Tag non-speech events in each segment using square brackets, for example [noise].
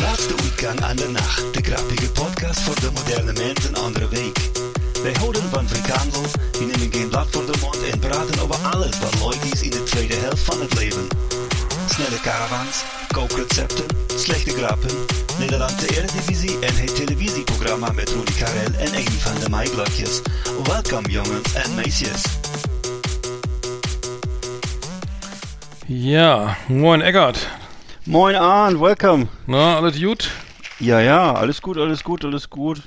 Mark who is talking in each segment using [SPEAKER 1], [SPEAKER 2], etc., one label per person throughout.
[SPEAKER 1] Laatste weekend aan de nacht. De grappige podcast voor de moderne mens een andere week. Wij houden van frikandel, die nemen geen blad voor de mond en praten over alles wat leuk is in de tweede helft van het leven. Snelle caravans, kookrecepten, slechte grappen, Nederlandse Eredivisie en het televisieprogramma met Rudy Karel en een van de Maiglokjes. Welkom jongens en meisjes.
[SPEAKER 2] Ja, moin Eckart.
[SPEAKER 3] Moin Arndt, welcome.
[SPEAKER 2] Na, alles gut?
[SPEAKER 3] Ja, ja, alles gut, alles gut, alles gut.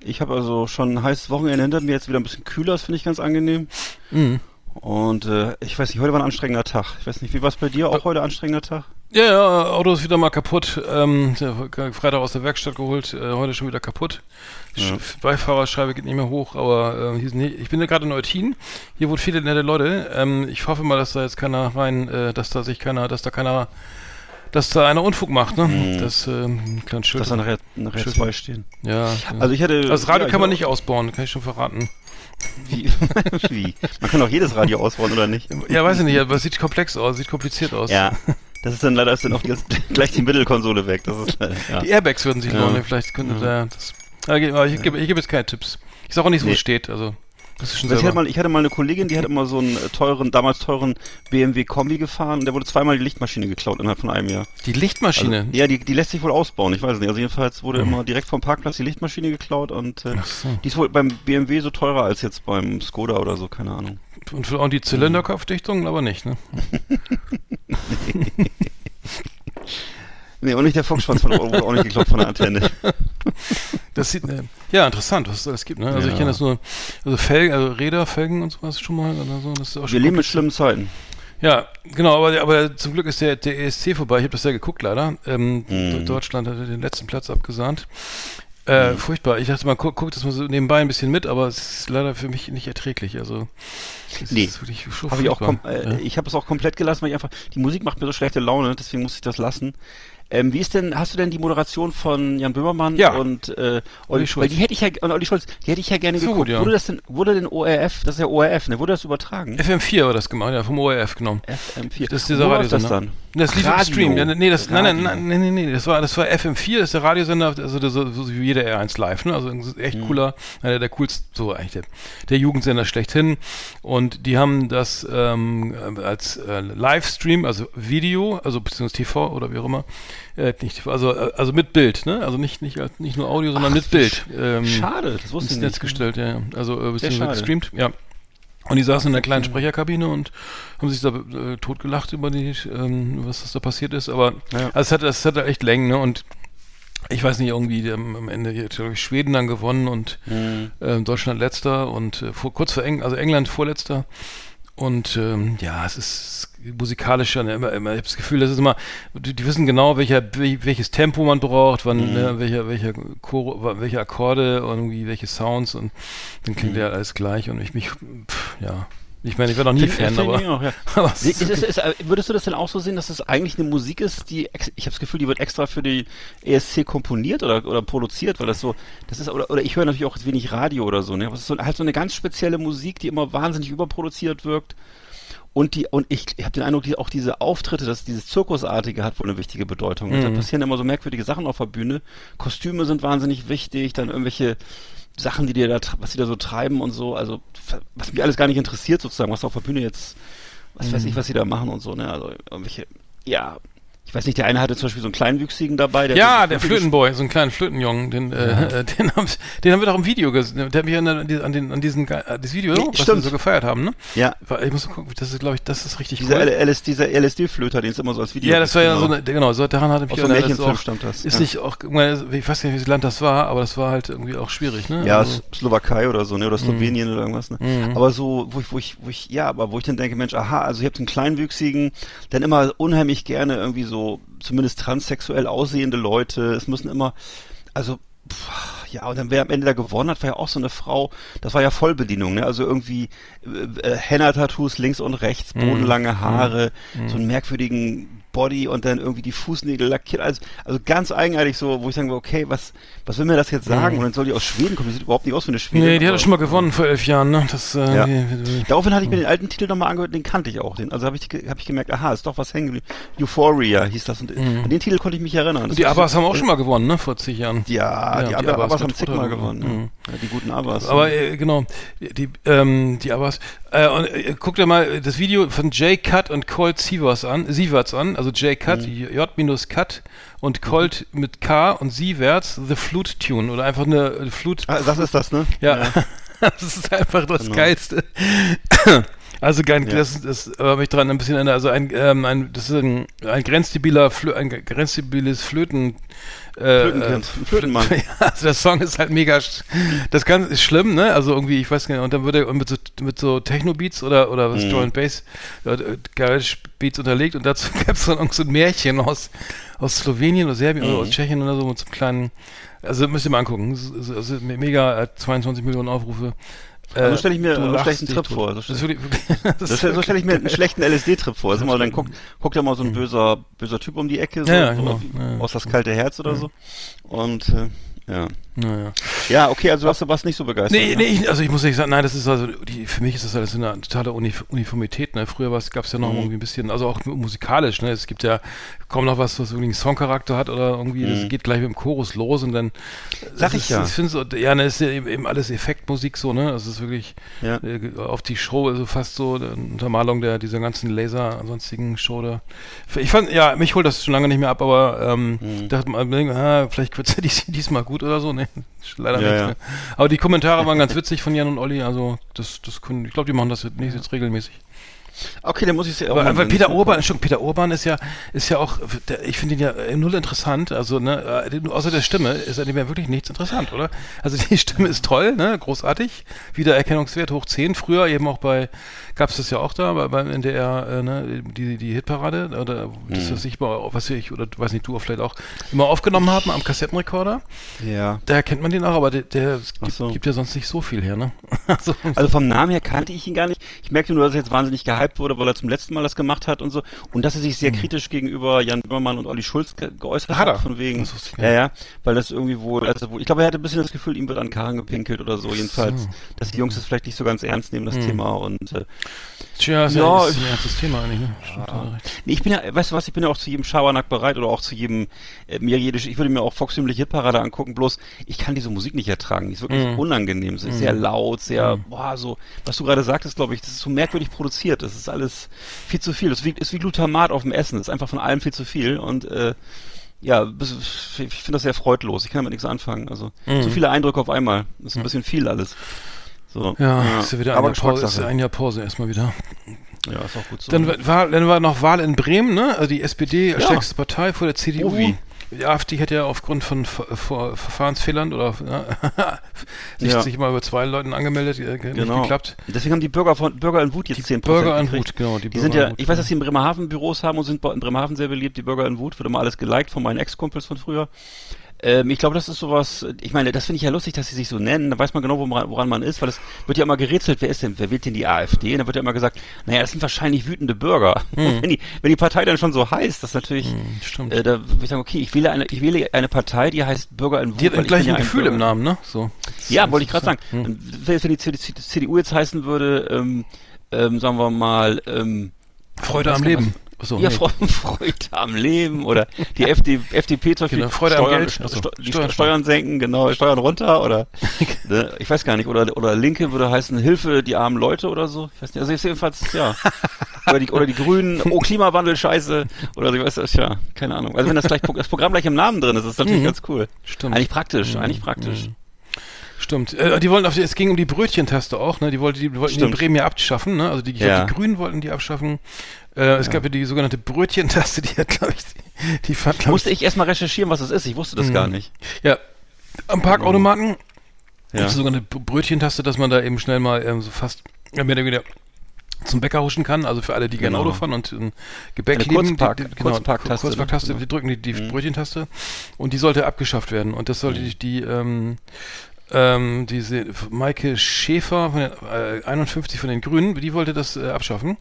[SPEAKER 3] Ich habe also schon ein heißes Wochenende hinter mir, jetzt wieder ein bisschen kühler, das finde ich ganz angenehm.
[SPEAKER 2] Mhm.
[SPEAKER 3] Und äh, ich weiß nicht, heute war ein anstrengender Tag. Ich weiß nicht, wie war es bei dir? Auch heute ein anstrengender Tag?
[SPEAKER 2] Ja, ja, Auto ist wieder mal kaputt. Ähm, Freitag aus der Werkstatt geholt, äh, heute schon wieder kaputt.
[SPEAKER 3] Ja.
[SPEAKER 2] Beifahrerscheibe geht nicht mehr hoch, aber äh, hier sind, ich bin ja gerade in Eutin. Hier wohnen viele nette Leute. Ähm, ich hoffe mal, dass da jetzt keiner rein, äh, dass da sich keiner, dass da keiner, dass da einer Unfug macht, ne?
[SPEAKER 3] Mhm.
[SPEAKER 2] Das, ähm, kleines Schild.
[SPEAKER 3] Dass da nachher, nachher zwei stehen.
[SPEAKER 2] ja, ja.
[SPEAKER 3] Also ich hatte...
[SPEAKER 2] das Radio
[SPEAKER 3] ja,
[SPEAKER 2] kann man
[SPEAKER 3] ich
[SPEAKER 2] nicht ausbauen, kann ich schon verraten.
[SPEAKER 3] Wie? [laughs] wie? Man kann auch jedes Radio ausbauen, oder nicht?
[SPEAKER 2] Ja, weiß ich nicht, aber es sieht komplex aus, sieht kompliziert aus.
[SPEAKER 3] Ja. Das ist dann leider ist dann auch die, [laughs] gleich die Mittelkonsole weg. Das ist, ja.
[SPEAKER 2] Die Airbags würden sich
[SPEAKER 3] Ja.
[SPEAKER 2] lohnen, vielleicht könnte der das. Aber ich, aber ich gebe ich gebe jetzt keine Tipps. Ich sage auch nicht, wo
[SPEAKER 3] Nee.
[SPEAKER 2] es steht, also.
[SPEAKER 3] Also ich, hatte mal, ich hatte mal eine Kollegin, die hat immer so einen äh, teuren, damals teuren BMW Kombi gefahren und der wurde zweimal die Lichtmaschine geklaut innerhalb von einem Jahr.
[SPEAKER 2] Die Lichtmaschine.
[SPEAKER 3] Also, ja, die, die lässt sich wohl ausbauen, ich weiß nicht. Also jedenfalls wurde immer direkt vom Parkplatz die Lichtmaschine geklaut und äh,
[SPEAKER 2] so.
[SPEAKER 3] die ist wohl beim BMW so teurer als jetzt beim Skoda oder so, keine Ahnung.
[SPEAKER 2] Und, und die Zylinderkopfdichtung aber nicht, ne? [laughs] [laughs]
[SPEAKER 3] Nee, und nicht der Fuchsschwanz von wurde auch nicht geklaut von der Antenne. [laughs]
[SPEAKER 2] Das sieht, äh, ja, interessant, was es alles gibt, ne? Also ich
[SPEAKER 3] Ja.
[SPEAKER 2] kenne das nur, also Felgen, also Räder, Felgen und sowas schon mal oder so. Das ist auch
[SPEAKER 3] Wir
[SPEAKER 2] schon
[SPEAKER 3] leben mit schlimmen Zeiten.
[SPEAKER 2] Ja, genau, aber, aber zum Glück ist der, der ESC vorbei. Ich habe das ja geguckt, leider. Ähm,
[SPEAKER 3] Mhm.
[SPEAKER 2] Deutschland hatte den letzten Platz abgesahnt. Äh, Furchtbar. Ich dachte mal, guck, guck das mal so nebenbei ein bisschen mit, aber es ist leider für mich nicht erträglich. Also, es
[SPEAKER 3] Nee.
[SPEAKER 2] ist wirklich
[SPEAKER 3] Habe ich auch äh, ich habe es auch komplett gelassen, weil ich einfach die Musik macht mir so schlechte Laune, deswegen muss ich das lassen. Ähm, wie ist denn, hast du denn die Moderation von Jan Böhmermann
[SPEAKER 2] Ja.
[SPEAKER 3] und äh,
[SPEAKER 2] Olli Schulz.
[SPEAKER 3] Weil die hätte ich ja und Olli Schulz, die hätte ich ja gerne
[SPEAKER 2] So
[SPEAKER 3] geguckt.
[SPEAKER 2] gut, ja.
[SPEAKER 3] Wurde das denn, wurde denn ORF, das ist ja ORF, ne? Wurde das übertragen?
[SPEAKER 2] FM4 war das gemacht, ja, vom ORF genommen.
[SPEAKER 3] FM4.
[SPEAKER 2] Das ist dieser
[SPEAKER 3] läuft das
[SPEAKER 2] Radiosender.
[SPEAKER 3] dann?
[SPEAKER 2] Das lief im
[SPEAKER 3] Radio.
[SPEAKER 2] Stream. Ja, nee, das, nein, nein,
[SPEAKER 3] Radio.
[SPEAKER 2] nein, nee, nee, das war, das war FM4, das ist der Radiosender, also das, so wie jeder R1 Live, ne? Also echt
[SPEAKER 3] Mhm.
[SPEAKER 2] cooler, einer der coolsten, so eigentlich der, der Jugendsender schlechthin. Und die haben das ähm, als äh, Livestream, also Video, also beziehungsweise TV oder wie auch immer, äh, nicht also, äh, also mit Bild, ne? Also nicht, nicht, nicht nur Audio, sondern
[SPEAKER 3] Ach,
[SPEAKER 2] mit Bild. Ähm,
[SPEAKER 3] Schade, das wusste
[SPEAKER 2] ins
[SPEAKER 3] ich
[SPEAKER 2] Netz
[SPEAKER 3] nicht.
[SPEAKER 2] gestellt, ja, ja. Also äh, beziehungsweise gestreamt, ja. Und die saßen in der kleinen Sprecherkabine und haben sich da äh, totgelacht über die, ähm, was da passiert ist. Aber
[SPEAKER 3] Ja.
[SPEAKER 2] also es hat, es hat echt Längen, ne? Und ich weiß nicht, irgendwie haben am Ende hier, Schweden dann gewonnen und
[SPEAKER 3] Mhm.
[SPEAKER 2] ähm, Deutschland letzter und äh, vor, kurz vor Eng, also England vorletzter. Und ähm, ja, es ist musikalisch ja immer, immer, ich habe das Gefühl, das ist immer, die, die wissen genau, welcher, wel- welches Tempo man braucht, wann,
[SPEAKER 3] Mhm.
[SPEAKER 2] ne, welcher, welcher Chor, welche Akkorde und irgendwie welche Sounds und dann
[SPEAKER 3] Mhm.
[SPEAKER 2] klingt ja alles gleich und ich mich, pff, ja. Ich meine, ich war noch nie Fan, aber,
[SPEAKER 3] auch, ja. [laughs]
[SPEAKER 2] aber
[SPEAKER 3] Ist,
[SPEAKER 2] ist
[SPEAKER 3] ist, äh, würdest du das denn auch so sehen, dass es eigentlich eine Musik ist, die ich habe das Gefühl, die wird extra für die ESC komponiert oder, oder produziert, weil das so, das ist oder, oder ich höre natürlich auch wenig Radio oder so, ne? Aber es ist so, halt so eine ganz spezielle Musik, die immer wahnsinnig überproduziert wirkt. Und die und ich, ich habe den Eindruck, die, auch diese Auftritte, dass dieses Zirkusartige hat wohl eine wichtige Bedeutung. Und Da
[SPEAKER 2] Mhm.
[SPEAKER 3] passieren immer so merkwürdige Sachen auf der Bühne. Kostüme sind wahnsinnig wichtig, dann irgendwelche Sachen, die dir da, was die da so treiben und so. Also was mich alles gar nicht interessiert sozusagen, was auf der Bühne jetzt was weiß ich, was sie da machen und so, ne? Also irgendwelche, ja, ich weiß nicht, der eine hatte zum Beispiel so einen kleinwüchsigen dabei. Der
[SPEAKER 2] ja, der Flötenboy, so einen kleinen Flötenjungen, den, äh, [laughs] den, haben, den haben wir doch im Video gesehen. Der hat mich an, an, an, den, an diesen, ge- äh, das Video,
[SPEAKER 3] Nee,
[SPEAKER 2] was wir so gefeiert haben, ne?
[SPEAKER 3] Ja,
[SPEAKER 2] Ich muss gucken, das ist, glaube ich, das ist richtig
[SPEAKER 3] dieser,
[SPEAKER 2] cool.
[SPEAKER 3] LS, dieser LSD-Flöter, den es immer so als Video
[SPEAKER 2] Ja, das war ja so
[SPEAKER 3] genau.
[SPEAKER 2] eine, genau, so daran hatte ich mich
[SPEAKER 3] so Märchenfilm stammt das.
[SPEAKER 2] Ist
[SPEAKER 3] ja.
[SPEAKER 2] nicht auch, ich ich weiß nicht, welches Land das war, aber das war halt irgendwie auch schwierig, ne?
[SPEAKER 3] Ja,
[SPEAKER 2] Also,
[SPEAKER 3] Slowakei oder so, ne? Oder Slowenien oder irgendwas, ne?
[SPEAKER 2] Mhm.
[SPEAKER 3] Aber so, wo ich, wo ich, wo ich, ja, aber wo ich dann denke, Mensch, aha, also ihr habt einen kleinwüchsigen, dann immer unheimlich gerne irgendwie so, zumindest transsexuell aussehende Leute. Es müssen immer, also, pff, ja, und dann wer am Ende da gewonnen hat, war ja auch so eine Frau, das war ja Vollbedienung, ne? Also irgendwie äh, äh, Henna-Tattoos links und rechts,
[SPEAKER 2] Mhm.
[SPEAKER 3] bodenlange Haare, so einen merkwürdigen Body und dann irgendwie die Fußnägel lackiert. Also, also ganz eigenartig so, wo ich sagen will, okay, was, was will mir das jetzt sagen? Und dann soll die aus Schweden kommen. Die sieht überhaupt nicht aus wie eine Schwedin.
[SPEAKER 2] Mhm. nee, die hat doch schon mal gewonnen vor elf Jahren, ne? Das, äh,
[SPEAKER 3] Ja.
[SPEAKER 2] die,
[SPEAKER 3] Daraufhin hatte ich mir den alten Titel nochmal angehört, den kannte ich auch. Den, also habe ich, hab ich gemerkt, aha, ist doch was hängen geblieben. Euphoria hieß das. Und an den Titel konnte ich mich erinnern. Das
[SPEAKER 2] Mhm. die Abbas haben auch schon mal gewonnen, ne? Vor zig Jahren.
[SPEAKER 3] Ja,
[SPEAKER 2] Ja,
[SPEAKER 3] die,
[SPEAKER 2] die
[SPEAKER 3] Abbas, haben zigmal gewonnen. Ja. Ja, die guten Abbas.
[SPEAKER 2] Aber äh, genau, die, ähm, die Abbas. Äh, und, äh, guck dir mal das Video von Jay Cut und Colt Sievers an, Sieverts an, also Jay Cut,
[SPEAKER 3] Mhm.
[SPEAKER 2] J minus Cut und Colt mit K und Sieverts The Flute Tune oder einfach eine Flute.
[SPEAKER 3] ah, das ist das, ne?
[SPEAKER 2] Ja, [laughs] das ist einfach das
[SPEAKER 3] Genau.
[SPEAKER 2] Geilste. Also geil,
[SPEAKER 3] Ja.
[SPEAKER 2] das, das habe ich dran ein bisschen erinnert. Also ein, ähm, ein das ist ein, ein grenzdebiler Flö ein grenzdebiles Flöten äh,
[SPEAKER 3] Flötenkind,
[SPEAKER 2] äh,
[SPEAKER 3] Flötenmann. [laughs]
[SPEAKER 2] Ja, also der Song ist halt mega das Ganze ist schlimm, ne? Also irgendwie, ich weiß gar nicht, und dann wird er mit so mit so Techno-Beats oder oder was
[SPEAKER 3] Mhm.
[SPEAKER 2] And Bass äh, Garage Beats unterlegt und dazu [laughs] gab es dann irgend so ein Märchen aus aus Slowenien oder Serbien oder
[SPEAKER 3] Mhm.
[SPEAKER 2] aus Tschechien oder so mit so einem kleinen also müsst ihr mal angucken. Ist mega äh, 22 Millionen Aufrufe.
[SPEAKER 3] Also stelle ich mir einen schlechten Trip
[SPEAKER 2] tot.
[SPEAKER 3] vor. So stell-
[SPEAKER 2] Das,
[SPEAKER 3] so stelle ich mir einen schlechten LSD-Trip vor. Also mal, dann guckt, guckt da mal so ein böser, böser Typ um die Ecke, so,
[SPEAKER 2] Ja, ja,
[SPEAKER 3] so
[SPEAKER 2] genau. Ja, ja.
[SPEAKER 3] aus das kalte Herz oder so. Und äh, ja.
[SPEAKER 2] Naja.
[SPEAKER 3] Ja, okay, also hast du was nicht so begeistert.
[SPEAKER 2] Nee,
[SPEAKER 3] ne?
[SPEAKER 2] nee, ich, also ich muss nicht sagen, nein, das ist also, die, für mich ist das alles eine totale Unif Uniformität, ne? Früher gab es ja noch
[SPEAKER 3] Mhm.
[SPEAKER 2] irgendwie ein bisschen, also auch mu- musikalisch, ne? Es gibt ja kaum noch was, was irgendwie einen Songcharakter hat oder irgendwie, das
[SPEAKER 3] Mhm.
[SPEAKER 2] geht gleich mit dem Chorus los und dann.
[SPEAKER 3] Sag
[SPEAKER 2] das
[SPEAKER 3] ich
[SPEAKER 2] ist,
[SPEAKER 3] ja.
[SPEAKER 2] Ich finde so, ja, ne, ist ja eben, eben alles Effektmusik so, ne? Es ist wirklich
[SPEAKER 3] Ja.
[SPEAKER 2] äh, auf die Show, also fast so eine Untermalung der, dieser ganzen Laser, sonstigen Show da. Ich fand, ja, mich holt das schon lange nicht mehr ab, aber ähm,
[SPEAKER 3] Mhm.
[SPEAKER 2] dachte mal, ah, vielleicht wird es ja dies, [laughs] diesmal gut oder so, ne? [laughs] Leider
[SPEAKER 3] Ja,
[SPEAKER 2] nicht.
[SPEAKER 3] ja.
[SPEAKER 2] Ne? Aber die Kommentare waren ganz witzig von Jan und Olli, also das, das können, ich glaube, die machen das jetzt nicht jetzt regelmäßig.
[SPEAKER 3] Okay, dann muss ich es ja
[SPEAKER 2] Aber,
[SPEAKER 3] mal
[SPEAKER 2] aber. Peter Urban, schon Peter Urban ist ja, ist ja auch, der, ich finde ihn ja äh, null interessant, also ne, äh, außer der Stimme ist an dem ja wirklich nichts interessant, oder? Also die [laughs] Stimme ist toll, ne, großartig, Wiedererkennungswert hoch 10, früher eben auch bei, gab es das ja auch da, bei, beim NDR, äh, ne, die, die Hitparade, oder das, was ich mal, was ich, oder weiß nicht, du auch vielleicht auch, immer aufgenommen haben am Kassettenrekorder,
[SPEAKER 3] Ja.
[SPEAKER 2] da kennt man den auch, aber der, der gibt,
[SPEAKER 3] so.
[SPEAKER 2] gibt ja sonst nicht so viel her, ne? [laughs] also,
[SPEAKER 3] Also vom Namen her kannte ich ihn gar nicht. Ich merkte nur, dass er jetzt wahnsinnig gehypt wurde, weil er zum letzten Mal das gemacht hat und so. Und dass er sich sehr kritisch gegenüber Jan Böhmermann und Olli Schulz ge geäußert.
[SPEAKER 2] Hat
[SPEAKER 3] hat. Von wegen. Ja, ja. Weil das irgendwie wohl, also ich glaube, er hatte ein bisschen das Gefühl, ihm wird an Karren gepinkelt oder so. Jedenfalls, dass die Jungs das vielleicht nicht so ganz ernst nehmen,
[SPEAKER 2] Hm.
[SPEAKER 3] das Thema. Und äh,
[SPEAKER 2] tja, ist
[SPEAKER 3] Ja,
[SPEAKER 2] ja, ist ein ernstes Thema eigentlich, ne? Recht.
[SPEAKER 3] Nee, ich bin ja, weißt du was, ich bin ja auch zu jedem Schabernack bereit oder auch zu jedem, äh, mir jede, ich würde mir auch volkstümliche Hitparade angucken, bloß ich kann diese Musik nicht ertragen. Die ist wirklich
[SPEAKER 2] Mhm.
[SPEAKER 3] unangenehm. Sie ist sehr laut, sehr, boah, so, was du gerade sagtest, glaube ich, das ist so merkwürdig produziert. Das ist alles viel zu viel. Das ist wie, ist wie Glutamat auf dem Essen. Das ist einfach von allem viel zu viel und, äh, ja, ich finde das sehr freudlos. Ich kann damit nichts anfangen. Also, so viele Eindrücke auf einmal. Das ist ein bisschen viel alles. So,
[SPEAKER 2] Mhm. Ja, ist ja wieder ein
[SPEAKER 3] aber
[SPEAKER 2] Jahr, Pause, ist ja ein Jahr Pause erstmal wieder.
[SPEAKER 3] Ja, ist auch gut so.
[SPEAKER 2] Dann war, dann war noch Wahl in Bremen, ne? Also die SPD
[SPEAKER 3] Ja.
[SPEAKER 2] stärkste Partei vor der CDU.
[SPEAKER 3] Oh, wie?
[SPEAKER 2] Die AfD hat ja aufgrund von Ver Ver Verfahrensfehlern oder [laughs] ne, sich,
[SPEAKER 3] Ja.
[SPEAKER 2] sich mal bei zwei Leuten angemeldet, äh, nicht
[SPEAKER 3] Genau.
[SPEAKER 2] geklappt.
[SPEAKER 3] Deswegen haben die Bürger von Bürger in Wut jetzt 10%
[SPEAKER 2] Bürger in
[SPEAKER 3] gekriegt.
[SPEAKER 2] Wut, genau. Die,
[SPEAKER 3] Die sind ja,
[SPEAKER 2] in Wut,
[SPEAKER 3] ich weiß, dass sie in Bremerhaven Büros haben und sind in Bremerhaven sehr beliebt. Die Bürger in Wut wird immer alles geliked von meinen Ex-Kumpels von früher. Ähm, ich glaube, das ist sowas, ich meine, das finde ich ja lustig, dass sie sich so nennen. Da weiß man genau, woran, woran man ist, weil es wird ja immer gerätselt, wer ist denn, wer wählt denn die AfD? Und da wird ja immer gesagt, naja, das sind wahrscheinlich wütende Bürger. Und [laughs] wenn, die, wenn die Partei dann schon so heißt, das ist natürlich,
[SPEAKER 2] Hm, stimmt.
[SPEAKER 3] äh, da würde ich sagen, okay, ich wähle eine, ich wähle eine Partei, die heißt Bürger in Wut.
[SPEAKER 2] die hat
[SPEAKER 3] weil
[SPEAKER 2] ein gleiches
[SPEAKER 3] ja
[SPEAKER 2] Gefühl im Namen, ne? So.
[SPEAKER 3] Ja, wollte ich gerade sagen.
[SPEAKER 2] Hm.
[SPEAKER 3] Wenn die CDU jetzt heißen würde, ähm, ähm, sagen wir mal, ähm,
[SPEAKER 2] Freude am Leben. Achso,
[SPEAKER 3] Ja,
[SPEAKER 2] nee. [laughs]
[SPEAKER 3] Freude, am Leben oder die FD, FDP zum Beispiel
[SPEAKER 2] Genau, Freude am
[SPEAKER 3] Steuern,
[SPEAKER 2] Geld.
[SPEAKER 3] Sto-
[SPEAKER 2] Achso,
[SPEAKER 3] Sto- die
[SPEAKER 2] Steuern
[SPEAKER 3] Steuern, senken, genau, Steuern runter oder [laughs] ne, ich weiß gar nicht, oder oder Linke würde heißen Hilfe die armen Leute oder so. Ich weiß nicht, also ist jedenfalls ja. [laughs] oder die oder die Grünen, oh Klimawandel Scheiße oder so, ich weiß das ja, keine Ahnung. Also wenn das gleich das Programm gleich im Namen drin ist, ist das natürlich ganz cool.
[SPEAKER 2] Mhm. Stimmt.
[SPEAKER 3] Eigentlich praktisch, eigentlich praktisch.
[SPEAKER 2] Stimmt. Äh, die wollten auf die, es ging um die Brötchentaste auch, ne? Die wollten die wollten die in
[SPEAKER 3] Stimmt.
[SPEAKER 2] Bremen ja abschaffen, ne? Also die,
[SPEAKER 3] Ja.
[SPEAKER 2] die Grünen wollten die abschaffen. Äh, es gab ja die sogenannte Brötchentaste, die hat, glaube ich, die, die fand, glaub
[SPEAKER 3] Musste ich erstmal recherchieren, was das ist. Ich wusste das gar nicht.
[SPEAKER 2] Ja, am Parkautomaten
[SPEAKER 3] Ja.
[SPEAKER 2] gibt es sogar eine Brötchentaste, dass man da eben schnell mal ähm, so fast ja, mehr oder weniger zum Bäcker huschen kann. Also für alle, die gerne
[SPEAKER 3] Genau.
[SPEAKER 2] Auto fahren und ein Gebäck
[SPEAKER 3] Eine
[SPEAKER 2] lieben.
[SPEAKER 3] Kurzpark-
[SPEAKER 2] die, die, genau,
[SPEAKER 3] Kurzparktaste,
[SPEAKER 2] Kurzparktaste, die drücken die, die
[SPEAKER 3] Mhm.
[SPEAKER 2] Brötchentaste und die sollte abgeschafft werden. Und das sollte die, die ähm, ähm, diese Maike Schäfer von den, äh, 51 von den Grünen, die wollte das äh, abschaffen.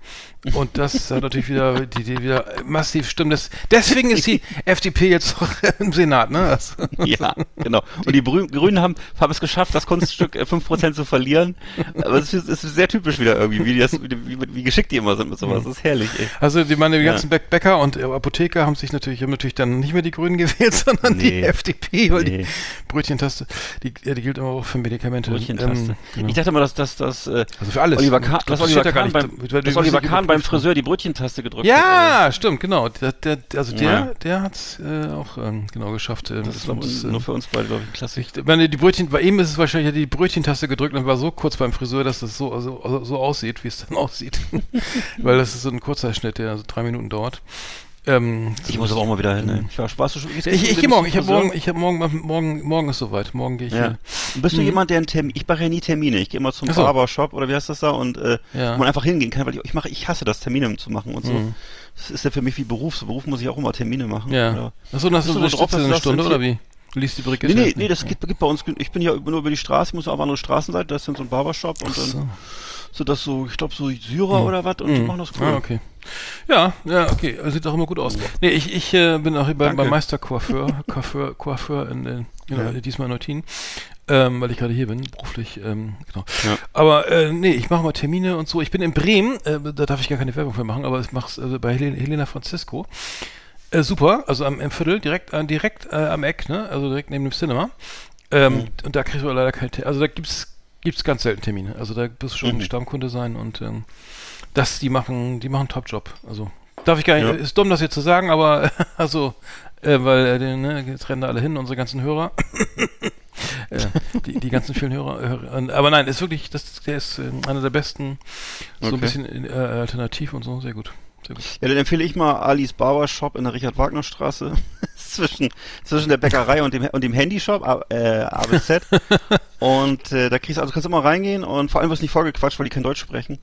[SPEAKER 2] Und das hat natürlich wieder, die, die wieder massiv stimmt. Das, deswegen ist die [laughs] FDP jetzt auch [laughs] im Senat, ne? Das,
[SPEAKER 3] Ja, genau. Und die Brü Grünen haben, haben es geschafft, das Kunststück äh, 5% zu verlieren. Aber es ist, ist sehr typisch wieder irgendwie, wie, die das, wie, wie geschickt die immer sind mit sowas. Das ist herrlich, ey.
[SPEAKER 2] Also die, meine, die
[SPEAKER 3] Ja.
[SPEAKER 2] ganzen Bä- Bäcker und äh, Apotheker haben sich natürlich, haben natürlich dann nicht mehr die Grünen [laughs] gewählt, sondern die
[SPEAKER 3] Nee.
[SPEAKER 2] FDP, weil
[SPEAKER 3] Nee.
[SPEAKER 2] die Brötchentaste, die, ja, die gilt immer auch für Medikamente. Ähm, genau.
[SPEAKER 3] Ich dachte mal, dass, dass, dass äh,
[SPEAKER 2] Also für alles.
[SPEAKER 3] Oliver Kahn, dass
[SPEAKER 2] das
[SPEAKER 3] Oliver Kahn, beim, dass Oliver Kahn beim. Friseur die Brötchentaste gedrückt hat.
[SPEAKER 2] ja, stimmt, genau. Der, der, also der,
[SPEAKER 3] Ja.
[SPEAKER 2] der hat's äh, auch ähm, genau geschafft. Äh,
[SPEAKER 3] Das ist glaub,
[SPEAKER 2] das,
[SPEAKER 3] nur
[SPEAKER 2] äh,
[SPEAKER 3] für uns beide, glaube ich, ein Klassik.
[SPEAKER 2] ich meine, die Brötchen, bei ihm ist es wahrscheinlich hat die Brötchentaste gedrückt und war so kurz beim Friseur, dass das so, also, also, so aussieht, wie es dann [laughs] aussieht. Weil das ist so ein kurzer Schnitt, der also drei Minuten dauert. Ähm,
[SPEAKER 3] Ich muss aber auch mal wieder hin. ey. Ich war, warst du schon,
[SPEAKER 2] Ich, ich gehe morgen, ich habe morgen, ich habe morgen, morgen, morgen ist soweit. Morgen gehe ich.
[SPEAKER 3] Ja. Bist du jemand, der einen Termin, ich mache ja nie Termine, ich gehe immer zum
[SPEAKER 2] so.
[SPEAKER 3] Barbershop oder wie heißt das da und äh,
[SPEAKER 2] Ja.
[SPEAKER 3] wo man einfach hingehen kann, weil ich, ich mache, ich hasse das, Termine zu machen und so.
[SPEAKER 2] Mhm.
[SPEAKER 3] Das ist ja für mich wie Beruf, so Beruf muss ich auch immer Termine machen.
[SPEAKER 2] Ja.
[SPEAKER 3] Oder?
[SPEAKER 2] Achso, dann hast du
[SPEAKER 3] Bist
[SPEAKER 2] eine Stunde,
[SPEAKER 3] das
[SPEAKER 2] oder wie? Du liest die Brigitte?
[SPEAKER 3] Nee, nee, nee, das geht, geht bei uns, ich bin ja nur über die Straße, ich muss auf andere Straßenseite, da ist dann so ein Barbershop und dann
[SPEAKER 2] so.
[SPEAKER 3] so das so, ich glaube so Syrer oder was und die
[SPEAKER 2] Mhm.
[SPEAKER 3] machen das cool.
[SPEAKER 2] Ah, okay. Ja, ja, okay. Sieht doch immer gut aus. Nee, ich, ich äh, bin auch bei, beim Meistercoiffeur, [laughs] Coiffeur, Coiffeur in, in genau,
[SPEAKER 3] Ja.
[SPEAKER 2] diesmal in Neutin, ähm, weil ich gerade hier bin, beruflich, ähm, genau.
[SPEAKER 3] Ja.
[SPEAKER 2] Aber äh, nee, ich mache mal Termine und so. Ich bin in Bremen, äh, da darf ich gar keine Werbung für machen, aber ich mache es also bei Hel Helena Francisco. Äh, super, also am, im Viertel, direkt, äh, direkt äh, am Eck, ne? Also direkt neben dem Cinema. Ähm,
[SPEAKER 3] Mhm.
[SPEAKER 2] Und da kriegst du leider kein Termin. Also da gibt's gibt's ganz selten Termine. Also da wirst du schon
[SPEAKER 3] Mhm.
[SPEAKER 2] Stammkunde sein und ähm, das, die machen, die machen einen Top-Job. Also darf ich gar nicht,
[SPEAKER 3] Ja.
[SPEAKER 2] ist dumm, das jetzt zu sagen, aber [laughs] also, äh, weil äh, ne, jetzt rennen da alle hin, unsere ganzen Hörer. [laughs] äh, die, die ganzen vielen Hörer, Hörer. und- Aber nein, ist wirklich, das, der ist äh, einer der besten, so ein
[SPEAKER 3] Okay.
[SPEAKER 2] bisschen äh, alternativ und so, sehr gut.
[SPEAKER 3] Ja, dann empfehle ich mal Alis Barbershop in der Richard-Wagner-Straße [laughs] zwischen, zwischen der Bäckerei und dem, und dem Handyshop, äh, ABZ. [laughs] und äh, da kriegst du, also kannst du immer reingehen und vor allem wirst du nicht vollgequatscht, weil die kein Deutsch sprechen.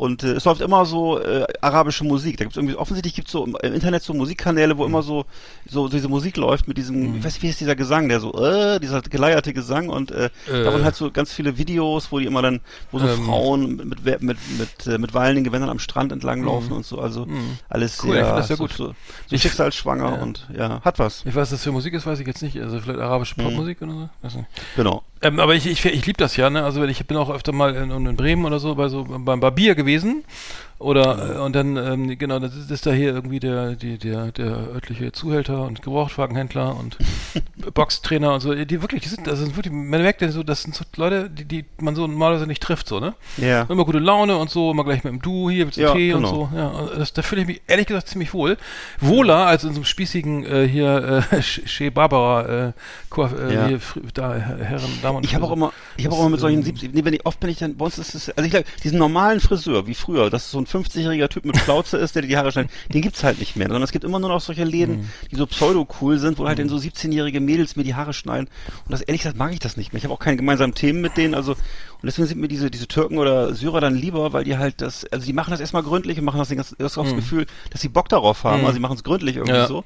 [SPEAKER 3] Und äh, es läuft immer so äh, arabische Musik. Da gibt's irgendwie, offensichtlich gibt's so im, im Internet so Musikkanäle, wo immer so, so diese Musik läuft mit diesem, ich weiß nicht, wie ist dieser Gesang, der so, äh, dieser geleierte Gesang und äh,
[SPEAKER 2] Äh.
[SPEAKER 3] davon halt so ganz viele Videos, wo die immer dann, wo so
[SPEAKER 2] Ähm.
[SPEAKER 3] Frauen mit, mit, mit, mit, äh, mit wallenden Gewändern am Strand entlang laufen und so. Also alles
[SPEAKER 2] Cool,
[SPEAKER 3] sehr,
[SPEAKER 2] ich das sehr
[SPEAKER 3] so,
[SPEAKER 2] gut.
[SPEAKER 3] so, so
[SPEAKER 2] Ich-
[SPEAKER 3] schicksalsschwanger
[SPEAKER 2] ja.
[SPEAKER 3] und ja, hat was.
[SPEAKER 2] Ich weiß, was das für Musik ist, weiß ich jetzt nicht. Also vielleicht arabische Popmusik oder so. Weiß nicht.
[SPEAKER 3] Genau.
[SPEAKER 2] Ähm, aber ich, ich, ich liebe das ja, ne? Also ich bin auch öfter mal in, in Bremen oder so bei so beim Barbier gewesen. Oder äh, und dann, ähm, genau, das ist, ist da hier irgendwie der, die, der, der örtliche Zuhälter und Gebrauchtwagenhändler und [laughs] Boxtrainer und so, die wirklich, die sind, das sind wirklich, man merkt ja so, das sind so Leute, die, die man so normalerweise nicht trifft, so, ne?
[SPEAKER 3] Ja.
[SPEAKER 2] Immer gute Laune und so, immer gleich mit dem Du, hier willst du
[SPEAKER 3] Ja,
[SPEAKER 2] Tee und
[SPEAKER 3] genau.
[SPEAKER 2] so. Ja, und das, da fühle ich mich ehrlich gesagt ziemlich wohl. Wohler als in so einem spießigen äh, hier äh, [laughs] Chez Barbara äh, Coiff- äh,
[SPEAKER 3] Ja.
[SPEAKER 2] hier, da Her- Herren, Damen und
[SPEAKER 3] Ich habe auch immer, ich habe auch
[SPEAKER 2] Das,
[SPEAKER 3] immer mit solchen
[SPEAKER 2] ähm,
[SPEAKER 3] 70, nee, wenn ich, oft bin ich dann, bei uns ist es, also ich glaube, diesen normalen Friseur, wie früher, dass es so ein 50-jähriger Typ mit Plauze ist, der dir die Haare schneidet, den gibt's halt nicht mehr, sondern es gibt immer nur noch solche Läden,
[SPEAKER 2] Mhm.
[SPEAKER 3] die so pseudo-cool sind, wo halt dann so 17-jährige Mädels mir die Haare schneiden und das, ehrlich gesagt, mag ich das nicht mehr. Ich habe auch keine gemeinsamen Themen mit denen, also, und deswegen sind mir diese, diese Türken oder Syrer dann lieber, weil die halt das, also die machen das erstmal gründlich und machen das, das, das Gefühl, dass sie Bock darauf haben,
[SPEAKER 2] Mhm.
[SPEAKER 3] also sie machen es gründlich irgendwie
[SPEAKER 2] Ja.
[SPEAKER 3] so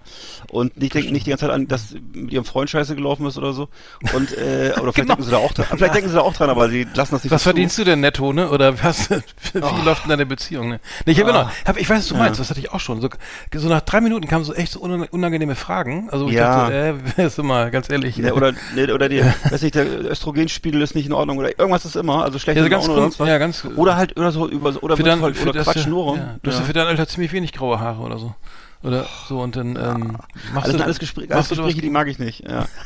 [SPEAKER 3] und nicht denken nicht die ganze Zeit an, dass mit ihrem Freund scheiße gelaufen ist oder so und, äh, oder vielleicht
[SPEAKER 2] Genau.
[SPEAKER 3] denken sie da auch dran, vielleicht denken sie da auch dran, aber sie lassen das nicht
[SPEAKER 2] Was
[SPEAKER 3] so zu.
[SPEAKER 2] verdienst du denn netto, ne? Oder was, [laughs] wie läuft denn deine Beziehung, Ne, ich, hab, genau,
[SPEAKER 3] Ah.
[SPEAKER 2] hab, ich weiß, was du
[SPEAKER 3] Ja.
[SPEAKER 2] meinst, das hatte ich auch schon. So, so nach drei Minuten kamen so echt so unang- unangenehme Fragen. Also ich
[SPEAKER 3] Ja.
[SPEAKER 2] dachte, äh, [laughs] ist immer ganz ehrlich.
[SPEAKER 3] Ne, oder, ne, oder die, [laughs] weiß nicht, der Östrogenspiegel ist nicht in Ordnung oder irgendwas ist immer, also schlechte
[SPEAKER 2] Ja, so ganz
[SPEAKER 3] Laune oder
[SPEAKER 2] ja, ganz-
[SPEAKER 3] oder halt, oder so, über, oder,
[SPEAKER 2] dein,
[SPEAKER 3] halt, oder
[SPEAKER 2] das,
[SPEAKER 3] quatschen nur rum.
[SPEAKER 2] ja, du hast ja
[SPEAKER 3] Ja.
[SPEAKER 2] für dein Alter ziemlich wenig graue Haare oder so. Oder so und dann ähm, machst
[SPEAKER 3] Alles,
[SPEAKER 2] du
[SPEAKER 3] alles, Gespräch, alles Gespräche, die mag ich nicht. Ja. [laughs]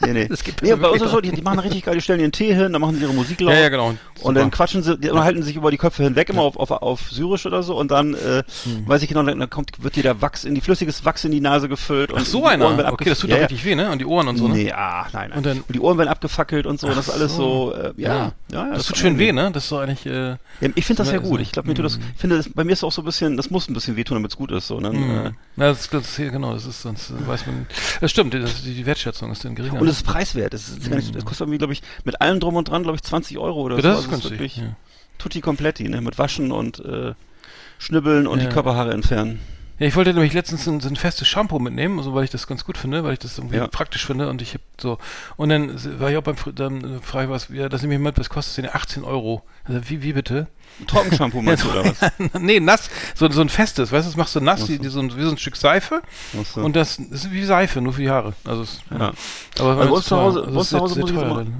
[SPEAKER 3] Nee, nee.
[SPEAKER 2] Das geht
[SPEAKER 3] nee bei uns ist so, die, die machen richtig geil, die stellen ihren Tee hin, dann machen sie ihre Musik laut.
[SPEAKER 2] Ja, ja, genau.
[SPEAKER 3] Und dann quatschen sie, die unterhalten sich über die Köpfe hinweg, immer auf, auf, auf Syrisch oder so. Und dann, äh,
[SPEAKER 2] Hm.
[SPEAKER 3] weiß ich genau, dann, dann kommt, wird dir der Wachs in die, flüssiges Wachs in die Nase gefüllt.
[SPEAKER 2] Ach
[SPEAKER 3] und
[SPEAKER 2] so
[SPEAKER 3] die Ohren
[SPEAKER 2] einer. Okay, das tut
[SPEAKER 3] abgef-
[SPEAKER 2] doch
[SPEAKER 3] ja,
[SPEAKER 2] richtig weh, ne? Und die Ohren und so, ne?
[SPEAKER 3] Nee, ah, nein, nein.
[SPEAKER 2] Und dann-
[SPEAKER 3] die Ohren werden abgefackelt und so. das ist alles so, äh, ja, ja, ja.
[SPEAKER 2] das, tut schön weh, ne? Das ist so eigentlich. Äh,
[SPEAKER 3] Ja, ich finde das ja gut.
[SPEAKER 2] so-
[SPEAKER 3] Ich glaube, mir tut das, ich finde, das, bei mir ist es auch so ein bisschen, das muss ein bisschen wehtun, damit es gut ist. So, ne?
[SPEAKER 2] Ja, das, das ist hier, genau, das ist sonst weiß man. Das stimmt, das, die, Wertschätzung ist dann geringer.
[SPEAKER 3] Und es ist preiswert. Das, ist nicht, das kostet irgendwie, glaube ich, mit allem drum und dran, glaube ich, 20 Euro oder
[SPEAKER 2] ja,
[SPEAKER 3] so.
[SPEAKER 2] das ist
[SPEAKER 3] Also es
[SPEAKER 2] günstig. Ja.
[SPEAKER 3] tutti kompletti, ne? Mit Waschen und äh, Schnibbeln und
[SPEAKER 2] Ja.
[SPEAKER 3] die Körperhaare entfernen.
[SPEAKER 2] Ja, ich wollte nämlich letztens ein, so ein festes Shampoo mitnehmen, also weil ich das ganz gut finde, weil ich das irgendwie
[SPEAKER 3] Ja.
[SPEAKER 2] praktisch finde und ich habe so und dann war ich auch beim dann frage ich was, ja, das nehme ich mit, was kostet denn 18 Euro? Also wie wie bitte?
[SPEAKER 3] Trockenshampoo meinst du, oder was? [laughs]
[SPEAKER 2] nee, nass, so, so ein festes, weißt du, das machst du nass,
[SPEAKER 3] so.
[SPEAKER 2] die, die, so, ein, wie so ein Stück Seife
[SPEAKER 3] so.
[SPEAKER 2] und das, ist wie Seife, nur für die Haare. Also es,
[SPEAKER 3] Ja.
[SPEAKER 2] Aber
[SPEAKER 3] Also
[SPEAKER 2] es
[SPEAKER 3] zu Hause- uns zu
[SPEAKER 2] es
[SPEAKER 3] Hause muss ich immer-
[SPEAKER 2] dann.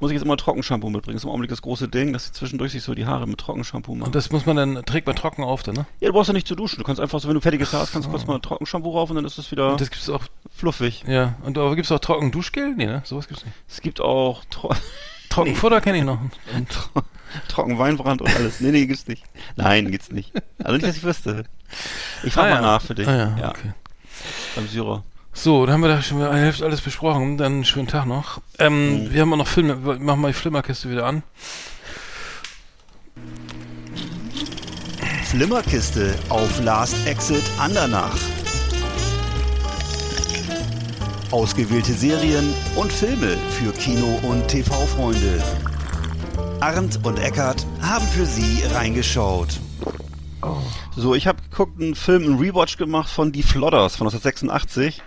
[SPEAKER 3] Muss ich jetzt immer Trockenshampoo mitbringen. Das ist im Augenblick das große Ding, dass sie zwischendurch sich so die Haare mit Trockenshampoo machen.
[SPEAKER 2] Und das muss man dann, trägt man trocken auf dann, ne?
[SPEAKER 3] ja, du brauchst ja nicht zu duschen. Du kannst einfach so, wenn du fertiges Haar hast, kannst du kurz mal Trockenshampoo rauf und dann ist es wieder
[SPEAKER 2] Und das gibt's auch,
[SPEAKER 3] fluffig.
[SPEAKER 2] ja. Und aber gibt's auch trocken Duschgel? Nee, ne? Sowas gibt's nicht.
[SPEAKER 3] Es gibt auch Tro [laughs]
[SPEAKER 2] Trockenfutter kenne ich noch. [laughs] Und,
[SPEAKER 3] trocken Weinbrand und alles. Nee, nee, gibt's nicht. Nein, gibt's nicht. Also nicht, dass ich wüsste. Ich frage
[SPEAKER 2] Ah,
[SPEAKER 3] mal
[SPEAKER 2] ja.
[SPEAKER 3] nach für dich.
[SPEAKER 2] Ah, ja, okay.
[SPEAKER 3] Beim Syrer.
[SPEAKER 2] So, dann haben wir da schon mal eine Hälfte alles besprochen. Dann einen schönen Tag noch. Ähm,
[SPEAKER 3] Mhm.
[SPEAKER 2] Wir haben auch noch Filme. Wir Machen mal die Flimmerkiste wieder an.
[SPEAKER 1] Flimmerkiste auf Last Exit Andernach. Ausgewählte Serien und Filme für Kino- und TV-Freunde. Arndt und Eckart haben für Sie reingeschaut.
[SPEAKER 3] So, ich habe geguckt, einen Film, einen Rewatch gemacht von Die Flodders von 1986.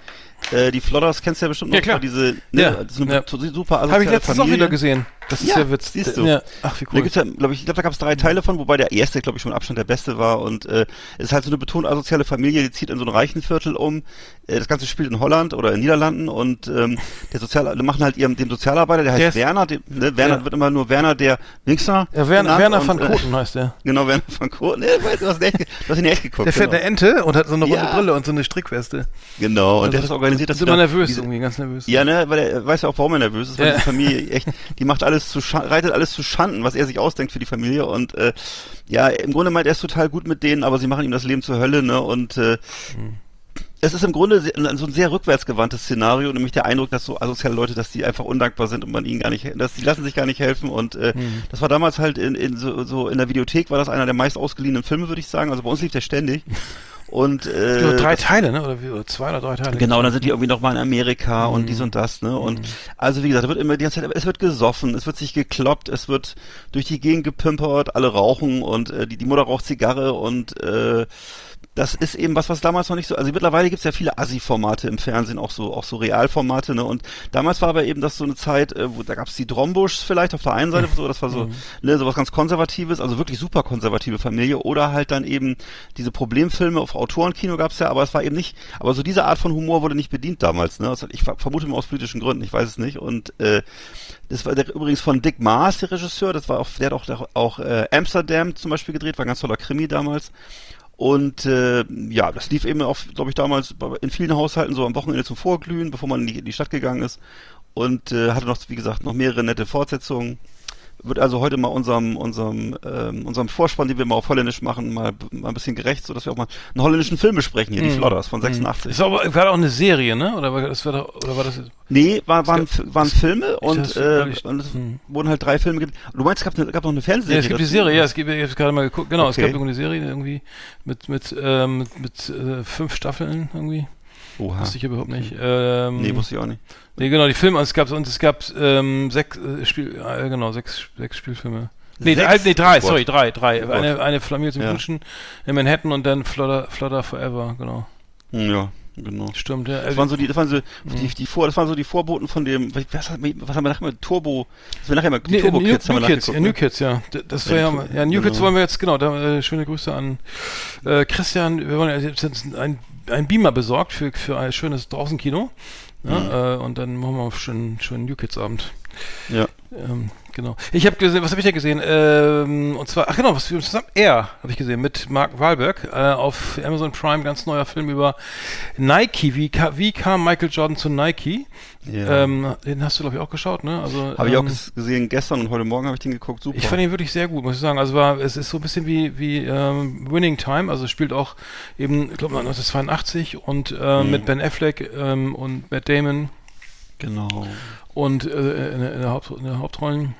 [SPEAKER 3] Äh, die Flodders kennst du ja bestimmt noch.
[SPEAKER 2] Ja, klar.
[SPEAKER 3] Diese, ne,
[SPEAKER 2] Ja,
[SPEAKER 3] das ist eine
[SPEAKER 2] ja.
[SPEAKER 3] super
[SPEAKER 2] Habe ich
[SPEAKER 3] asoziale
[SPEAKER 2] letztens auch
[SPEAKER 3] Familie.
[SPEAKER 2] wieder gesehen. Das ist
[SPEAKER 3] Ja,
[SPEAKER 2] ja, Witz.
[SPEAKER 3] siehst du.
[SPEAKER 2] Ja. Ach, wie
[SPEAKER 3] Da
[SPEAKER 2] cool.
[SPEAKER 3] gibt's ja, glaube ich, ich glaube, da gab es drei Teile von, wobei der erste, glaube ich, schon mit Abstand der beste war. Und äh, es ist halt so eine betont asoziale Familie, die zieht in so ein reichen Viertel um. Äh, das Ganze spielt in Holland oder in Niederlanden und ähm, der Sozial, die machen halt ihrem dem Sozialarbeiter, der heißt
[SPEAKER 2] Der ist-
[SPEAKER 3] Werner, dem, ne, Werner
[SPEAKER 2] Ja.
[SPEAKER 3] wird immer nur Werner der Wichser.
[SPEAKER 2] Ja, Werner, Werner
[SPEAKER 3] und,
[SPEAKER 2] van
[SPEAKER 3] äh,
[SPEAKER 2] Koten heißt der.
[SPEAKER 3] Genau, Werner van Koten. Ne, weil du hast, echt, du hast ihn echt geguckt.
[SPEAKER 2] Der fährt
[SPEAKER 3] genau.
[SPEAKER 2] eine Ente und hat so eine runde
[SPEAKER 3] Ja.
[SPEAKER 2] Brille und so eine Strickweste.
[SPEAKER 3] Genau, und der hat
[SPEAKER 2] Also,
[SPEAKER 3] das organisiert, dass
[SPEAKER 2] ist immer nervös
[SPEAKER 3] diese-
[SPEAKER 2] irgendwie, ganz nervös.
[SPEAKER 3] Ja, ne, weil er weiß ja auch, warum er nervös ist, weil
[SPEAKER 2] Ja.
[SPEAKER 3] die Familie echt, die macht alles zu Scha- reitet alles zu Schanden, was er sich ausdenkt für die Familie und äh, ja, im Grunde meint er ist total gut mit denen, aber sie machen ihm das Leben zur Hölle, ne? Und äh, es ist im Grunde so ein sehr rückwärtsgewandtes Szenario, nämlich der Eindruck, dass so asoziale Leute, dass die einfach undankbar sind und man ihnen gar nicht, dass die lassen sich gar nicht helfen und äh, das war damals halt in, in so, so in der Videothek war das einer der meist ausgeliehenen Filme, würde ich sagen. Also bei uns lief der ständig. [laughs] Und äh,
[SPEAKER 2] Nur drei Teile, ne? Oder, wie, oder zwei oder drei Teile.
[SPEAKER 3] Genau, dann sind die irgendwie noch mal in Amerika
[SPEAKER 2] Mhm.
[SPEAKER 3] und dies und das, ne? Und also wie gesagt, da wird immer die ganze Zeit, es wird gesoffen, es wird sich gekloppt, es wird durch die Gegend gepimpert, alle rauchen und äh, die, die Mutter raucht Zigarre und äh, das ist eben was, was damals noch nicht so, also mittlerweile gibt's ja viele Assi-Formate im Fernsehen, auch so, auch so Realformate, ne? Und damals war aber eben das so eine Zeit, äh, wo da gab's die Drombuschs vielleicht auf der einen Seite, so, das war so, ne, so was ganz Konservatives, also wirklich super konservative Familie, oder halt dann eben diese Problemfilme auf Autorenkino gab's ja, aber es war eben nicht, aber so diese Art von Humor wurde nicht bedient damals, ne? Ich ver- vermute mal aus politischen Gründen, ich weiß es nicht. Und äh, das war der, übrigens von Dick Maas, der Regisseur, das war auch, der hat auch, der, auch äh, Amsterdam zum Beispiel gedreht, war ein ganz toller Krimi damals. Und äh, ja, das lief eben auch, glaube ich, damals in vielen Haushalten so am Wochenende zum Vorglühen, bevor man in die, in die Stadt gegangen ist. Und äh, hatte noch, wie gesagt, noch mehrere nette Fortsetzungen. Wird also heute mal unserem, unserem, ähm, unserem Vorspann, den wir mal auf Holländisch machen, mal, mal ein bisschen gerecht, so dass wir auch mal einen holländischen Film besprechen hier, die Flodders von 86.
[SPEAKER 2] Ist aber, war auch eine Serie, ne? Oder war das, war doch, oder war das
[SPEAKER 3] Nee, war, waren,
[SPEAKER 2] gab-
[SPEAKER 3] waren Filme und,
[SPEAKER 2] das-
[SPEAKER 3] äh,
[SPEAKER 2] ich-
[SPEAKER 3] und es
[SPEAKER 2] hm.
[SPEAKER 3] wurden halt drei Filme. Du meinst, es gab, eine, gab noch eine Fernsehserie?
[SPEAKER 2] Ja, es gibt die? Serie, ja, es gibt, ich habe gerade mal geguckt, genau, es
[SPEAKER 3] Okay.
[SPEAKER 2] gab irgendwie eine Serie irgendwie mit, mit, ähm, mit, mit äh, fünf Staffeln irgendwie.
[SPEAKER 3] Oha.
[SPEAKER 2] Wusste ich überhaupt nicht. Ähm,
[SPEAKER 3] Nee, wusste ich auch nicht.
[SPEAKER 2] nee, genau, die Filme, es gab, und es gab ähm, sechs äh, Spiel, äh, genau, sechs, sechs Spielfilme. Nee,
[SPEAKER 3] Sechs?
[SPEAKER 2] drei, nee, drei,
[SPEAKER 3] Oh
[SPEAKER 2] sorry, drei, drei.
[SPEAKER 3] Oh
[SPEAKER 2] eine, eine Familie zum
[SPEAKER 3] Ja.
[SPEAKER 2] Knutschen in Manhattan und dann Flodder, Flodder Forever, genau.
[SPEAKER 3] Hm, ja. Genau.
[SPEAKER 2] Stimmt, ja.
[SPEAKER 3] Das waren so die, das waren so die, die vor, das waren so die Vorboten von dem, was, haben wir, was haben wir nachher mit Turbo, das wir nachher mal,
[SPEAKER 2] Nee,
[SPEAKER 3] Turbo
[SPEAKER 2] New,
[SPEAKER 3] Kids haben
[SPEAKER 2] New
[SPEAKER 3] wir
[SPEAKER 2] Kids, ja, New
[SPEAKER 3] ne?
[SPEAKER 2] Kids, ja. Das wäre ja, ja, New Kids
[SPEAKER 3] genau.
[SPEAKER 2] wollen wir jetzt, genau, da, äh, schöne Grüße an äh, Christian. Wir wollen ja jetzt ein, ein Beamer besorgt für, für ein schönes Draußenkino. Ja, äh, und dann machen wir einen schönen, schönen New Kids Abend.
[SPEAKER 3] Ja.
[SPEAKER 2] Ähm, genau. Ich habe gesehen, was habe ich denn gesehen? Ähm, und zwar, ach genau, was wir zusammen, Air habe ich gesehen mit Mark Wahlberg äh, auf Amazon Prime, ganz neuer Film über Nike. Wie, wie kam Michael Jordan zu Nike?
[SPEAKER 3] Ja.
[SPEAKER 2] Ähm, den hast du glaube ich auch geschaut, ne? Also
[SPEAKER 3] Habe ich auch
[SPEAKER 2] ähm,
[SPEAKER 3] ges- gesehen, gestern und heute Morgen habe ich den geguckt, super.
[SPEAKER 2] ich fand ihn wirklich sehr gut, muss ich sagen. Also war, es ist so ein bisschen wie, wie ähm, Winning Time, also spielt auch eben, ich glaube 1982 und äh,
[SPEAKER 3] Mhm.
[SPEAKER 2] mit Ben Affleck ähm, und Matt Damon
[SPEAKER 3] genau.
[SPEAKER 2] und äh, in, in, der Haupt, in der Hauptrollen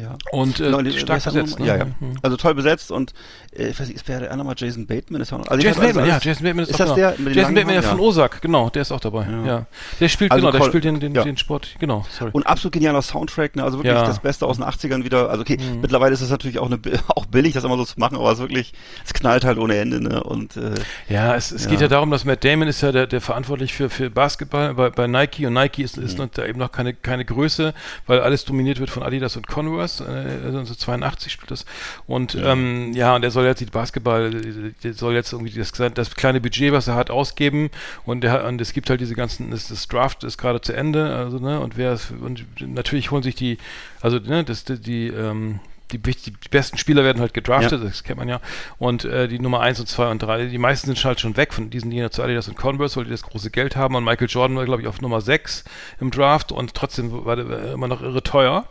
[SPEAKER 3] Ja.
[SPEAKER 2] und äh,
[SPEAKER 3] Genau, die-
[SPEAKER 2] stark
[SPEAKER 3] das
[SPEAKER 2] besetzt.
[SPEAKER 3] nochmal?
[SPEAKER 2] Ne?
[SPEAKER 3] Ja, ja.
[SPEAKER 2] Mhm.
[SPEAKER 3] Also toll besetzt und äh, ich weiß nicht, ist der andere mal Jason Bateman ist auch noch. Also
[SPEAKER 2] Jason Bateman, ja, Jason Bateman ist,
[SPEAKER 3] ist
[SPEAKER 2] auch
[SPEAKER 3] das
[SPEAKER 2] genau.
[SPEAKER 3] der
[SPEAKER 2] Jason Bateman ja von Osak, genau, der ist auch dabei. Ja.
[SPEAKER 3] Ja.
[SPEAKER 2] Der spielt
[SPEAKER 3] Also
[SPEAKER 2] genau, der spielt den, den,
[SPEAKER 3] ja.
[SPEAKER 2] den Sport, genau, sorry.
[SPEAKER 3] Und absolut genialer Soundtrack, ne? Also wirklich das Beste aus den 80ern wieder. Also okay,
[SPEAKER 2] Mhm.
[SPEAKER 3] mittlerweile ist es natürlich auch, eine, [laughs] auch billig, das immer so zu machen, aber es ist wirklich, es knallt halt ohne Ende, ne? Und äh,
[SPEAKER 2] Ja, es, es geht ja darum, dass Matt Damon ist ja der, der verantwortlich für, für Basketball bei, bei Nike und Nike ist, ist noch, da eben noch keine, keine Größe, weil alles dominiert wird von Adidas und Converse, äh, also 82 spielt das. Und ähm, ja, und er soll jetzt die Basketball, der soll jetzt irgendwie das, das kleine Budget, was er hat, ausgeben und, der, und es gibt halt diese ganzen, das, das Draft ist gerade zu Ende, also ne, und wer ist, und natürlich holen sich die, also ne, das, die, die ähm, die, die besten Spieler werden halt gedraftet, das kennt man ja. Und äh, die Nummer 1 und 2 und 3, die meisten sind halt schon weg von diesen, die zu Adidas und Converse, weil die das große Geld haben. Und Michael Jordan war, glaube ich, auf Nummer 6 im Draft und trotzdem war der immer noch irre teuer.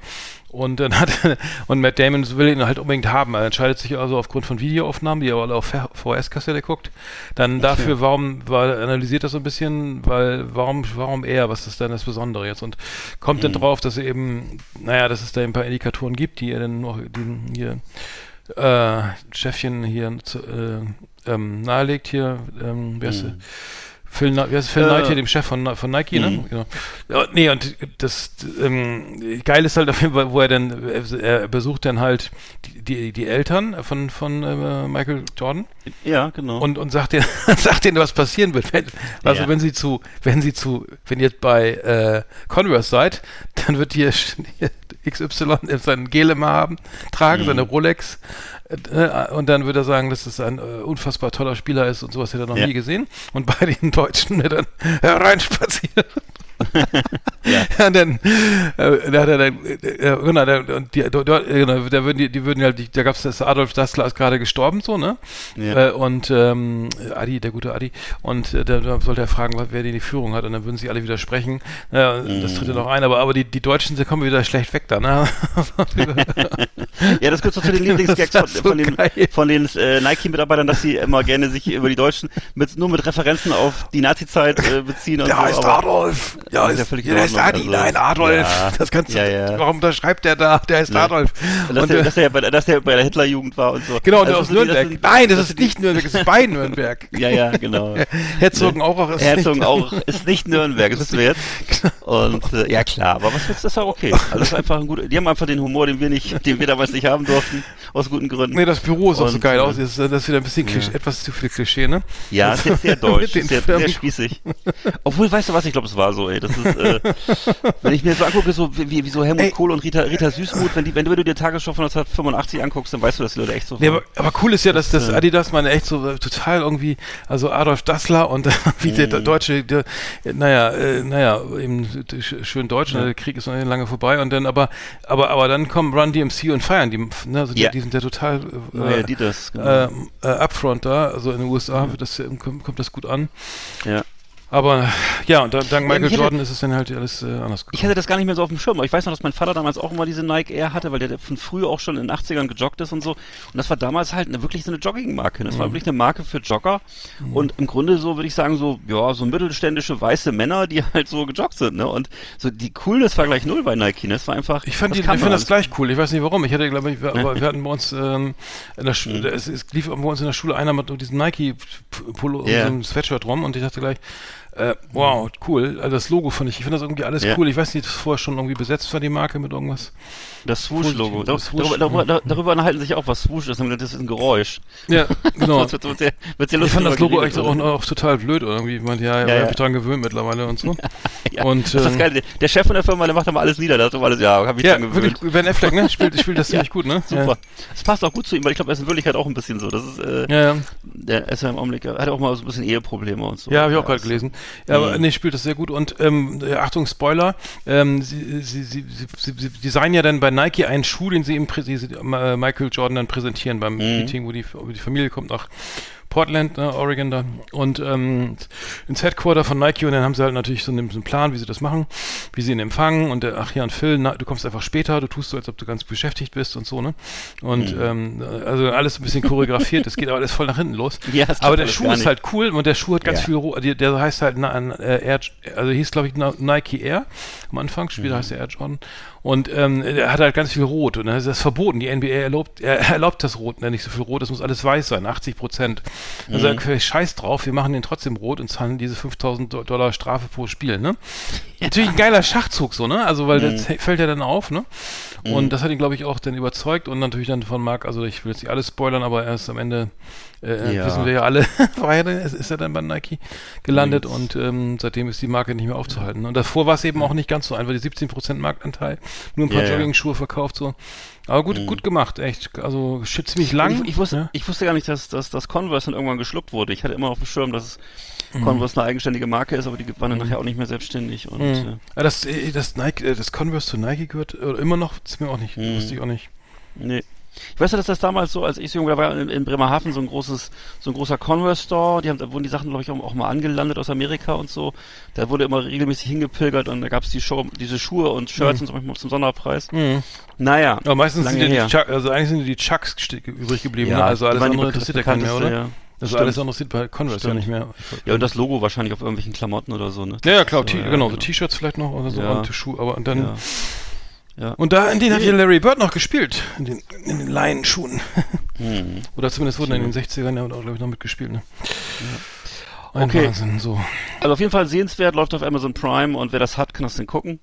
[SPEAKER 2] Und dann hat [laughs] und Matt Damon will ihn halt unbedingt haben. Er entscheidet sich also aufgrund von Videoaufnahmen, die er alle auf VS-Kassette guckt, dann dafür, warum, weil er analysiert das so ein bisschen, weil warum, warum er, was ist denn das Besondere jetzt? Und kommt dann drauf, dass er eben, naja, dass es da ein paar Indikatoren gibt, die er dann noch die, hier äh, Chefchen hier äh, ähm, nahelegt hier, ähm, wer ist
[SPEAKER 3] Mhm.
[SPEAKER 2] Phil, wer ist Phil
[SPEAKER 3] Äh,
[SPEAKER 2] Knight hier, dem Chef von, von Nike, ne?
[SPEAKER 3] Mhm.
[SPEAKER 2] Genau. Ja, nee, und das ähm, geil ist halt auf jeden Fall, wo er dann, er besucht dann halt die, die, die Eltern von, von äh, Michael Jordan
[SPEAKER 3] ja, genau.
[SPEAKER 2] und, und sagt denen, [laughs] sagt denen, was passieren wird. Wenn, also
[SPEAKER 3] Ja.
[SPEAKER 2] wenn sie zu, wenn sie zu, wenn ihr bei äh, Converse seid, dann wird hier, hier XY seinen Gel immer haben, tragen,
[SPEAKER 3] Mhm.
[SPEAKER 2] seine Rolex. Äh, und dann würde er sagen, dass es ein äh, unfassbar toller Spieler ist und sowas hätte er noch
[SPEAKER 3] Ja.
[SPEAKER 2] nie gesehen. Und bei den Deutschen wird dann [laughs] hereinspaziert. [laughs] ja. dann, äh, da hat er dann, äh, genau, da, und die, dort, genau, da würden die, die würden halt, die, da gab's das, Adolf Dassler ist gerade gestorben, so, ne?
[SPEAKER 3] Ja.
[SPEAKER 2] Äh, und ähm, Adi, der gute Adi, und äh, da, da sollte er fragen, was, wer die Führung hat, und dann würden sie alle widersprechen. Ja, Das tritt ja noch ein, aber, aber die, die Deutschen, sie kommen wieder schlecht weg da, ne? [laughs]
[SPEAKER 3] ja, das gehört so zu den [laughs] Lieblingsgags von,
[SPEAKER 2] ist so
[SPEAKER 3] von den, von den äh, Nike-Mitarbeitern, dass sie immer gerne sich über die Deutschen mit, nur mit Referenzen auf die Nazi-Zeit äh, beziehen und
[SPEAKER 2] Der
[SPEAKER 3] so.
[SPEAKER 2] heißt
[SPEAKER 3] aber-
[SPEAKER 2] Adolf. Ja,
[SPEAKER 3] Das ist ja
[SPEAKER 2] ist,
[SPEAKER 3] völlig
[SPEAKER 2] ja,
[SPEAKER 3] in
[SPEAKER 2] der ist Adi.
[SPEAKER 3] also-
[SPEAKER 2] Nein, Adolf.
[SPEAKER 3] Ja. [laughs]
[SPEAKER 2] Das kannst du,
[SPEAKER 3] Ja, ja.
[SPEAKER 2] warum unterschreibt der da? Der heißt
[SPEAKER 3] Ja.
[SPEAKER 2] Adolf.
[SPEAKER 3] dass,
[SPEAKER 2] Und,
[SPEAKER 3] der,
[SPEAKER 2] äh,
[SPEAKER 3] dass, der bei, dass der bei der Hitlerjugend war und so.
[SPEAKER 2] genau, der
[SPEAKER 3] Also
[SPEAKER 2] aus
[SPEAKER 3] die- das
[SPEAKER 2] Nürnberg.
[SPEAKER 3] sind-
[SPEAKER 2] Nein, das
[SPEAKER 3] das
[SPEAKER 2] ist
[SPEAKER 3] die-
[SPEAKER 2] nicht Nürnberg, das ist bei Nürnberg. [laughs]
[SPEAKER 3] Ja, ja, genau. [laughs]
[SPEAKER 2] Herzogenaurach ist
[SPEAKER 3] Herzog
[SPEAKER 2] nicht.
[SPEAKER 3] auch ist nicht Nürnberg, das wissen wir jetzt. Und äh, ja klar, aber was du, das ist auch okay. Also das ist einfach ein guter, die haben einfach den Humor, den wir nicht, den wir damals nicht haben durften, aus guten Gründen.
[SPEAKER 2] Nee, das Büro ist auch so
[SPEAKER 3] Und,
[SPEAKER 2] geil
[SPEAKER 3] äh,
[SPEAKER 2] aus. Das ist, das ist wieder ein bisschen Klischee, etwas zu viel Klischee, ne?
[SPEAKER 3] Ja, ist sehr, deutsch, sehr, sehr spießig. Obwohl, weißt du was, ich glaube, es war so, ey. Das ist, äh, [laughs] wenn ich mir so angucke, so wie, wie so Helmut
[SPEAKER 2] Ey.
[SPEAKER 3] Kohl und Rita, Rita Süßmuth, wenn, die, wenn du dir Tagesschau von 1985 anguckst, dann weißt du, dass die Leute echt so
[SPEAKER 2] Nee, aber, aber cool ist ja, dass das
[SPEAKER 3] äh,
[SPEAKER 2] Adidas meine echt so äh, total irgendwie, also Adolf Dassler und äh, [laughs] wie der
[SPEAKER 3] Mhm.
[SPEAKER 2] deutsche, der, äh, naja, äh, naja, eben äh, sch- schön deutsch, ne, der Krieg ist noch nicht lange vorbei und dann aber, aber, aber dann kommen Run DMC und feiern die, ne, also die,
[SPEAKER 3] Ja.
[SPEAKER 2] die sind ja total äh,
[SPEAKER 3] Naja, die das, genau.
[SPEAKER 2] ähm, äh, upfront da, also in den USA wird das, ja- kommt, kommt das gut an.
[SPEAKER 3] ja.
[SPEAKER 2] Aber ja, und dann, dank Michael
[SPEAKER 3] ich hätte-
[SPEAKER 2] Jordan ist es dann halt alles äh, anders
[SPEAKER 3] Ich hatte das gar nicht mehr so auf dem Schirm, aber ich weiß noch, dass mein Vater damals auch immer diese Nike Air hatte, weil der von früher auch schon in den 80ern gejoggt ist und so. Und das war damals halt eine, wirklich so eine Joggingmarke. Das
[SPEAKER 2] Mhm.
[SPEAKER 3] war wirklich eine Marke für Jogger. Und im Grunde so, würde ich sagen, so, ja, so mittelständische weiße Männer, die [laughs] halt so gejoggt sind, ne? Und so die Coolness war gleich null bei Nike, ne? Das war einfach.
[SPEAKER 2] Ich fand, die, ich fand das gleich cool. Ich weiß nicht warum. Ich hatte, glaube ich, wir, aber wir hatten bei uns ähm, in der Schule, es, es lief bei uns in der Schule einer mit diesem Nike-Pullo
[SPEAKER 3] Ja.
[SPEAKER 2] und so einem Sweatshirt rum und ich dachte gleich, äh, wow, cool. Also das Logo fand ich, ich finde das irgendwie alles
[SPEAKER 3] Ja.
[SPEAKER 2] cool. Ich weiß nicht, das vorher schon irgendwie besetzt war, die Marke mit irgendwas.
[SPEAKER 3] Das Swoosh-Logo.
[SPEAKER 2] Das
[SPEAKER 3] Darüber, darüber, darüber, unterhalten sich auch, was Swoosh ist. Das ist ein Geräusch.
[SPEAKER 2] Ja, [laughs] genau.
[SPEAKER 3] Das wird, wird sehr, wird sehr
[SPEAKER 2] Ich fand das Logo eigentlich auch, auch total blöd irgendwie. Ich meinte, ja, ja,
[SPEAKER 3] Ja,
[SPEAKER 2] ich
[SPEAKER 3] ja.
[SPEAKER 2] hab mich dran gewöhnt mittlerweile und so. [laughs]
[SPEAKER 3] Ja,
[SPEAKER 2] und,
[SPEAKER 3] das ist das
[SPEAKER 2] ähm,
[SPEAKER 3] Geile. Der- Chef von der Firma, der macht aber alles nieder. Doch alles, ja, hab ich
[SPEAKER 2] Ja, wirklich,
[SPEAKER 3] gewöhnt.
[SPEAKER 2] Ben Affleck, ne? Spielt, [laughs] spielt das ziemlich gut, ne?
[SPEAKER 3] Super. Das passt auch gut zu ihm, weil ich glaube, er ist in Wirklichkeit auch ein bisschen so. Das ist, äh,
[SPEAKER 2] Ja, ja.
[SPEAKER 3] der ist ja im Augenblick, er hat auch mal so ein bisschen Eheprobleme und so.
[SPEAKER 2] Ja, habe ich auch gerade
[SPEAKER 3] das-
[SPEAKER 2] gelesen. Ja, aber
[SPEAKER 3] Mhm.
[SPEAKER 2] nee, spielt das sehr gut. Und ähm, äh, Achtung, Spoiler, ähm, sie, sie, sie, sie, designen ja dann bei Nike einen Schuh, den sie, im, äh, Michael Jordan dann präsentieren beim
[SPEAKER 3] Mhm.
[SPEAKER 2] Meeting, wo die, wo die Familie kommt nach Portland, ne, Oregon da und ähm, ins Headquarter von Nike und dann haben sie halt natürlich so einen, so einen Plan, wie sie das machen, wie sie ihn empfangen und der, ach ja, und Phil, na, du kommst einfach später, du tust so, als ob du ganz beschäftigt bist und so, ne? Und ähm, also alles ein bisschen choreografiert, das geht aber alles voll nach hinten los. [laughs]
[SPEAKER 3] Ja,
[SPEAKER 2] aber der Schuh ist halt cool und der Schuh hat ganz
[SPEAKER 3] Ja.
[SPEAKER 2] viel, Ro- der, der heißt halt na, äh, Air, also hieß glaube ich Na- Nike Air am Anfang, später
[SPEAKER 3] Mhm.
[SPEAKER 2] heißt er Air Jordan und ähm, der hat halt ganz viel Rot und das ist verboten. Die NBA erlaubt, er [laughs] erlaubt das Rot, ne, nicht so viel Rot, das muss alles weiß sein, 80 Prozent. Also
[SPEAKER 3] Mhm.
[SPEAKER 2] okay, scheiß drauf, wir machen den trotzdem rot und zahlen diese 5000 Do- Dollar Strafe pro Spiel, ne? [laughs] Natürlich ein geiler Schachzug so, ne? Also weil das
[SPEAKER 3] Mhm.
[SPEAKER 2] fällt ja dann auf, ne? Und das hat ihn glaube ich auch dann überzeugt und natürlich dann von Marc, also ich will jetzt nicht alles spoilern, aber erst am Ende äh,
[SPEAKER 3] Ja.
[SPEAKER 2] wissen wir ja alle, [laughs] war denn, ist, er dann bei Nike gelandet und ähm, seitdem ist die Marke nicht mehr aufzuhalten. ne? Und davor war es eben auch nicht ganz so einfach, die 17% Marktanteil, nur ein paar
[SPEAKER 3] Ja, ja.
[SPEAKER 2] Jogging-Schuhe verkauft so. Aber gut, gut gemacht, echt. Also shit ziemlich lang.
[SPEAKER 3] Ich, ich, wusste,
[SPEAKER 2] ja?
[SPEAKER 3] ich wusste gar nicht, dass, dass, dass Converse dann irgendwann geschluckt wurde. Ich hatte immer auf dem Schirm, dass
[SPEAKER 2] Mhm.
[SPEAKER 3] Converse eine eigenständige Marke ist, aber die waren dann nachher auch nicht mehr selbstständig. Und, äh,
[SPEAKER 2] Mhm. Ja, das, äh, das Nike, äh, das Converse zu Nike gehört, oder immer noch, das ist mir auch nicht,
[SPEAKER 3] Mhm.
[SPEAKER 2] wusste ich auch nicht.
[SPEAKER 3] Nee. Ich weiß ja, dass das damals so, als ich so jung war, in, in Bremerhaven so ein großes, so ein großer Converse-Store, die haben, da wurden die Sachen, glaube ich, auch, auch mal angelandet aus Amerika und so. Da wurde immer regelmäßig hingepilgert und da gab es die Show, diese Schuhe und Shirts und so manchmal zum Sonderpreis.
[SPEAKER 2] Mhm.
[SPEAKER 3] Naja.
[SPEAKER 2] Aber meistens sind ja die Chuck, also eigentlich sind die Chucks übrig geblieben,
[SPEAKER 3] Ja,
[SPEAKER 2] ne? also alles andere interessiert ja keinen mehr, oder?
[SPEAKER 3] ja.
[SPEAKER 2] Also
[SPEAKER 3] Stimmt.
[SPEAKER 2] alles andere interessiert bei Converse ja
[SPEAKER 3] Stimmt.
[SPEAKER 2] nicht mehr.
[SPEAKER 3] Ja, und das Logo wahrscheinlich auf irgendwelchen Klamotten oder so, ne?
[SPEAKER 2] Ja, ja, klar,
[SPEAKER 3] So, ja,
[SPEAKER 2] genau, so
[SPEAKER 3] genau.
[SPEAKER 2] T-Shirts vielleicht noch oder so
[SPEAKER 3] Ja.
[SPEAKER 2] und Schuhe, aber und dann
[SPEAKER 3] Ja. Ja.
[SPEAKER 2] und da in denen hat ja Larry Bird noch gespielt, in den, in den Laienschuhen. [laughs]
[SPEAKER 3] Hm.
[SPEAKER 2] Oder zumindest wurden in den 60ern ja auch, glaube ich, noch mitgespielt, ne? Ein
[SPEAKER 3] Okay.
[SPEAKER 2] Wahnsinn, so.
[SPEAKER 3] Also auf jeden Fall sehenswert, läuft auf Amazon Prime und wer das hat, kann das dann gucken.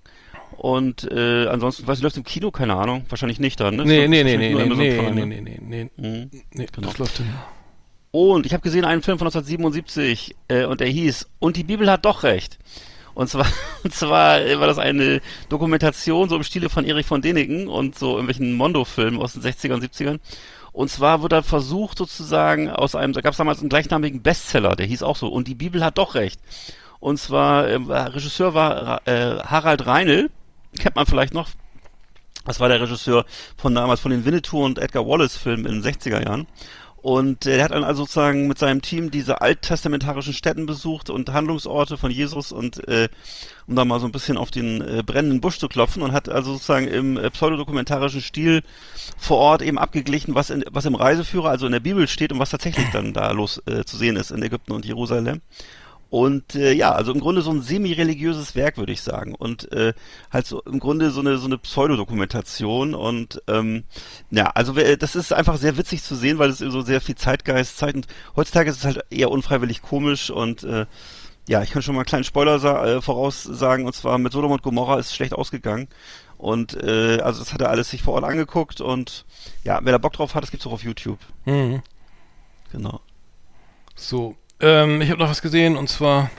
[SPEAKER 3] Und äh, ansonsten, weiß ich, läuft im Kino, keine Ahnung, wahrscheinlich nicht dann, ne?
[SPEAKER 2] Nee,
[SPEAKER 3] Das
[SPEAKER 2] nee, nee, nee,
[SPEAKER 3] nur
[SPEAKER 2] nee, nee,
[SPEAKER 3] Prime,
[SPEAKER 2] nee,
[SPEAKER 3] ne?
[SPEAKER 2] nee, nee, nee,
[SPEAKER 3] Mhm.
[SPEAKER 2] nee,
[SPEAKER 3] Genau.
[SPEAKER 2] das läuft dann.
[SPEAKER 3] Und ich habe gesehen einen Film von 1977 äh, und der hieß Und die Bibel hat doch recht. Und zwar, [laughs] und zwar war das eine Dokumentation so im Stile von Erich von Däniken und so irgendwelchen Mondo-Filmen aus den 60ern und 70ern. Und zwar wurde da versucht sozusagen aus einem, da gab es damals einen gleichnamigen Bestseller, der hieß auch so Und die Bibel hat doch recht. Und zwar, äh, Regisseur war äh, Harald Reinl, kennt man vielleicht noch. Das war der Regisseur von damals von den Winnetou und Edgar Wallace Filmen in den 60er Jahren. Und er hat dann also sozusagen mit seinem Team diese alttestamentarischen Städten besucht und Handlungsorte von Jesus und äh, um da mal so ein bisschen auf den äh, brennenden Busch zu klopfen und hat also sozusagen im äh, pseudodokumentarischen Stil vor Ort eben abgeglichen, was, in, was im Reiseführer, also in der Bibel steht und was tatsächlich dann da los äh, zu sehen ist in Ägypten und Jerusalem. Und äh, ja, also im Grunde so ein semi-religiöses Werk, würde ich sagen. Und äh, halt so im Grunde so eine so eine Pseudodokumentation. Und ähm, ja, also wer- das ist einfach sehr witzig zu sehen, weil es so sehr viel Zeitgeist zeigt. Und heutzutage ist es halt eher unfreiwillig komisch und äh, ja, ich kann schon mal einen kleinen Spoiler äh, voraussagen, und zwar mit Sodom und Gomorra ist es schlecht ausgegangen. Und äh, also das hat er alles sich vor Ort angeguckt und ja, wer da Bock drauf hat, das gibt's auch auf YouTube.
[SPEAKER 2] Mhm.
[SPEAKER 3] Genau.
[SPEAKER 2] So, ähm, ich habe noch was gesehen und zwar,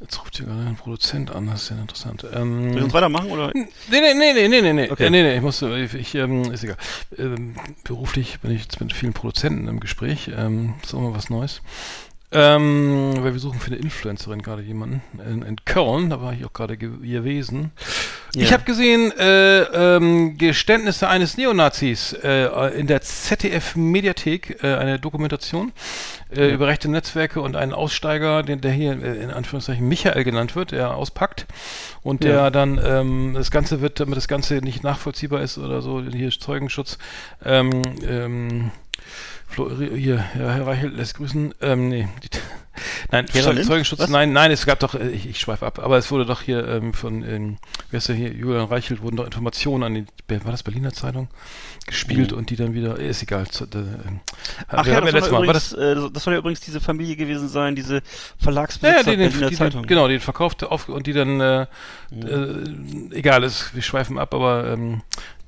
[SPEAKER 2] jetzt ruft hier gerade ein Produzent an, das ist ja interessant. Ähm,
[SPEAKER 3] Will ich uns weitermachen oder?
[SPEAKER 2] Nee, nee, nee, nee, nee, nee, nee.
[SPEAKER 3] Okay.
[SPEAKER 2] Äh, nee, nee, ich muss, ich, ich ähm, ist egal. Ähm, beruflich bin ich jetzt mit vielen Produzenten im Gespräch. Ähm, ist auch mal was Neues. Ähm, weil wir suchen für eine Influencerin gerade jemanden in, in Köln, da war ich auch gerade ge gewesen.
[SPEAKER 3] Ja.
[SPEAKER 2] Ich habe gesehen, äh, ähm, Geständnisse eines Neonazis äh, in der ZDF-Mediathek, äh, eine Dokumentation äh, über rechte Netzwerke und einen Aussteiger, den, der hier in Anführungszeichen Michael genannt wird, der auspackt und der
[SPEAKER 3] Ja.
[SPEAKER 2] dann, ähm, das Ganze wird, damit das Ganze nicht nachvollziehbar ist oder so, hier ist Zeugenschutz, ähm, ähm, Flo, hier, ja, Herr Reichelt lässt grüßen, ähm, nee, die, Nein,
[SPEAKER 3] Gerald
[SPEAKER 2] Zeugenschutz,
[SPEAKER 3] Was?
[SPEAKER 2] nein, nein, es gab doch, äh, ich, ich schweife ab, aber es wurde doch hier ähm, von, ähm, wer ist der hier, Julian Reichelt, wurden doch Informationen an die, war das Berliner Zeitung, gespielt und die dann wieder, ist egal. Zu, äh,
[SPEAKER 3] Mhm. Ach ja, das,
[SPEAKER 2] letztes
[SPEAKER 3] soll
[SPEAKER 2] Mal, war
[SPEAKER 3] übrigens,
[SPEAKER 2] das,
[SPEAKER 3] äh, das soll ja übrigens diese Familie gewesen sein, diese
[SPEAKER 2] ja,
[SPEAKER 3] Verlagsbesitzer
[SPEAKER 2] ja, den, den,
[SPEAKER 3] Berliner
[SPEAKER 2] die,
[SPEAKER 3] Zeitung.
[SPEAKER 2] den, genau, den verkaufte auf und die dann, äh, äh, egal, es, wir schweifen ab, aber ähm,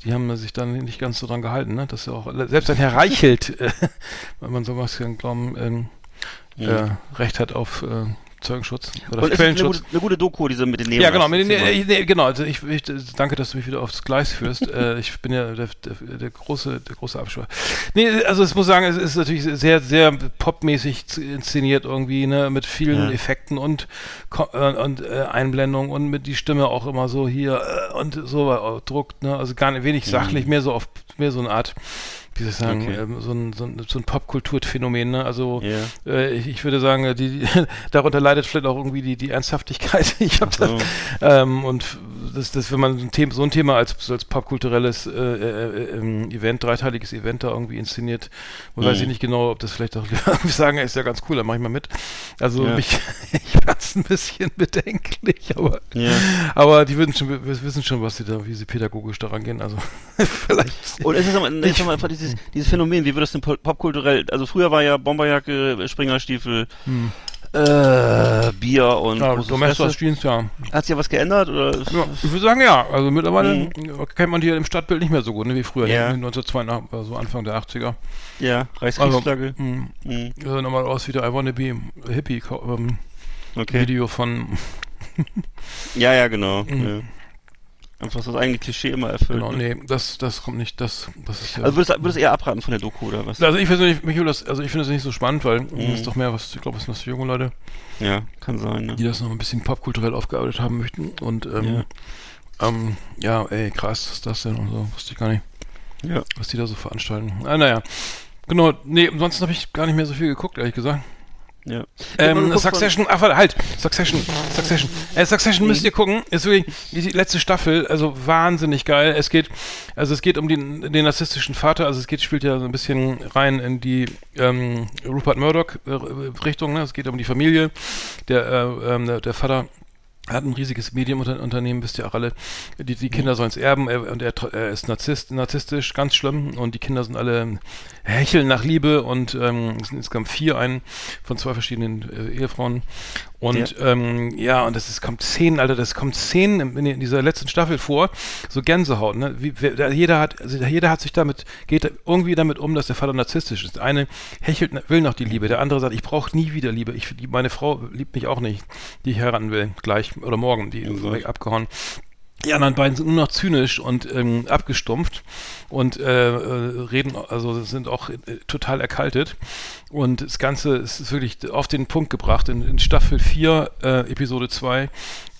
[SPEAKER 2] die haben sich dann nicht ganz so dran gehalten, ne? Dass ja auch selbst ein Herr Reichelt, äh, [laughs] wenn man sowas kann glauben, ähm, äh, Recht hat auf äh, Zeugenschutz oder
[SPEAKER 3] Und es ist eine
[SPEAKER 2] Quellenschutz.
[SPEAKER 3] gute, eine gute Doku, diese mit den Neonazis.
[SPEAKER 2] Ja, genau, mit den, nee, nee, genau. Also ich, ich danke, dass du mich wieder aufs Gleis führst. [laughs] äh, ich bin ja der, der, der große, der große Abschwör. Nee, also ich muss sagen, es ist natürlich sehr, sehr popmäßig inszeniert irgendwie, ne, mit vielen
[SPEAKER 3] Ja.
[SPEAKER 2] Effekten und äh, und äh, Einblendungen und mit die Stimme auch immer so hier äh, und so äh, druckt, ne, also gar nicht wenig sachlich, mehr so auf mehr so eine Art wie soll ich sagen.
[SPEAKER 3] Okay.
[SPEAKER 2] ähm, so ein, so ein, so ein Popkulturphänomen, ne? Also
[SPEAKER 3] Ja.
[SPEAKER 2] äh, ich, ich würde sagen, äh, die, die, [laughs] darunter leidet vielleicht auch irgendwie die, die Ernsthaftigkeit. [laughs] Ich habe
[SPEAKER 3] so.
[SPEAKER 2] das ähm, und das, das, wenn man so ein Thema, so ein Thema als, als popkulturelles äh, äh, äh, ähm, Event, dreiteiliges Event da irgendwie inszeniert, wo weiß ich nicht genau, ob das vielleicht auch [laughs] sagen, ist ja ganz cool, dann mach ich mal mit. Also
[SPEAKER 3] Ja.
[SPEAKER 2] mich, [laughs] ich fand's ein bisschen [laughs] bedenklich, aber
[SPEAKER 3] Ja.
[SPEAKER 2] aber die wissen schon, wir wissen schon, was sie da, wie sie pädagogisch daran gehen. Also vielleicht.
[SPEAKER 3] Und es ist aber, ich einfach dieses, dieses Phänomen, wie wird das denn pop- popkulturell, also früher war ja Bomberjacke, Springerstiefel, äh, Bier und.
[SPEAKER 2] Ja, Domestos. Jeans, ja.
[SPEAKER 3] Hat sich ja was geändert? Oder?
[SPEAKER 2] Ja, ich würde sagen, ja. Also mittlerweile kennt man die im Stadtbild nicht mehr so gut, ne, wie früher.
[SPEAKER 3] Ja.
[SPEAKER 2] Ne? 1982, also Anfang der 80er.
[SPEAKER 3] Ja,
[SPEAKER 2] Also,
[SPEAKER 3] Reichskriegsflagge.
[SPEAKER 2] mh,
[SPEAKER 3] Mhm.
[SPEAKER 2] sah nochmal aus wie der I Wanna Be Hippie ähm,
[SPEAKER 3] Okay.
[SPEAKER 2] Video von,
[SPEAKER 3] Ja, ja, genau.
[SPEAKER 2] Mhm.
[SPEAKER 3] Ja. Einfach das eigene Klischee immer erfüllt.
[SPEAKER 2] genau,
[SPEAKER 3] ne?
[SPEAKER 2] nee, das, das kommt nicht, das, das ist ja.
[SPEAKER 3] Also würdest du würdest du eher abraten von der Doku oder was?
[SPEAKER 2] also ich persönlich, mich würde das, also ich finde das nicht so spannend, weil
[SPEAKER 3] Mhm.
[SPEAKER 2] das ist doch mehr was, ich glaube, es sind was für junge Leute,
[SPEAKER 3] Ja, kann sein. Ne?
[SPEAKER 2] die das noch ein bisschen popkulturell aufgearbeitet haben möchten und, ähm, ähm, ja, ey, krass, was ist das denn und so, wusste ich gar nicht.
[SPEAKER 3] Ja.
[SPEAKER 2] was die da so veranstalten. Ah, naja. Genau, nee, ansonsten habe ich gar nicht mehr so viel geguckt, ehrlich gesagt.
[SPEAKER 3] Ja.
[SPEAKER 2] Ähm, Succession, ach warte, halt, Succession, Succession. Äh, Succession müsst ihr gucken, ist wirklich die letzte Staffel, also wahnsinnig geil. Es geht, also es geht um den, den narzisstischen Vater, also es geht, spielt ja so ein bisschen rein in die ähm, Rupert Murdoch äh, Richtung, ne? Es geht um die Familie, der, äh, ähm, der, der Vater hat ein riesiges Medienunternehmen, wisst ihr auch alle. Die, die Kinder sollen es erben er, und er, er ist narzisst, narzisstisch, ganz schlimm. Und die Kinder sind alle hecheln nach Liebe und ähm, es sind insgesamt vier, ein von zwei verschiedenen äh, Ehefrauen. Und ja. Ähm, ja, und das ist, kommt Szenen, Alter, das kommt Szenen in, in dieser letzten Staffel vor, so Gänsehaut, ne? Wie, wer, da, jeder hat, also jeder hat sich damit, geht irgendwie damit um, dass der Vater narzisstisch ist. Der eine hechelt, will noch die Liebe, der andere sagt, ich brauche nie wieder Liebe. Ich, meine Frau liebt mich auch nicht, die ich heiraten will, gleich oder morgen, die ist abgehauen. Die anderen beiden sind nur noch zynisch und ähm, abgestumpft und äh, äh, reden, also sind auch äh, total erkaltet. Und das Ganze ist wirklich auf den Punkt gebracht in, in Staffel 4, äh, Episode 2.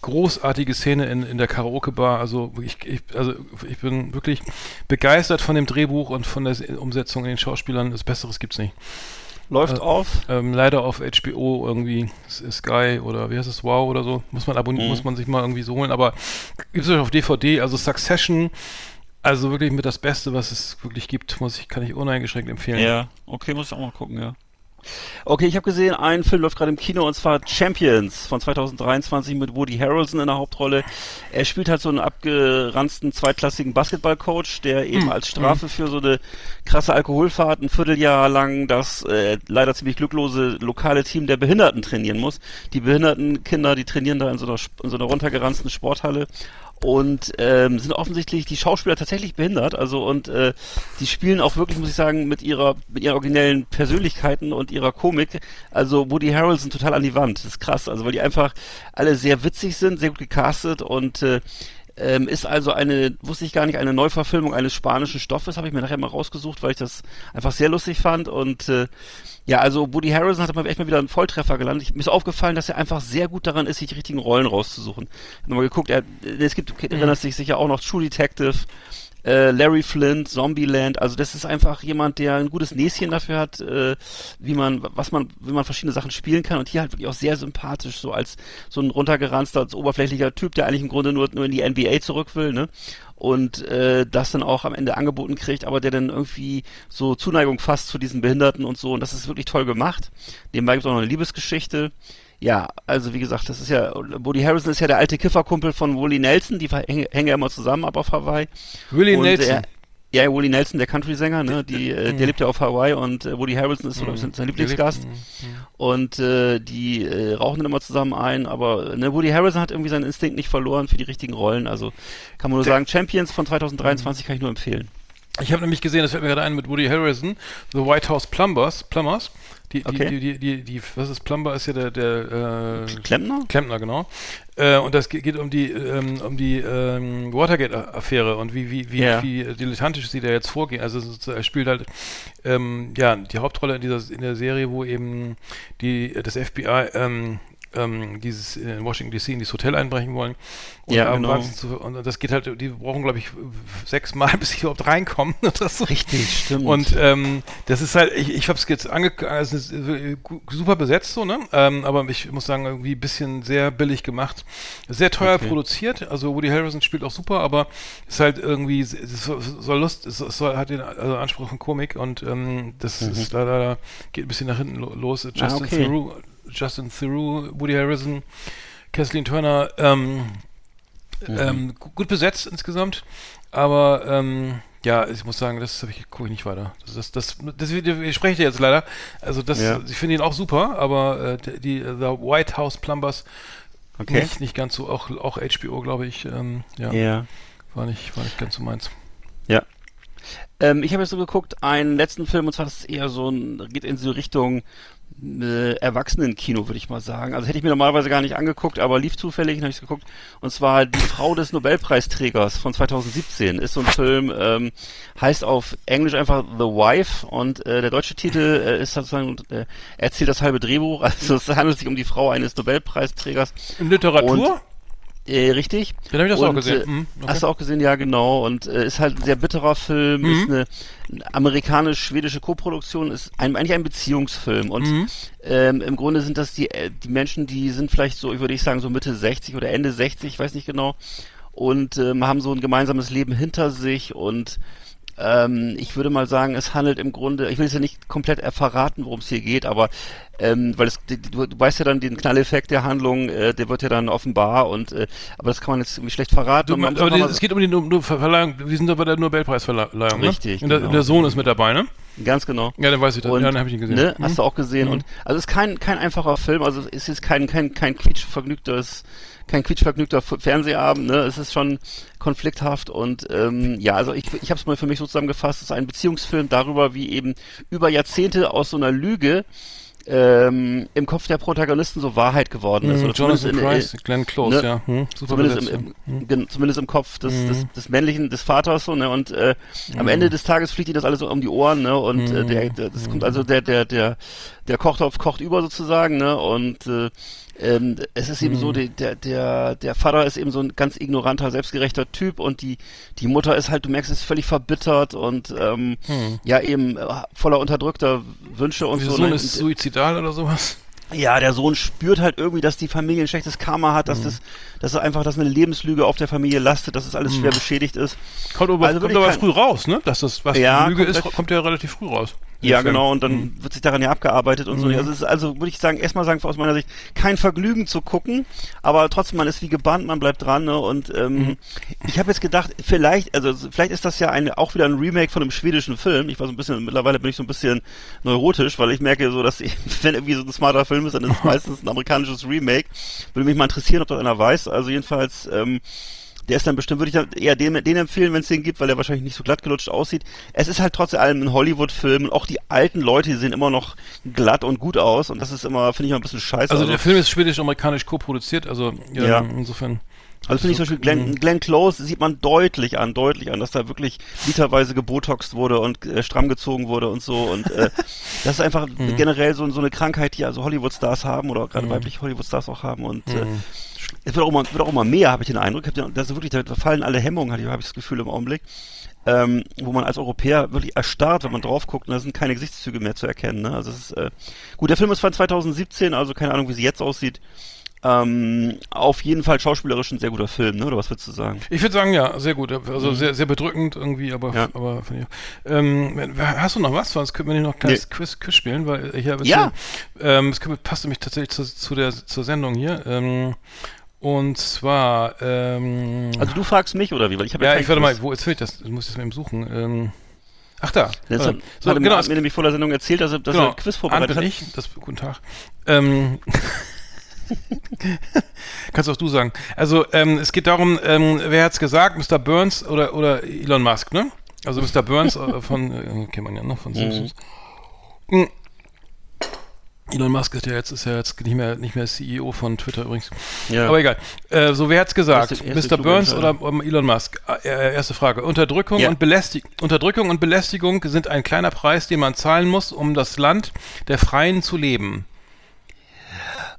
[SPEAKER 2] Großartige Szene in, in der Karaoke-Bar. Also ich, ich, also ich bin wirklich begeistert von dem Drehbuch und von der Umsetzung in den Schauspielern. Das Besseres gibt's nicht.
[SPEAKER 3] Läuft
[SPEAKER 2] Äh,
[SPEAKER 3] auf.
[SPEAKER 2] Ähm, leider auf HBO irgendwie Sky oder wie heißt es Wow oder so muss man abonnieren muss man sich mal irgendwie so holen aber gibt es auf DVD also Succession also wirklich mit das Beste was es wirklich gibt muss ich kann ich uneingeschränkt empfehlen
[SPEAKER 3] Ja, okay, muss ich auch mal gucken, ja. Okay, ich habe gesehen, ein Film läuft gerade im Kino und zwar Champions von 2023 mit Woody Harrelson in der Hauptrolle. Er spielt halt so einen abgeranzten zweitklassigen Basketballcoach, der eben als Strafe für so eine krasse Alkoholfahrt ein Vierteljahr lang das äh, leider ziemlich glücklose lokale Team der Behinderten trainieren muss. Die behinderten Kinder, die trainieren da in so einer, in so einer runtergeranzten Sporthalle und ähm, sind offensichtlich die Schauspieler tatsächlich behindert, also und äh, die spielen auch wirklich, muss ich sagen, mit ihrer mit ihren originellen Persönlichkeiten und ihrer Komik. Also Woody Harrelson total an die Wand, das ist krass, also weil die einfach alle sehr witzig sind, sehr gut gecastet und äh, ähm, ist also eine, wusste ich gar nicht, eine Neuverfilmung eines spanischen Stoffes, habe ich mir nachher mal rausgesucht, weil ich das einfach sehr lustig fand und äh, ja, also Woody Harrelson hat mal echt mal wieder einen Volltreffer gelandet. Ich, mir ist aufgefallen, dass er einfach sehr gut daran ist, sich die richtigen Rollen rauszusuchen. Ich hab nochmal geguckt, er, es gibt, erinnerst dich sicher auch noch True Detective, äh, Larry Flint, Zombieland, also das ist einfach jemand, der ein gutes Näschen dafür hat, äh, wie man, was man, wie man verschiedene Sachen spielen kann und hier halt wirklich auch sehr sympathisch, so als so ein runtergeranzter, als oberflächlicher Typ, der eigentlich im Grunde nur, nur in die NBA zurück will, ne? und äh, das dann auch am Ende angeboten kriegt, aber der dann irgendwie so Zuneigung fasst zu diesen Behinderten und so und das ist wirklich toll gemacht. Nebenbei gibt es auch noch eine Liebesgeschichte. Ja, also wie gesagt, das ist ja, Woody Harrison ist ja der alte Kifferkumpel von Willie Nelson, die hängen ja immer zusammen ab auf Hawaii.
[SPEAKER 2] Willie Nelson?
[SPEAKER 3] Er, ja, Willie Nelson, der Country-Sänger, ne, die, äh, der lebt ja auf Hawaii und äh, Woody Harrison ist so, mhm. sein Lieblingsgast. Und äh, die äh, rauchen dann immer zusammen ein, aber ne, Woody Harrison hat irgendwie seinen Instinkt nicht verloren für die richtigen Rollen. Also kann man nur sagen, Champions von 2023 kann ich nur empfehlen.
[SPEAKER 2] Ich habe nämlich gesehen, das fällt mir gerade ein mit Woody Harrison, The White House Plumbers, Plumbers. Die, okay. die, die, die, die, was ist Plumber ist ja der, der
[SPEAKER 3] äh, Klempner?
[SPEAKER 2] Klempner, genau. Äh, und das geht, um die, ähm, um die ähm, Watergate-Affäre und wie, wie, wie,
[SPEAKER 3] ja.
[SPEAKER 2] wie dilettantisch sie da jetzt vorgehen. Also er spielt halt ähm, ja die Hauptrolle in dieser in der Serie, wo eben die das FBI ähm, dieses in Washington DC in dieses Hotel einbrechen wollen.
[SPEAKER 3] Und, ja, genau.
[SPEAKER 2] Zu, und das geht halt, die brauchen, glaube ich, sechs Mal, [laughs] bis sie überhaupt reinkommen. [laughs]
[SPEAKER 3] So. Richtig, stimmt.
[SPEAKER 2] Und ähm, das ist halt, ich, ich habe es jetzt angeguckt, also ist super besetzt so, ne? Ähm, aber ich muss sagen, irgendwie ein bisschen sehr billig gemacht. Sehr teuer okay. produziert, also Woody Harrison spielt auch super, aber es ist halt irgendwie, es soll Lust, es soll, hat den also Anspruch von Komik und ähm, das mhm. ist leider, geht ein bisschen nach hinten los. Justin ah, okay. Theroux, Justin Theroux, Woody Harrison, Kathleen Turner, ähm, mhm. ähm, gut besetzt insgesamt, aber ähm, ja, ich muss sagen, das ich, gucke ich nicht weiter. Das, das, das, das, ich spreche jetzt leider. Also das, ja. ich finde ihn auch super, aber äh, die The White House Plumbers okay. nicht, nicht ganz so, auch, auch HBO, glaube ich, ähm, ja,
[SPEAKER 3] ja,
[SPEAKER 2] War nicht, war nicht ganz so meins.
[SPEAKER 3] Ja. Ähm, ich habe jetzt so geguckt, einen letzten Film, und zwar das ist eher so ein, geht in so Richtung äh, Erwachsenenkino, würde ich mal sagen. Also hätte ich mir normalerweise gar nicht angeguckt, aber lief zufällig, habe ich geguckt. Und zwar Die Frau des Nobelpreisträgers von 2017. Ist so ein Film, ähm, heißt auf Englisch einfach The Wife und äh, der deutsche Titel äh, ist sozusagen, äh, erzählt das halbe Drehbuch. [laughs] Also es handelt sich um die Frau eines Nobelpreisträgers.
[SPEAKER 2] In Literatur?
[SPEAKER 3] Und, äh, richtig.
[SPEAKER 2] Den habe ich das und, auch gesehen.
[SPEAKER 3] Mhm, okay. Hast du auch gesehen, ja genau. Und äh, ist halt ein sehr bitterer Film, mhm. ist eine, eine amerikanisch-schwedische Koproduktion, ist ein, eigentlich ein Beziehungsfilm. Und mhm. ähm, im Grunde sind das die, äh, die Menschen, die sind vielleicht so, würde ich sagen, so Mitte 60 oder Ende 60, ich weiß nicht genau. Und ähm, haben so ein gemeinsames Leben hinter sich und ähm, ich würde mal sagen, es handelt im Grunde, ich will es ja nicht komplett verraten, worum es hier geht, aber ähm, weil es, du, du weißt ja dann den Knalleffekt der Handlung, äh, der wird ja dann offenbar und äh, aber das kann man jetzt irgendwie schlecht verraten.
[SPEAKER 2] Du, aber die, es geht um die nur, Verleihung, wir sind aber bei der Nobelpreisverleihung,
[SPEAKER 3] ne? Richtig.
[SPEAKER 2] Und der, genau. der, Sohn ist mit dabei, ne?
[SPEAKER 3] Ganz genau.
[SPEAKER 2] Ja, dann weiß ich das.
[SPEAKER 3] Und,
[SPEAKER 2] ja,
[SPEAKER 3] dann
[SPEAKER 2] habe ich ihn gesehen.
[SPEAKER 3] Ne? Mhm. Hast du auch gesehen. Mhm. Und also es ist kein, kein einfacher Film, also es ist kein, kein, kein quietschvergnügtes kein quietschvergnügter Fernsehabend, ne? Es ist schon konflikthaft und ähm, ja, also ich, ich habe es mal für mich so zusammengefasst, es ist ein Beziehungsfilm darüber, wie eben über Jahrzehnte aus so einer Lüge ähm, im Kopf der Protagonisten so Wahrheit geworden ist.
[SPEAKER 2] Mm, oder Jonathan in, Price, Glenn Close, ne? ja. Hm,
[SPEAKER 3] zumindest, im, im, hm. zumindest im Kopf des, mm. des, des männlichen, des Vaters so, ne? Und äh, am Ende des Tages fliegt ihm das alles so um die Ohren, ne? Und äh, der, der, das kommt also der, der, der, der Kochtopf kocht über sozusagen, ne? Und äh, ähm, es ist eben mhm. so, die, der, der, der Vater ist eben so ein ganz ignoranter, selbstgerechter Typ und die, die Mutter ist halt, du merkst, ist völlig verbittert und ähm, mhm. ja eben äh, voller unterdrückter Wünsche und
[SPEAKER 2] Wie
[SPEAKER 3] so.
[SPEAKER 2] Sohn ne? ist suizidal oder sowas?
[SPEAKER 3] Ja, der Sohn spürt halt irgendwie, dass die Familie ein schlechtes Karma hat, dass mhm. das, dass es einfach, dass eine Lebenslüge auf der Familie lastet, dass es das alles schwer mhm. beschädigt ist.
[SPEAKER 2] Kommt aber, also kommt aber früh raus, ne? Dass das, was ja, Lüge ist, kommt ja relativ früh raus.
[SPEAKER 3] Ja, Film. genau, und dann mhm. wird sich daran ja abgearbeitet und mhm. so. Also es ist also, würde ich sagen, erstmal sagen, aus meiner Sicht, kein Vergnügen zu gucken, aber trotzdem, man ist wie gebannt, man bleibt dran, ne? Und ähm, mhm. ich habe jetzt gedacht, vielleicht, also vielleicht ist das ja eine, auch wieder ein Remake von einem schwedischen Film. Ich war so ein bisschen, mittlerweile bin ich so ein bisschen neurotisch, weil ich merke so, dass [laughs] wenn irgendwie so ein smarter Film ist, dann ist es [laughs] meistens ein amerikanisches Remake. Würde mich mal interessieren, ob das einer weiß. Also jedenfalls, ähm, der ist dann bestimmt, würde ich dann eher den, den empfehlen, wenn es den gibt, weil der wahrscheinlich nicht so glatt gelutscht aussieht. Es ist halt trotz allem ein Hollywood-Film und auch die alten Leute, die sehen immer noch glatt und gut aus und das ist immer, finde ich mal ein bisschen scheiße.
[SPEAKER 2] Also, also der Film ist schwedisch-amerikanisch co-produziert, also ja, ja. insofern.
[SPEAKER 3] Also finde ich zum Beispiel Glenn, mhm. Glenn Close sieht man deutlich an, deutlich an, dass da wirklich literweise gebotoxt wurde und äh, stramm gezogen wurde und so. Und äh, [laughs] das ist einfach mhm. generell so, so eine Krankheit, die also Hollywood-Stars haben oder gerade mhm. weibliche Hollywood-Stars auch haben. Und äh, mhm. Es wird auch immer, wird auch immer mehr, habe ich den Eindruck. Hab den, das ist wirklich, da fallen alle Hemmungen, habe ich das Gefühl im Augenblick. ähm, wo man als Europäer wirklich erstarrt, wenn man drauf guckt, und da sind keine Gesichtszüge mehr zu erkennen. Ne? Also ist, äh, gut, der Film ist von 2017, also keine Ahnung, wie sie jetzt aussieht. Ähm, auf jeden Fall schauspielerisch ein sehr guter Film, ne? Oder was würdest du sagen?
[SPEAKER 2] Ich würde sagen, ja, sehr gut. Also mhm. sehr, sehr bedrückend irgendwie, aber,
[SPEAKER 3] Ja.
[SPEAKER 2] aber ich. Ähm, hast du noch was? Sonst könnten wir nicht noch ein kleines
[SPEAKER 3] Nee.
[SPEAKER 2] Quiz, Quiz spielen, weil ich habe
[SPEAKER 3] Ja.
[SPEAKER 2] ähm, es passt nämlich tatsächlich zu, zu der zur Sendung hier. Ähm, und zwar, ähm,
[SPEAKER 3] Also du fragst mich oder wie? Weil ich habe
[SPEAKER 2] ja, ich warte mal, wo jetzt fehlt das? Ich muss das mal eben suchen. Ähm, ach da.
[SPEAKER 3] Das hat,
[SPEAKER 2] so,
[SPEAKER 3] hat
[SPEAKER 2] genau,
[SPEAKER 3] mir, nämlich vor der Sendung erzählt, dass er, dass
[SPEAKER 2] genau.
[SPEAKER 3] er Quiz vorbereitet hat.
[SPEAKER 2] ich. Das, guten Tag. Ähm, [laughs] Kannst auch du sagen. Also ähm, es geht darum, ähm, wer hat's gesagt, Mr. Burns oder, oder Elon Musk, ne? Also Mr. Burns äh, von, äh, kennt man ja noch, von Simpsons. Mhm. Elon Musk ist ja jetzt, ist ja jetzt nicht mehr, nicht mehr CEO von Twitter übrigens.
[SPEAKER 3] Ja.
[SPEAKER 2] Aber egal. Äh, so, wer hat's gesagt?
[SPEAKER 3] Erste- erste
[SPEAKER 2] Mr. Burns oder ähm, Elon Musk? Äh, erste Frage. Unterdrückung,
[SPEAKER 3] Ja.
[SPEAKER 2] und Belästig Unterdrückung und Belästigung sind ein kleiner Preis, den man zahlen muss, um das Land der Freien zu leben.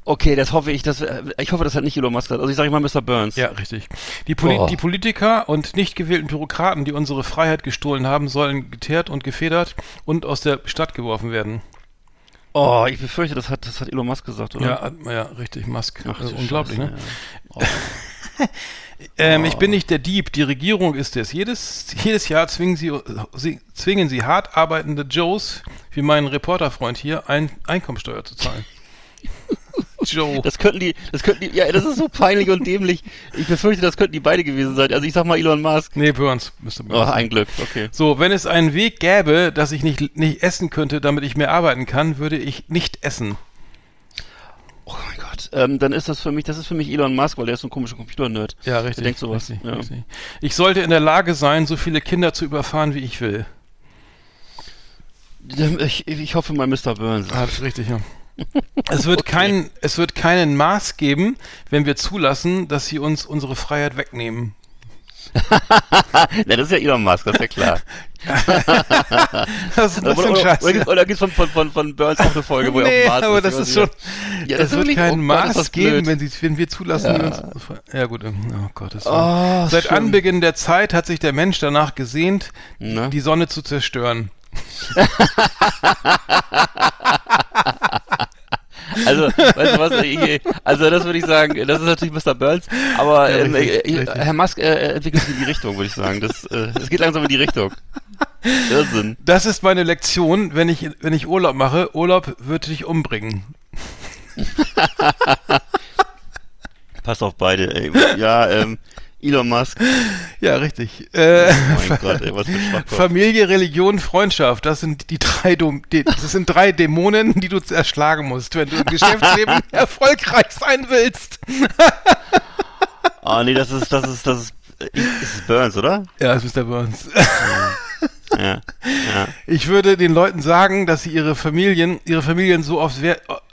[SPEAKER 3] Okay, das hoffe ich, dass äh, ich hoffe, das hat nicht Elon Musk gesagt. Also ich sage mal Mr. Burns.
[SPEAKER 2] Ja, richtig. Die, Poli
[SPEAKER 3] Oh.
[SPEAKER 2] die Politiker und nicht gewählten Bürokraten, die unsere Freiheit gestohlen haben, sollen geteert und gefedert und aus der Stadt geworfen werden.
[SPEAKER 3] Oh, ich befürchte, das hat das hat Elon Musk gesagt, oder?
[SPEAKER 2] Ja, ja, richtig, Musk.
[SPEAKER 3] Ach, du
[SPEAKER 2] unglaublich,
[SPEAKER 3] Scheiße,
[SPEAKER 2] ne?
[SPEAKER 3] ja. [laughs] Oh.
[SPEAKER 2] Ähm, Ich bin nicht der Dieb, die Regierung ist es. Jedes, jedes Jahr zwingen sie, sie, zwingen sie hart arbeitende Joes, wie mein Reporterfreund hier, ein Einkommensteuer zu zahlen. [laughs] Joe. [laughs]
[SPEAKER 3] Das könnten die, das könnten die, ja, das ist so peinlich und dämlich. Ich befürchte, das könnten die beide gewesen sein. Also ich sag mal Elon Musk.
[SPEAKER 2] nee, Burns. Mr.
[SPEAKER 3] Oh,
[SPEAKER 2] Burns.
[SPEAKER 3] ein Glück, okay.
[SPEAKER 2] So, wenn es einen Weg gäbe, dass ich nicht, nicht essen könnte, damit ich mehr arbeiten kann, würde ich nicht essen.
[SPEAKER 3] Oh mein Gott. Ähm, dann ist das für mich, das ist für mich Elon Musk, weil der ist so ein komischer Computer-Nerd.
[SPEAKER 2] Ja, richtig.
[SPEAKER 3] denkt sowas,
[SPEAKER 2] Richtig,
[SPEAKER 3] ja.
[SPEAKER 2] richtig. Ich sollte in der Lage sein, so viele Kinder zu überfahren, wie ich will.
[SPEAKER 3] Ich, ich hoffe mal Mr. Burns.
[SPEAKER 2] Ah, das ist richtig, ja. Es wird, kein, es wird keinen Maß geben, wenn wir zulassen, dass sie uns unsere Freiheit wegnehmen. [laughs]
[SPEAKER 3] Na, das ist ja Elon Musk, das ist ja klar. [laughs]
[SPEAKER 2] Das ist ein bisschen
[SPEAKER 3] oder,
[SPEAKER 2] scheiße.
[SPEAKER 3] oder, oder gibt's von, von, von, von Burns auch eine Folge, wo er
[SPEAKER 2] nee,
[SPEAKER 3] auf dem Mars
[SPEAKER 2] aber
[SPEAKER 3] ist,
[SPEAKER 2] das ist schon.
[SPEAKER 3] Ja,
[SPEAKER 2] es
[SPEAKER 3] das ist
[SPEAKER 2] wird keinen
[SPEAKER 3] oh Gott,
[SPEAKER 2] Maß
[SPEAKER 3] das
[SPEAKER 2] geben, wenn, sie, wenn wir zulassen,
[SPEAKER 3] Ja.
[SPEAKER 2] uns. Ja, gut. ähm, Oh Gott, das
[SPEAKER 3] Oh,
[SPEAKER 2] Seit
[SPEAKER 3] schlimm.
[SPEAKER 2] Anbeginn der Zeit hat sich der Mensch danach gesehnt,
[SPEAKER 3] Na?
[SPEAKER 2] die Sonne zu zerstören. [laughs]
[SPEAKER 3] Also, weißt du was, ich, also das würde ich sagen, das ist natürlich Mr. Burns, aber
[SPEAKER 2] Ja,
[SPEAKER 3] ähm,
[SPEAKER 2] richtig,
[SPEAKER 3] äh,
[SPEAKER 2] richtig.
[SPEAKER 3] Herr Musk äh, entwickelt sich in die Richtung, würde ich sagen. Das, äh, es geht langsam in die Richtung. Irrsinn.
[SPEAKER 2] Das ist meine Lektion, wenn ich, wenn ich Urlaub mache. Urlaub wird dich umbringen. [laughs]
[SPEAKER 3] Passt auf beide, ey. Ja, ähm, Elon Musk.
[SPEAKER 2] Ja, richtig. Äh,
[SPEAKER 3] Oh mein Gott, ey, was für.
[SPEAKER 2] Familie, Religion, Freundschaft, das sind die drei, Dom die, das sind drei Dämonen, die du erschlagen musst, wenn du im Geschäftsleben [laughs] erfolgreich sein willst.
[SPEAKER 3] Oh nee, das ist, das ist, das ist, äh, ist es Burns, oder?
[SPEAKER 2] Ja, das ist Mr. Burns.
[SPEAKER 3] Ja. ja.
[SPEAKER 2] Ich würde den Leuten sagen, dass sie ihre Familien, ihre Familien so oft,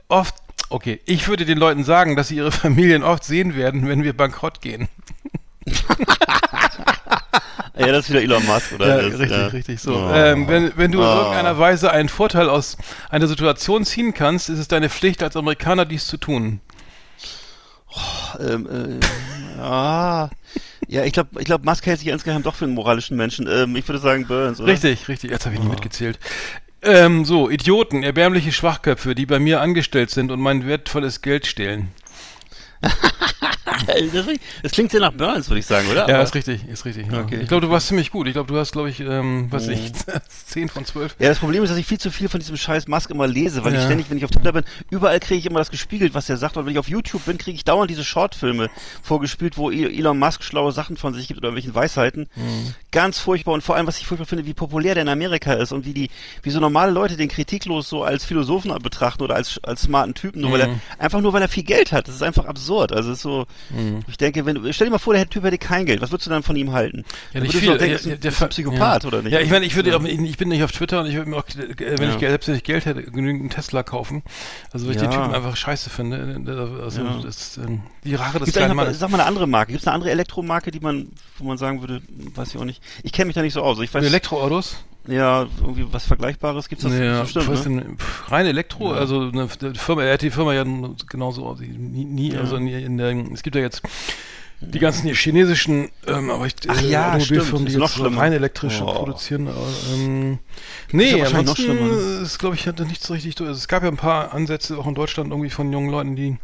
[SPEAKER 2] oft, okay, ich würde den Leuten sagen, dass sie ihre Familien oft sehen werden, wenn wir bankrott gehen.
[SPEAKER 3] Ja, das ist wieder Elon Musk, oder?
[SPEAKER 2] Ja,
[SPEAKER 3] das,
[SPEAKER 2] richtig,
[SPEAKER 3] ja.
[SPEAKER 2] richtig so.
[SPEAKER 3] Oh.
[SPEAKER 2] Ähm, wenn, wenn du in
[SPEAKER 3] Oh.
[SPEAKER 2] irgendeiner Weise einen Vorteil aus einer Situation ziehen kannst, ist es deine Pflicht als Amerikaner, dies zu tun.
[SPEAKER 3] Ähm, äh, ah. Ja, ich glaube, ich glaub, Musk hält sich insgeheim doch für einen moralischen Menschen. Ähm, ich würde sagen Burns, oder?
[SPEAKER 2] Richtig, richtig. Jetzt habe ich nicht mitgezählt. Ähm, so, Idioten, erbärmliche Schwachköpfe, die bei mir angestellt sind und mein wertvolles Geld stehlen. [laughs]
[SPEAKER 3] Das, klingt sehr nach Burns, würde ich sagen, oder?
[SPEAKER 2] Ja,
[SPEAKER 3] Aber-
[SPEAKER 2] ist richtig, ist richtig. Ja.
[SPEAKER 3] Okay.
[SPEAKER 2] Ich glaube, du warst ziemlich gut. Ich glaube, du hast, glaube ich, ähm, was
[SPEAKER 3] Mhm.
[SPEAKER 2] ich, [laughs] 10 von 12.
[SPEAKER 3] Ja, das Problem ist, dass ich viel zu viel von diesem scheiß Musk immer lese, weil ich
[SPEAKER 2] Ja.
[SPEAKER 3] ständig, wenn ich auf Twitter bin, überall kriege ich immer das gespiegelt, was er sagt. Und wenn ich auf YouTube bin, kriege ich dauernd diese Shortfilme vorgespielt, wo E- Elon Musk schlaue Sachen von sich gibt oder irgendwelchen Weisheiten.
[SPEAKER 2] Mhm.
[SPEAKER 3] Ganz furchtbar und vor allem, was ich furchtbar finde, wie populär der in Amerika ist und wie die, wie so normale Leute den kritiklos so als Philosophen betrachten oder als, als smarten Typen, nur weil
[SPEAKER 2] Mhm.
[SPEAKER 3] er, einfach nur weil er viel Geld hat. Das ist einfach absurd. Also es ist so,
[SPEAKER 2] Mhm.
[SPEAKER 3] ich denke, wenn du, stell dir mal vor, der Typ hätte kein Geld. Was würdest du dann von ihm halten?
[SPEAKER 2] Ja, nicht viel.
[SPEAKER 3] denken,
[SPEAKER 2] Ja, der
[SPEAKER 3] ist ein Psychopath,
[SPEAKER 2] ja.
[SPEAKER 3] oder nicht?
[SPEAKER 2] Ja, ich meine, ich würde,
[SPEAKER 3] Ja.
[SPEAKER 2] auch- ich, bin nicht auf Twitter und ich würde mir auch, äh, wenn ich selbst wenn ich Geld hätte, genügend einen Tesla kaufen. Also, weil ich den. Typen einfach scheiße finde. Also,
[SPEAKER 3] Ja.
[SPEAKER 2] das, ähm, die Rache des
[SPEAKER 3] Gibt's
[SPEAKER 2] kleinen Mannes.
[SPEAKER 3] sag mal eine andere Marke. Gibt es eine andere Elektromarke, die man, wo man sagen würde, weiß ich auch nicht. Ich kenne mich da nicht so aus. Ich weiß,
[SPEAKER 2] Elektroautos?
[SPEAKER 3] Ja, irgendwie was Vergleichbares gibt's das
[SPEAKER 2] Ja,
[SPEAKER 3] bestimmt,
[SPEAKER 2] was
[SPEAKER 3] ne?
[SPEAKER 2] denn, pf, rein Elektro,
[SPEAKER 3] Ja.
[SPEAKER 2] also eine, Firma, er hat die Firma ja genauso, nie, nie
[SPEAKER 3] Ja.
[SPEAKER 2] also nie in der, es gibt ja jetzt die ganzen chinesischen, ähm, aber ich,
[SPEAKER 3] Ach ja,
[SPEAKER 2] Automobilfirmen, die.
[SPEAKER 3] Ist noch
[SPEAKER 2] jetzt rein elektrische
[SPEAKER 3] Oh.
[SPEAKER 2] produzieren. Aber, ähm,
[SPEAKER 3] Ist
[SPEAKER 2] nee,
[SPEAKER 3] ja wahrscheinlich noch schlimmer,
[SPEAKER 2] ansonsten ist, glaube ich, hatte nicht so richtig durch. Also es gab ja ein paar Ansätze auch in Deutschland irgendwie von jungen Leuten, die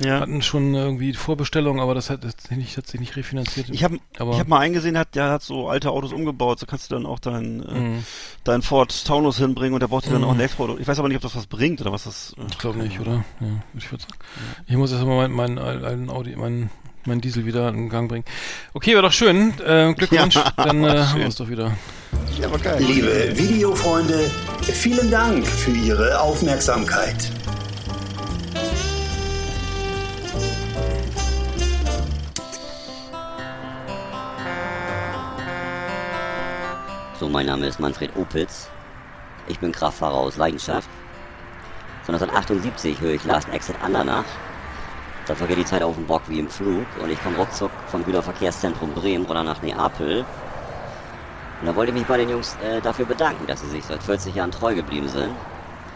[SPEAKER 3] Ja.
[SPEAKER 2] hatten schon irgendwie Vorbestellungen, aber das hat, das hat, sich nicht, refinanziert.
[SPEAKER 3] Ich habe hab mal eingesehen, hat, der hat so alte Autos umgebaut, so kannst du dann auch dein, äh,
[SPEAKER 2] Mhm.
[SPEAKER 3] dein Ford Taunus hinbringen und der braucht dir dann auch ein Elektroauto. Ich weiß aber nicht, ob das was bringt oder was das. äh,
[SPEAKER 2] Ich glaube nicht, oder? Ja, ich würde sagen. Ich muss erst mal meinen mein, alten Audi, meinen mein Diesel wieder in Gang bringen. Okay, war doch schön. Äh, Glückwunsch.
[SPEAKER 3] Ja,
[SPEAKER 2] Dann äh, haben wir es doch wieder.
[SPEAKER 3] Ja, aber geil.
[SPEAKER 4] Liebe Videofreunde, vielen Dank für Ihre Aufmerksamkeit.
[SPEAKER 5] So, mein Name ist Manfred Opitz. Ich bin Kraftfahrer aus Leidenschaft. Von 1978 höre ich Last Exit Andernach. Da vergeht die Zeit auf dem Bock wie im Flug und ich komme ruckzuck vom Güterverkehrszentrum Bremen oder nach Neapel. Und da wollte ich mich bei den Jungs äh, dafür bedanken, dass sie sich seit 40 Jahren treu geblieben sind.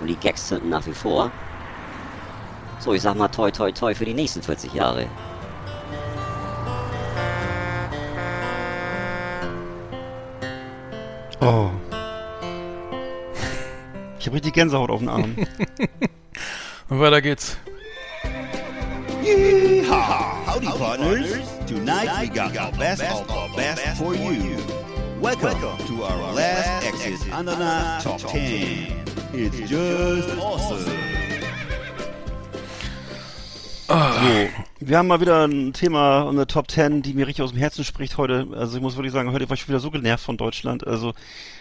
[SPEAKER 5] Und die Gags zünden nach wie vor. So, ich sag mal toi toi toi für die nächsten 40 Jahre.
[SPEAKER 3] Oh. Ich habe richtig Gänsehaut auf den Arm.
[SPEAKER 2] Und [laughs] weiter geht's.
[SPEAKER 6] Howdy, partners. Tonight we got our best of our best for you. Welcome to our last Exit Ananas Top 10. It's just awesome.
[SPEAKER 3] Wir haben mal wieder ein Thema und eine Top 10, die mir richtig aus dem Herzen spricht heute. Also ich muss wirklich sagen, heute war ich schon wieder so genervt von Deutschland. Also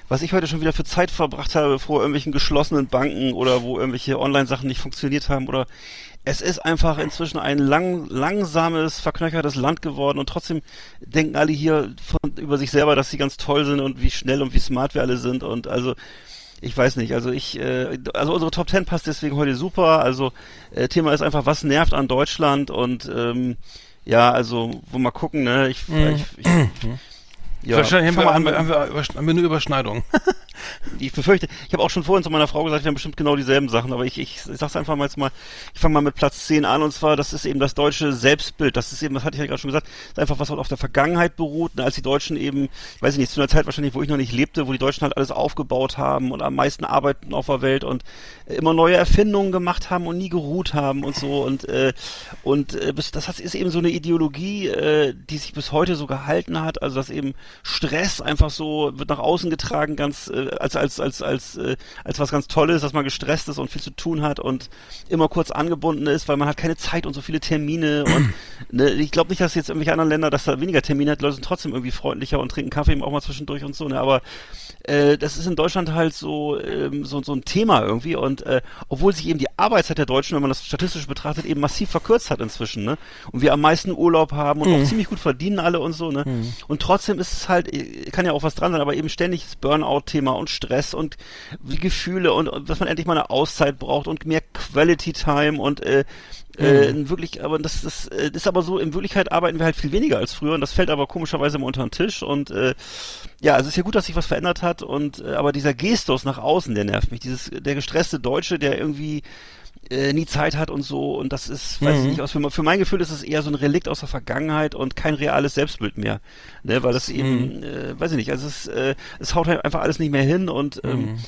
[SPEAKER 3] was ich heute schon wieder für Zeit verbracht habe vor irgendwelchen geschlossenen Banken oder wo irgendwelche Online-Sachen nicht funktioniert haben oder es ist einfach inzwischen ein lang, langsames, verknöchertes Land geworden und trotzdem denken alle hier von, über sich selber, dass sie ganz toll sind und wie schnell und wie smart wir alle sind und also ich weiß nicht, also ich, äh, also unsere Top 10 passt deswegen heute super. Also äh, Thema ist einfach, was nervt an Deutschland und ähm, ja, also wo mal gucken, ne? Ich, ich, ich ja,
[SPEAKER 2] Wahrscheinlich haben wir, haben, wir, haben, wir, haben wir eine Überschneidung. [laughs]
[SPEAKER 3] ich befürchte, ich habe auch schon vorhin zu meiner Frau gesagt, wir haben bestimmt genau dieselben Sachen, aber ich, ich, ich sag's einfach mal jetzt mal, ich fange mal mit Platz 10 an und zwar, das ist eben das deutsche Selbstbild. Das ist eben, das hatte ich ja gerade schon gesagt, ist einfach was halt auf der Vergangenheit beruht, ne, als die Deutschen eben, ich weiß ich nicht, zu einer Zeit wahrscheinlich, wo ich noch nicht lebte, wo die Deutschen halt alles aufgebaut haben und am meisten arbeiten auf der Welt und immer neue Erfindungen gemacht haben und nie geruht haben und so. Und äh, und äh, das ist eben so eine Ideologie, äh, die sich bis heute so gehalten hat, also dass eben Stress einfach so wird nach außen getragen, ganz äh, als als als als äh, als was ganz Tolles, dass man gestresst ist und viel zu tun hat und immer kurz angebunden ist, weil man hat keine Zeit und so viele Termine und [clears throat] ne, ich glaube nicht, dass jetzt irgendwelche anderen Länder, dass da weniger Termine hat, Leute sind trotzdem irgendwie freundlicher und trinken Kaffee auch mal zwischendurch und so, ne, aber äh, das ist in Deutschland halt so, ähm, so, so ein Thema irgendwie und äh, obwohl sich eben die Arbeitszeit der Deutschen, wenn man das statistisch betrachtet, eben massiv verkürzt hat inzwischen, ne? Und wir am meisten Urlaub haben und auch ziemlich gut verdienen alle und so, ne? Und trotzdem ist es halt, äh, kann ja auch was dran sein, aber eben ständig das Burnout-Thema und Stress und Gefühle und, und dass man endlich mal eine Auszeit braucht und mehr Quality Time und äh, äh, wirklich, aber das, das äh, ist aber so, in Wirklichkeit arbeiten wir halt viel weniger als früher und das fällt aber komischerweise immer unter den Tisch und äh, ja, also es ist ja gut, dass sich was verändert hat und äh, aber dieser Gestus nach außen, der nervt mich. Dieses, der gestresste Deutsche, der irgendwie äh, nie Zeit hat und so und das ist, weiß ich nicht, aus, für, für mein Gefühl ist es eher so ein Relikt aus der Vergangenheit und kein reales Selbstbild mehr, ne, weil das eben, äh, weiß ich nicht, also es, äh, es haut halt einfach alles nicht mehr hin und ähm,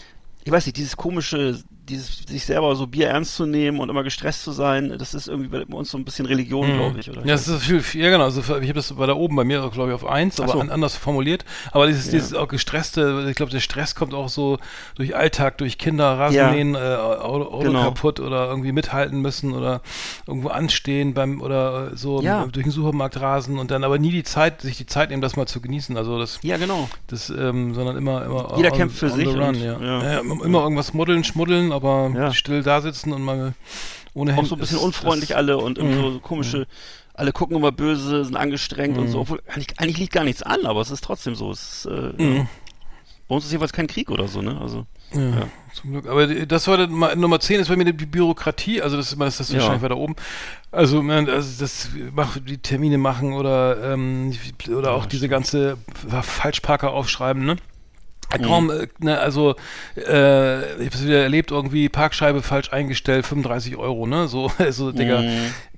[SPEAKER 3] ich weiß nicht, dieses komische, dieses sich selber so Bier ernst zu nehmen und immer gestresst zu sein, das ist irgendwie bei uns so ein bisschen Religion, glaube ich, oder?
[SPEAKER 2] Ja, das ist viel, viel ja genau. Also ich habe das bei da oben bei mir, glaube ich, auf eins, aber
[SPEAKER 3] so.
[SPEAKER 2] an, anders formuliert. Aber dieses, dieses auch gestresste, ich glaube, der Stress kommt auch so durch Alltag, durch Kinder, Rasenmähen, äh, Auto, Auto
[SPEAKER 3] Genau.
[SPEAKER 2] kaputt oder irgendwie mithalten müssen oder irgendwo anstehen beim oder äh, so
[SPEAKER 3] Ja.
[SPEAKER 2] durch den Supermarkt rasen und dann aber nie die Zeit, sich die Zeit nehmen, das mal zu genießen. Also das,
[SPEAKER 3] ja, genau.
[SPEAKER 2] das, ähm, sondern immer, immer
[SPEAKER 3] Jeder
[SPEAKER 2] on,
[SPEAKER 3] kämpft für sich
[SPEAKER 2] run,
[SPEAKER 3] und-
[SPEAKER 2] ja.
[SPEAKER 3] ja.
[SPEAKER 2] Ja, immer irgendwas muddeln, schmuddeln, aber
[SPEAKER 3] Ja.
[SPEAKER 2] still da sitzen und mal ohne
[SPEAKER 3] Auch so ein bisschen
[SPEAKER 2] ist-
[SPEAKER 3] unfreundlich alle und irgendwie so komische, alle gucken immer böse, sind angestrengt und so, obwohl eigentlich, eigentlich liegt gar nichts an, aber es ist trotzdem so. Es ist, äh, ja. Bei uns ist jedenfalls kein Krieg oder so, ne? Also,
[SPEAKER 2] Ja, zum Glück. Aber das war dann mal, Nummer 10 ist bei mir die Bürokratie, also das ist, das ist
[SPEAKER 3] Ja.
[SPEAKER 2] wahrscheinlich weiter oben. Also, man, also das mach, die Termine machen oder, ähm, oder auch diese ganze Falschparker aufschreiben, ne? Kaum, äh, ne, also äh, ich habe es wieder erlebt, irgendwie Parkscheibe falsch eingestellt, 35 Euro, ne? So, [laughs] so Digga,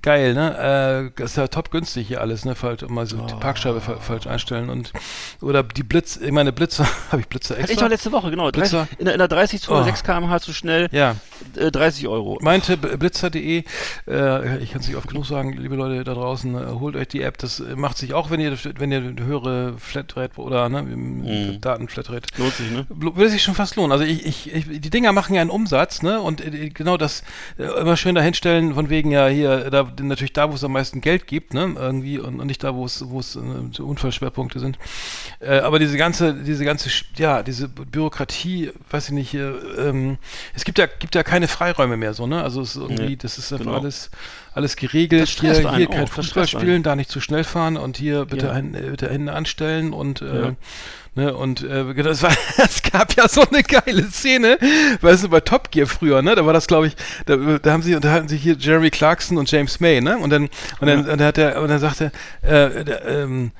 [SPEAKER 2] geil, ne? Äh, das ist ja top günstig hier alles, ne? Falsch, mal so die Parkscheibe fa falsch einstellen und oder die Blitz, ich meine Blitzer, [laughs] habe ich Blitzer
[SPEAKER 3] Hatte
[SPEAKER 2] extra?
[SPEAKER 3] ich doch letzte Woche, genau. 30,
[SPEAKER 2] Blitzer.
[SPEAKER 3] in, der, in der 30 Zone
[SPEAKER 2] Oh.
[SPEAKER 3] 6 km/h zu schnell,
[SPEAKER 2] Ja.
[SPEAKER 3] äh, 30 Euro.
[SPEAKER 2] Meinte B- blitzer.de, äh, ich kann es nicht oft genug sagen, liebe Leute da draußen, äh, holt euch die App, das äh, macht sich auch, wenn ihr wenn ihr höhere Flatrate oder ne,
[SPEAKER 3] Mhm.
[SPEAKER 2] Datenflatrate
[SPEAKER 3] Lohnt sich, ne?
[SPEAKER 2] Würde sich schon fast lohnen. Also ich, ich, ich, die Dinger machen ja einen Umsatz, ne? Und äh, genau das äh, immer schön dahinstellen, von wegen ja hier, da natürlich da, wo es am meisten Geld gibt, ne? Irgendwie und, und nicht da, wo es, wo es äh, Unfallschwerpunkte sind. Äh, aber diese ganze, diese ganze, ja, diese Bürokratie, weiß ich nicht, äh, ähm, es gibt ja, gibt ja keine Freiräume mehr so, ne? Also es ist irgendwie,
[SPEAKER 3] Nee,
[SPEAKER 2] das ist einfach
[SPEAKER 3] genau.
[SPEAKER 2] alles, alles geregelt. Hier hier kein Fußball
[SPEAKER 3] stresst einen.
[SPEAKER 2] spielen, da nicht zu schnell fahren und hier bitte,
[SPEAKER 3] Ja.
[SPEAKER 2] ein, äh, bitte Hände anstellen und äh,
[SPEAKER 3] Ja.
[SPEAKER 2] Ne, und äh, das war, [laughs] es gab ja so eine geile Szene, weißt du, bei Top Gear früher, ne? Da war das, glaube ich, da, da haben sie unterhalten sich hier Jeremy Clarkson und James May, ne? Und dann und dann, und dann hat er und dann sagte äh, der, ähm,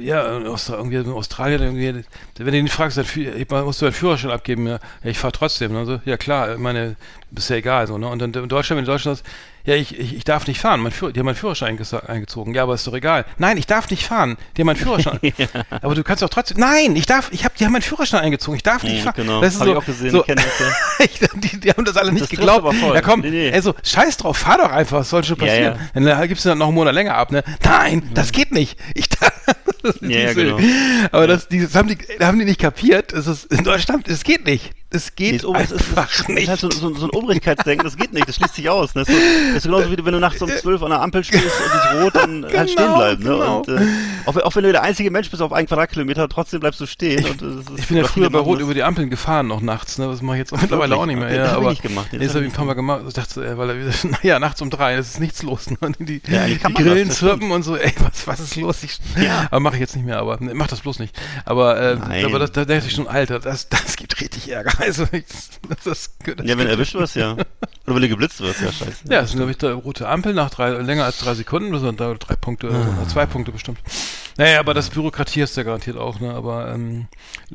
[SPEAKER 2] ja, Austra irgendwie in Australien irgendwie, wenn du ihn fragst, dann musst du einen Führerschein abgeben, ja, ja ich fahre trotzdem, ne? So, ja klar, ich meine, ist ja egal so, ne? Und dann in Deutschland, wenn in Deutschland ist, ja, ich, ich, ich darf nicht fahren. Mein Führ die haben meinen Führerschein eingezogen. Ja, aber ist doch egal. Nein, ich darf nicht fahren. Die haben meinen Führerschein. [laughs] Aber du kannst doch trotzdem. Nein, ich darf. Ich hab, die haben meinen Führerschein eingezogen. Ich darf nicht
[SPEAKER 3] Mhm,
[SPEAKER 2] fahren.
[SPEAKER 3] genau.
[SPEAKER 2] Das ist
[SPEAKER 3] Hab
[SPEAKER 2] so,
[SPEAKER 3] ich auch gesehen,
[SPEAKER 2] So,
[SPEAKER 3] ich, ja. [laughs]
[SPEAKER 2] die, die haben das alle nicht
[SPEAKER 3] Das
[SPEAKER 2] geglaubt. Ja, komm.
[SPEAKER 3] Nee, nee.
[SPEAKER 2] Also scheiß drauf. Fahr doch einfach. Was soll schon
[SPEAKER 3] Ja,
[SPEAKER 2] passieren?
[SPEAKER 3] ja.
[SPEAKER 2] Dann gibst du dann noch einen Monat länger ab. Ne? Nein, das geht nicht. Ich darf. [laughs] Das ist
[SPEAKER 3] Ja, ja,
[SPEAKER 2] nicht so.
[SPEAKER 3] genau.
[SPEAKER 2] Aber das, die, das haben die, haben die nicht kapiert. Es ist in Deutschland. Es geht nicht. Es geht
[SPEAKER 3] das Ober- es ist, es ist
[SPEAKER 2] nicht.
[SPEAKER 3] halt so, so, so ein Obrigkeitsdenken, das geht nicht, das schließt sich aus. Ne? Das, ist so, das ist genauso wie wenn du nachts um 12 an der Ampel stehst und ist rot, dann [laughs] halt stehen bleiben. Ne?
[SPEAKER 2] genau.
[SPEAKER 3] Und, äh, auch, wenn- auch wenn du der einzige Mensch bist auf einen Quadratkilometer, trotzdem bleibst du stehen. Und, äh, das ist,
[SPEAKER 2] Ich bin ja früher bei Rot über die Ampeln gefahren, noch nachts. Ne? Das mache ich jetzt mittlerweile
[SPEAKER 3] Wirklich?
[SPEAKER 2] auch nicht mehr.
[SPEAKER 3] Okay,
[SPEAKER 2] ja,
[SPEAKER 3] das hab ich nicht gemacht. Nee, das
[SPEAKER 2] das
[SPEAKER 3] hab
[SPEAKER 2] habe
[SPEAKER 3] ich
[SPEAKER 2] ich ein paar Mal gemacht. Ich dachte, äh, weil er, [laughs] naja, nachts um drei, es ist nichts los. Ne? Und Die,
[SPEAKER 3] Ja,
[SPEAKER 2] die Grillen
[SPEAKER 3] das,
[SPEAKER 2] zirpen und so, ey, was, was ist los? Ich,
[SPEAKER 3] Ja.
[SPEAKER 2] Aber mache ich jetzt nicht mehr, aber ne, mach das bloß nicht. Aber, äh, aber das, da dachte ich schon, Alter, das, das gibt richtig Ärger. Also, ich, das, das, das
[SPEAKER 3] Ja, wenn erwischt wirst, ja. Oder wenn du geblitzt wirst, ja, scheiße.
[SPEAKER 2] ja, es sind, glaube ich, da rote Ampel nach drei, länger als drei Sekunden, das sind da drei Punkte, oder so, zwei Punkte bestimmt. Naja, aber das Bürokratie ist ja garantiert auch, ne, aber ähm,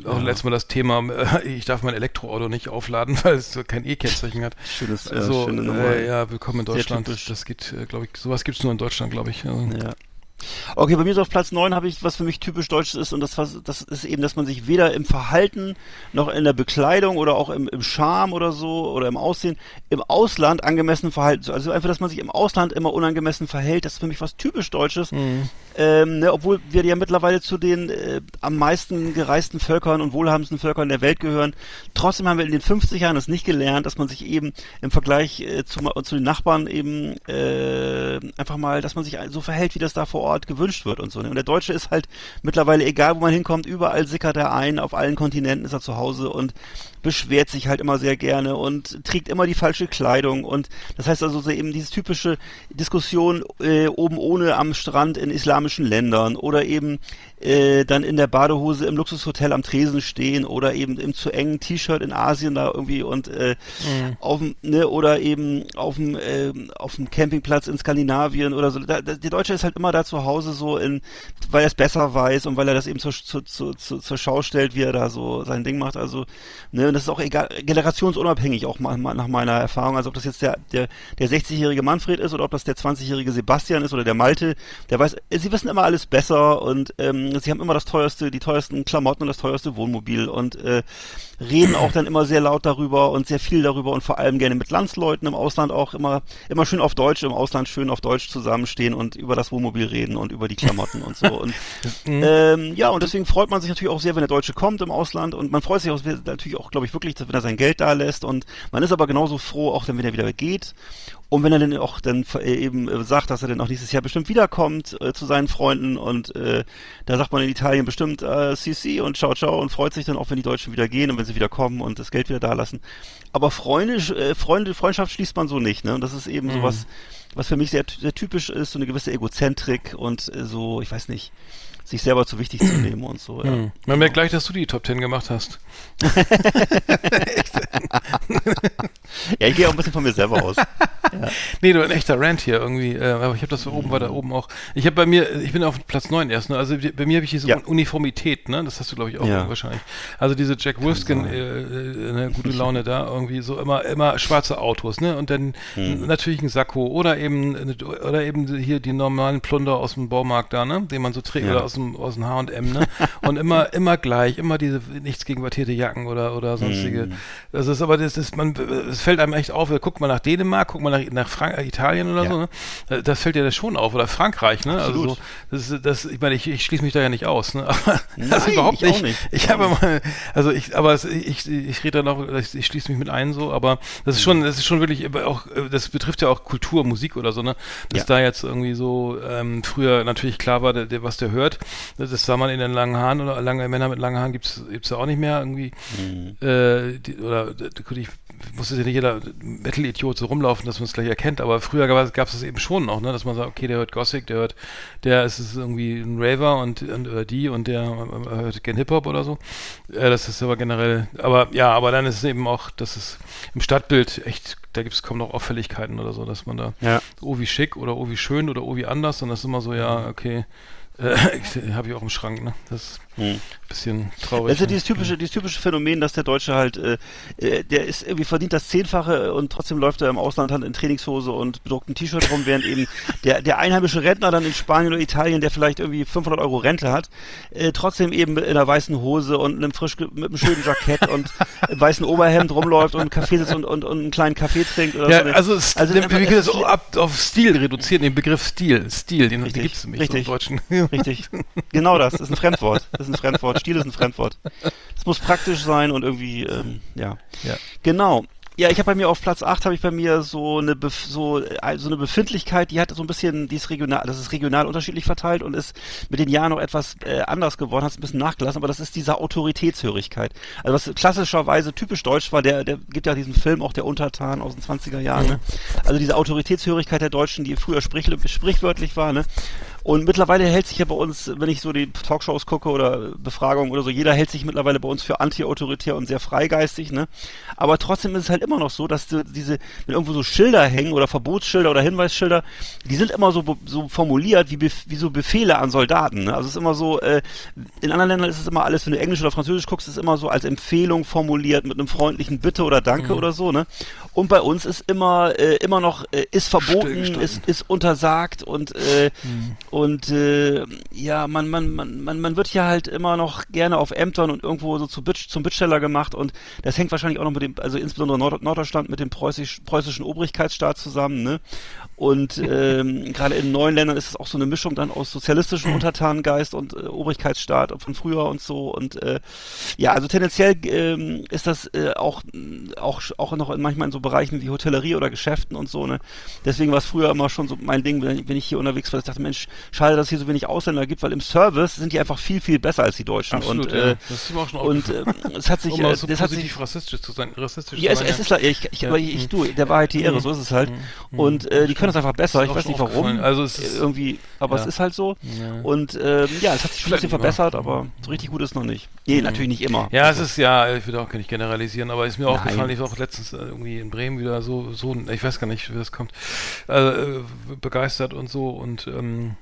[SPEAKER 2] auch letztes Mal das Thema, äh, ich darf mein Elektroauto nicht aufladen, [laughs] weil es kein E-Kennzeichen hat.
[SPEAKER 3] Schönes, ja,
[SPEAKER 2] Also,
[SPEAKER 3] schöne Nummer.
[SPEAKER 2] äh, ja, willkommen in Deutschland. Das geht, äh, glaube ich, sowas gibt's nur in Deutschland, glaube ich. Also,
[SPEAKER 3] Ja. Okay, bei mir so auf Platz 9 habe ich, was für mich typisch deutsch ist, und das, das ist eben, dass man sich weder im Verhalten noch in der Bekleidung oder auch im, im Charme oder so oder im Aussehen im Ausland angemessen verhalten. soll. Also einfach, dass man sich im Ausland immer unangemessen verhält, das ist für mich was typisch Deutsches. Ähm, ne, obwohl wir ja mittlerweile zu den äh, am meisten gereisten Völkern und wohlhabendsten Völkern der Welt gehören. Trotzdem haben wir in den 50 Jahren das nicht gelernt, dass man sich eben im Vergleich äh, zu, zu den Nachbarn eben äh, einfach mal, dass man sich so verhält, wie das da vor Ort gewünscht wird und so. Ne? Und der Deutsche ist halt mittlerweile, egal wo man hinkommt, überall sickert er ein, auf allen Kontinenten ist er zu Hause und beschwert sich halt immer sehr gerne und trägt immer die falsche Kleidung und das heißt also so eben dieses typische Diskussion äh, oben ohne am Strand in islamischen Ländern oder eben äh, dann in der Badehose im Luxushotel am Tresen stehen oder eben im zu engen T-Shirt in Asien da irgendwie und äh, auf dem, ne, oder eben auf dem äh, auf dem Campingplatz in Skandinavien oder so. Da, da, der Deutsche ist halt immer da zu Hause so in, weil er es besser weiß und weil er das eben zur, zur, zur, zur, zur Schau stellt, wie er da so sein Ding macht. Also, ne, und das ist auch egal, generationsunabhängig auch mal, mal nach meiner Erfahrung. Also ob das jetzt der, der, der 60-jährige Manfred ist oder ob das der 20-jährige Sebastian ist oder der Malte, der weiß, äh, sie wissen immer alles besser und ähm, sie haben immer das teuerste, die teuersten Klamotten und das teuerste Wohnmobil und äh, reden auch dann immer sehr laut darüber und sehr viel darüber und vor allem gerne mit Landsleuten im Ausland auch immer, immer schön auf Deutsch, im Ausland schön auf Deutsch zusammenstehen und über das Wohnmobil reden und über die Klamotten und so. Und [laughs] ähm, ja, und deswegen freut man sich natürlich auch sehr, wenn der Deutsche kommt im Ausland und man freut sich auch natürlich auch, glaube ich, wirklich, wenn er sein Geld da lässt und man ist aber genauso froh, auch dann, wenn er wieder geht. Und wenn er dann auch dann äh, eben äh, sagt, dass er dann auch nächstes Jahr bestimmt wiederkommt äh, zu seinen Freunden und äh, da sagt man in Italien bestimmt äh, CC und ciao ciao und freut sich dann auch, wenn die Deutschen wieder gehen und wenn sie wieder kommen und das Geld wieder da lassen. Aber Freunde, äh, Freunde, Freundschaft schließt man so nicht, ne? Und das ist eben
[SPEAKER 2] Mhm.
[SPEAKER 3] sowas, was für mich sehr, sehr typisch ist, so eine gewisse Egozentrik und äh, so, ich weiß nicht, sich selber zu wichtig zu nehmen und so. Ja.
[SPEAKER 2] Hm. Man merkt gleich, dass du die Top Ten gemacht hast. [laughs] [laughs] [laughs]
[SPEAKER 3] ja, ich gehe auch ein bisschen von mir selber aus. [laughs]
[SPEAKER 2] nee, du ein echter Rant hier irgendwie. Äh, aber ich habe das oben, war da oben auch. Ich habe bei mir, ich bin auf Platz 9 erst, ne? Also bei mir habe ich diese
[SPEAKER 3] Ja.
[SPEAKER 2] Uniformität, ne? Das hast du, glaube ich, auch
[SPEAKER 3] Ja.
[SPEAKER 2] wahrscheinlich. Also diese Jack Wolfskin, äh, äh, eine gute Laune da, irgendwie so immer, immer schwarze Autos, ne? Und dann
[SPEAKER 3] Mhm.
[SPEAKER 2] natürlich ein Sakko oder eben eine- oder eben hier die normalen Plunder aus dem Baumarkt da, ne? Den man so trägt
[SPEAKER 3] Ja.
[SPEAKER 2] oder aus dem aus dem H&M, ne? Und immer [laughs] immer gleich, immer diese nichts gegen wattierte Jacken oder oder sonstige.
[SPEAKER 3] Mhm.
[SPEAKER 2] Das ist aber das ist man es fällt einem echt auf, guckt man nach Dänemark, guckt man nach nach Frank äh, Italien oder
[SPEAKER 3] Ja.
[SPEAKER 2] so, ne? Da- Das fällt ja schon auf oder Frankreich, ne?
[SPEAKER 3] Absolut.
[SPEAKER 2] Also so, das das ich meine, ich, ich schließe mich da ja nicht aus, ne? [laughs] Aber also
[SPEAKER 3] Nein,
[SPEAKER 2] überhaupt
[SPEAKER 3] ich auch
[SPEAKER 2] nicht.
[SPEAKER 3] nicht.
[SPEAKER 2] Ich habe mal also ich aber es, ich ich rede da noch ich, ich schließe mich mit ein so, aber das ist schon das ist schon wirklich aber auch äh, das betrifft ja auch Kultur, Musik oder so, ne? Dass
[SPEAKER 3] Ja.
[SPEAKER 2] da jetzt irgendwie so ähm, früher natürlich klar war, der, der, was der hört. Das, das sah man in den langen Haaren oder lange Männer mit langen Haaren gibt's gibt's ja auch nicht mehr irgendwie. Äh, die, oder da könnte ich musste ja nicht jeder Metal-Idiot so rumlaufen, dass man es gleich erkennt, aber früher gab es das eben schon noch, ne, dass man sagt, okay, der hört Gothic, der hört, der ist es irgendwie ein Raver und, und oder die und der äh, hört gern Hip-Hop oder so. Äh, das ist aber generell, aber ja, aber dann ist es eben auch, dass es im Stadtbild echt, da gibt es kaum noch Auffälligkeiten oder so, dass man da
[SPEAKER 3] Ja.
[SPEAKER 2] oh wie schick oder oh wie schön oder oh wie anders und das ist immer so, ja, okay, äh, [laughs] habe ich auch im Schrank, ne? Das ist
[SPEAKER 3] Hm.
[SPEAKER 2] ein bisschen traurig.
[SPEAKER 3] Das ist ja
[SPEAKER 2] ne?
[SPEAKER 3] dieses typische, dieses typische Phänomen, dass der Deutsche halt, äh, äh, der ist irgendwie verdient das Zehnfache und trotzdem läuft er im Ausland halt in Trainingshose und bedrucktem T-Shirt rum, während eben [laughs] der, der einheimische Rentner dann in Spanien oder Italien, der vielleicht irgendwie 500 Euro Rente hat, äh, trotzdem eben in einer weißen Hose und einem frisch, mit einem schönen Jackett und einem [laughs] weißen Oberhemd rumläuft und Kaffee sitzt und, und, und einen kleinen Kaffee trinkt oder
[SPEAKER 2] Ja,
[SPEAKER 3] so.
[SPEAKER 2] also, es,
[SPEAKER 3] Also
[SPEAKER 2] wir können das
[SPEAKER 3] ist-
[SPEAKER 2] ab, auf Stil reduzieren, den Begriff Stil. Stil, den, den
[SPEAKER 3] Richtig,
[SPEAKER 2] gibt es nämlich
[SPEAKER 3] richtig.
[SPEAKER 2] so im Deutschen.
[SPEAKER 3] Richtig. Genau. Das ist ein Fremdwort. [laughs] Das ist ein Fremdwort. Stil ist ein Fremdwort. Es muss praktisch sein und irgendwie, ähm, ja.
[SPEAKER 2] Ja.
[SPEAKER 3] Genau. Ja, ich habe bei mir auf Platz 8 habe ich bei mir so eine Bef so, äh, so eine Befindlichkeit, die hat so ein bisschen, die ist regional, das ist regional unterschiedlich verteilt und ist mit den Jahren noch etwas äh, anders geworden, hat es ein bisschen nachgelassen, aber das ist diese Autoritätshörigkeit. Also was klassischerweise typisch deutsch war, der, der gibt ja diesen Film auch der Untertan aus den 20er Jahren, ne? Also diese Autoritätshörigkeit der Deutschen, die früher sprich, sprichwörtlich war, ne? Und mittlerweile hält sich ja bei uns, wenn ich so die Talkshows gucke oder Befragungen oder so, jeder hält sich mittlerweile bei uns für anti-autoritär und sehr freigeistig, ne? Aber trotzdem ist es halt immer noch so, dass die, diese, wenn irgendwo so Schilder hängen oder Verbotsschilder oder Hinweisschilder, die sind immer so, so formuliert wie, wie so Befehle an Soldaten, ne? Also es ist immer so, äh, in anderen Ländern ist es immer alles, wenn du Englisch oder Französisch guckst, ist es immer so als Empfehlung formuliert mit einem freundlichen Bitte oder Danke oder so, ne? Und bei uns ist immer, äh, immer noch, äh, ist verboten, ist, ist untersagt und, äh, und äh, ja, man, man, man, man, man wird ja halt immer noch gerne auf Ämtern und irgendwo so zu Bitt, zum Bittsteller gemacht und das hängt wahrscheinlich auch noch mit dem, also insbesondere Nord Norddeutschland mit dem preußisch, preußischen Obrigkeitsstaat zusammen, ne? Und ähm, gerade in neuen Ländern ist es auch so eine Mischung dann aus sozialistischem Untertanengeist und äh, Obrigkeitsstaat von früher und so. Und äh, ja, also tendenziell ähm, ist das äh, auch, auch, auch noch in, manchmal in so Bereichen wie Hotellerie oder Geschäften und so. Ne? Deswegen war es früher immer schon so mein Ding, wenn ich, wenn ich hier unterwegs war, ich dachte, Mensch, schade, dass es hier so wenig Ausländer gibt, weil im Service sind die einfach viel, viel besser als die Deutschen.
[SPEAKER 2] Absolut,
[SPEAKER 3] und
[SPEAKER 2] ja.
[SPEAKER 3] äh,
[SPEAKER 2] Das ist mir auch schon
[SPEAKER 3] und äh, es hat sich, [laughs]
[SPEAKER 2] um
[SPEAKER 3] äh,
[SPEAKER 2] mal so
[SPEAKER 3] das hat sich
[SPEAKER 2] positiv rassistisch zu sein. Rassistisch
[SPEAKER 3] ja, es,
[SPEAKER 2] zu sein,
[SPEAKER 3] es ist leider, ich, ich,
[SPEAKER 2] Ja.
[SPEAKER 3] aber ich, du, der Wahrheit die Ehre, so ist es halt. Und äh, die können das einfach besser, ich weiß nicht warum.
[SPEAKER 2] aufgefallen. Also es ist-
[SPEAKER 3] Äh, irgendwie, aber
[SPEAKER 2] ja.
[SPEAKER 3] es ist halt so.
[SPEAKER 2] Ja.
[SPEAKER 3] Und ähm, ja, es hat sich schon ein bisschen verbessert, aber so richtig gut ist noch nicht. Nee, natürlich nicht immer.
[SPEAKER 2] Ja, es ist ja, ich will auch gar nicht generalisieren, aber ist mir auch
[SPEAKER 3] Nein.
[SPEAKER 2] gefallen, ich war auch letztens äh, irgendwie in Bremen wieder so, so, ich weiß gar nicht, wie das kommt, äh, begeistert und so und ähm,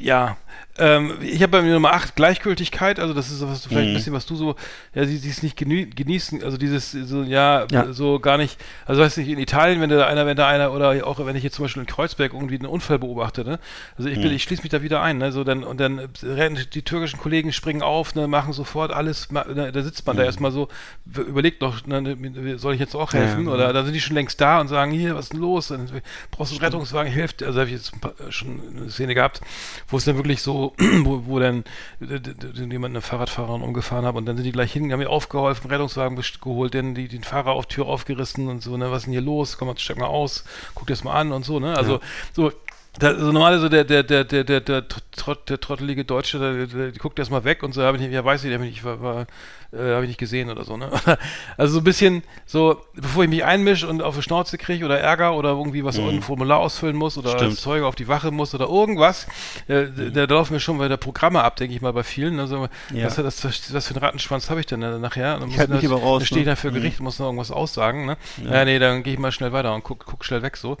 [SPEAKER 2] ja, ähm, ich habe bei mir Nummer 8 Gleichgültigkeit, also das ist so was, vielleicht ein
[SPEAKER 3] Mhm.
[SPEAKER 2] bisschen, was du so, ja, sie es nicht genießen, also dieses, so, ja,
[SPEAKER 3] Ja.
[SPEAKER 2] so gar nicht, also weiß nicht, in Italien, wenn da einer, wenn da einer, oder auch wenn ich jetzt zum Beispiel in Kreuzberg irgendwie einen Unfall beobachte, ne, also ich bin,
[SPEAKER 3] Mhm.
[SPEAKER 2] ich schließe mich da wieder ein, ne, so dann, und dann rennen die türkischen Kollegen springen auf, ne, machen sofort alles, ma, ne, da sitzt man da erstmal so, überlegt noch, ne, soll ich jetzt auch
[SPEAKER 3] Mhm.
[SPEAKER 2] Helfen,
[SPEAKER 3] ja.
[SPEAKER 2] oder dann sind die schon längst da und sagen, hier, was ist denn los, dann brauchst du einen Rettungswagen, hilft, also habe ich jetzt ein paar, schon eine Szene gehabt, wo es dann wirklich so, [clears throat] wo, wo dann jemand eine Fahrradfahrerin umgefahren hat und dann sind die gleich hin, haben ihr aufgeholfen, Rettungswagen geholt, dann die, den Fahrer auf Tür aufgerissen und so, ne, was ist denn hier los, komm mal, steig mal aus, guck dir das mal an und so, ne, also so, Der, also normal so der, der, der, der, der, der, Trott, der trottelige Deutsche, der, der, der guckt erstmal weg und so, habe ich nicht, ja weiß ich, der ich war, war äh, habe ich nicht gesehen oder so, ne? [laughs] Also so ein bisschen so, bevor ich mich einmische und auf die Schnauze kriege oder Ärger oder irgendwie was,
[SPEAKER 3] Mhm.
[SPEAKER 2] ein Formular ausfüllen muss oder
[SPEAKER 3] Stimmt.
[SPEAKER 2] als Zeuge auf die Wache muss oder irgendwas, äh, da da laufen mir schon wieder Programme ab, denke ich mal, bei vielen. Also,
[SPEAKER 3] Ja.
[SPEAKER 2] was, das, was für einen Rattenschwanz habe ich denn äh, nachher? Dann muss
[SPEAKER 3] halt mich
[SPEAKER 2] da-
[SPEAKER 3] lieber raus,
[SPEAKER 2] Dann stehe ich
[SPEAKER 3] ne?
[SPEAKER 2] da für
[SPEAKER 3] Mhm.
[SPEAKER 2] Gericht, muss noch irgendwas aussagen, ne? Ja, nee, dann gehe ich mal schnell weiter und guck, guck schnell weg so.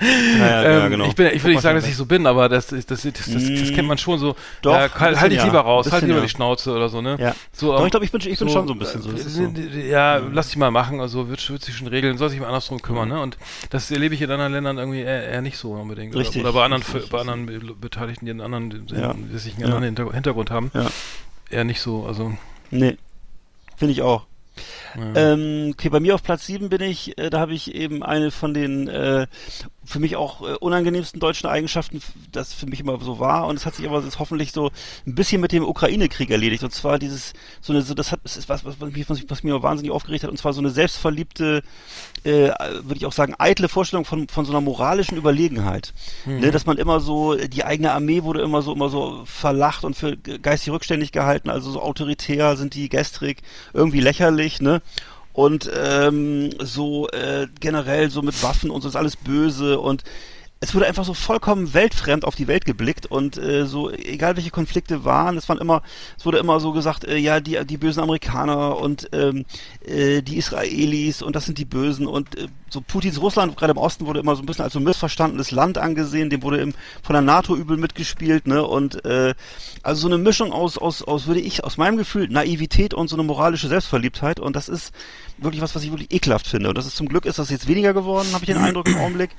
[SPEAKER 3] ja, [laughs] ja,
[SPEAKER 2] ähm,
[SPEAKER 3] genau.
[SPEAKER 2] Ich, bin, ich will nicht sagen, dass ich so bin, aber das, das, das, das, das, das kennt man schon so.
[SPEAKER 3] Doch,
[SPEAKER 2] ja,
[SPEAKER 3] ein
[SPEAKER 2] halt, halt ich
[SPEAKER 3] bisschen
[SPEAKER 2] lieber
[SPEAKER 3] ja.
[SPEAKER 2] raus, halt lieber
[SPEAKER 3] ja.
[SPEAKER 2] die Schnauze oder so, ne?
[SPEAKER 3] Ja.
[SPEAKER 2] So,
[SPEAKER 3] Doch,
[SPEAKER 2] ähm,
[SPEAKER 3] ich glaube, ich bin, ich bin schon so ein bisschen so. Das ist so.
[SPEAKER 2] Ja, lass dich mal machen, also wird, wird sich schon regeln, soll sich mal andersrum kümmern, ne? Und das erlebe ich in anderen Ländern irgendwie eher, eher nicht so unbedingt.
[SPEAKER 3] Richtig,
[SPEAKER 2] Oder, bei anderen,
[SPEAKER 3] richtig,
[SPEAKER 2] bei anderen Be- Beteiligten, die einen anderen,
[SPEAKER 3] Ja.
[SPEAKER 2] die sich einen
[SPEAKER 3] Ja.
[SPEAKER 2] anderen Hinter- Hintergrund haben.
[SPEAKER 3] Ja.
[SPEAKER 2] Eher nicht so, also.
[SPEAKER 3] Nee. Finde ich auch.
[SPEAKER 2] Ja.
[SPEAKER 3] Ähm, okay, bei mir auf Platz 7 bin ich, äh, da habe ich eben eine von den äh, für mich auch äh, unangenehmsten deutschen Eigenschaften, das für mich immer so war. Und es hat sich aber jetzt hoffentlich so ein bisschen mit dem Ukraine-Krieg erledigt. Und zwar dieses, so eine, so das hat, das ist was, was, mich, was, was mir wahnsinnig aufgeregt hat. Und zwar so eine selbstverliebte, äh, würde ich auch sagen, eitle Vorstellung von, von so einer moralischen Überlegenheit. Ne, dass man immer so, die eigene Armee wurde immer so, immer so verlacht und für geistig rückständig gehalten, also so autoritär sind die gestrig, irgendwie lächerlich, ne? Und ähm, so äh, generell so mit Waffen und so ist alles böse und es wurde einfach so vollkommen weltfremd auf die Welt geblickt und äh, so egal welche Konflikte waren, es waren immer, es wurde immer so gesagt, äh, ja die die bösen Amerikaner und ähm, äh, die Israelis und das sind die Bösen und äh, so Putins Russland gerade im Osten wurde immer so ein bisschen als so ein missverstandenes Land angesehen, dem wurde im, von der NATO übel mitgespielt, ne? Und äh, also so eine Mischung aus aus aus würde ich aus meinem Gefühl Naivität und so eine moralische Selbstverliebtheit. Und das ist wirklich was, was ich wirklich ekelhaft finde. Und das ist zum Glück ist das jetzt weniger geworden, habe ich den Eindruck im Augenblick.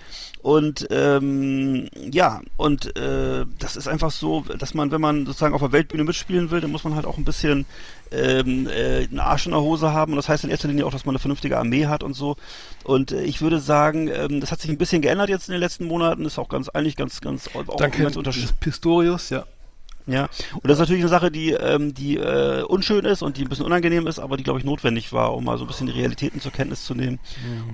[SPEAKER 3] Und ähm, ja, und äh, das ist einfach so, dass man, wenn man sozusagen auf der Weltbühne mitspielen will, dann muss man halt auch ein bisschen ähm, äh, einen Arsch in der Hose haben. Und das heißt in erster Linie auch, dass man eine vernünftige Armee hat und so. Und äh, ich würde sagen, ähm, das hat sich ein bisschen geändert jetzt in den letzten Monaten. Ist auch ganz eigentlich ganz, ganz auch
[SPEAKER 2] Danke,
[SPEAKER 3] ganz unterschiedlich.
[SPEAKER 2] Pistorius, ja.
[SPEAKER 3] Ja, und das ist natürlich eine Sache, die, ähm, die äh, unschön ist und die ein bisschen unangenehm ist, aber die, glaube ich, notwendig war, um mal so ein bisschen die Realitäten zur Kenntnis zu nehmen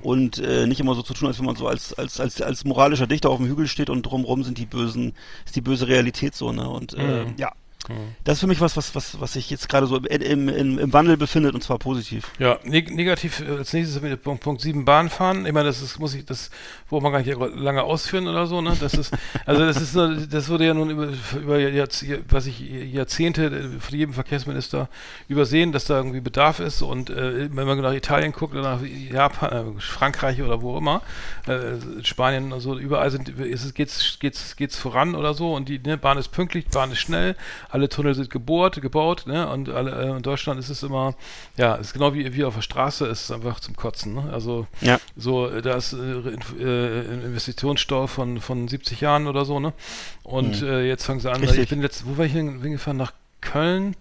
[SPEAKER 3] und äh, nicht immer so zu tun, als wenn man so als, als, als, als moralischer Dichter auf dem Hügel steht und drumrum sind die bösen, ist die böse Realität so, ne? Und äh,
[SPEAKER 2] Mhm.
[SPEAKER 3] ja. Das ist für mich was, was, was, was sich jetzt gerade so im, im, im, Wandel befindet und zwar positiv.
[SPEAKER 2] Ja, neg negativ äh, als nächstes mit Punkt, Punkt 7 Bahn fahren. Ich meine, das ist, muss ich, das braucht man gar nicht lange ausführen oder so, ne? Das ist, also das ist das wurde ja nun über, über Jahrz, was ich, Jahrzehnte äh, von jedem Verkehrsminister übersehen, dass da irgendwie Bedarf ist und äh, wenn man nach Italien guckt oder nach Japan, äh, Frankreich oder wo immer, äh, Spanien und so, überall sind, ist es, geht's, geht's, geht's voran oder so und die ne, Bahn ist pünktlich, Bahn ist schnell, alle Tunnel sind gebohrt, gebaut, ne? Und alle, äh, in Deutschland ist es immer, ja, ist genau wie, wie auf der Straße, ist es einfach zum Kotzen, ne? Also
[SPEAKER 3] Ja.
[SPEAKER 2] so, da ist äh, in- äh, ein Investitionsstau von, von 70 Jahren oder so, ne? Und äh, jetzt fangen sie an,
[SPEAKER 3] Mhm. Richtig.
[SPEAKER 2] ich bin letzt, wo war ich hin- hingefahren? Nach Köln?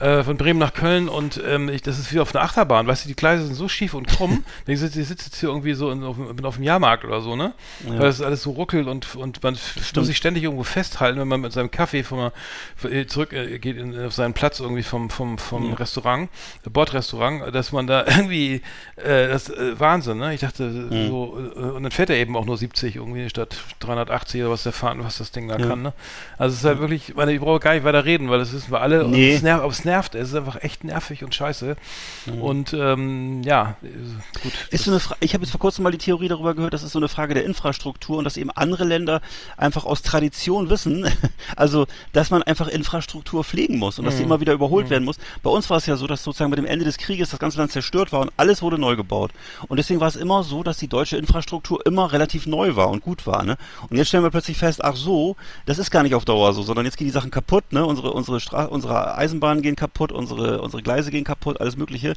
[SPEAKER 2] Äh, von Bremen nach Köln und ähm, ich, das ist wie auf einer Achterbahn, weißt du, die Gleise sind so schief und krumm. [laughs] ich sitze ich sitze jetzt hier irgendwie so in, auf, dem- bin auf dem Jahrmarkt oder so, ne? Weil das alles so ruckelt und, und man f- muss sich ständig irgendwo festhalten, wenn man mit seinem Kaffee vom, äh, zurück äh, geht in, auf seinen Platz irgendwie vom, vom, vom Restaurant, äh, Bordrestaurant, dass man da [laughs] irgendwie, äh, das äh, Wahnsinn, ne? Ich dachte so, äh, und dann fährt er eben auch nur 70 irgendwie statt 380 oder was der fahren, was das Ding da
[SPEAKER 3] Ja.
[SPEAKER 2] kann, ne? Also es ist halt wirklich, ich meine, ich brauche gar nicht weiter reden, weil das wissen wir alle. Und
[SPEAKER 3] Nee.
[SPEAKER 2] es nervt, es nervt, es ist einfach echt nervig und scheiße. Und ähm, ja, gut.
[SPEAKER 3] Ist so eine Fra ich habe jetzt vor kurzem mal die Theorie darüber gehört, das ist so eine Frage der Infrastruktur und dass eben andere Länder einfach aus Tradition wissen, [laughs] also dass man einfach Infrastruktur pflegen muss und dass die immer wieder überholt werden muss. Bei uns war es ja so, dass sozusagen mit dem Ende des Krieges das ganze Land zerstört war und alles wurde neu gebaut. Und deswegen war es immer so, dass die deutsche Infrastruktur immer relativ neu war und gut war. Ne? Und jetzt stellen wir plötzlich fest, ach so, das ist gar nicht auf Dauer so, sondern jetzt gehen die Sachen kaputt, ne? Unsere, unsere, Stra unsere Eisenbahnen gehen kaputt, unsere, unsere Gleise gehen kaputt, alles Mögliche.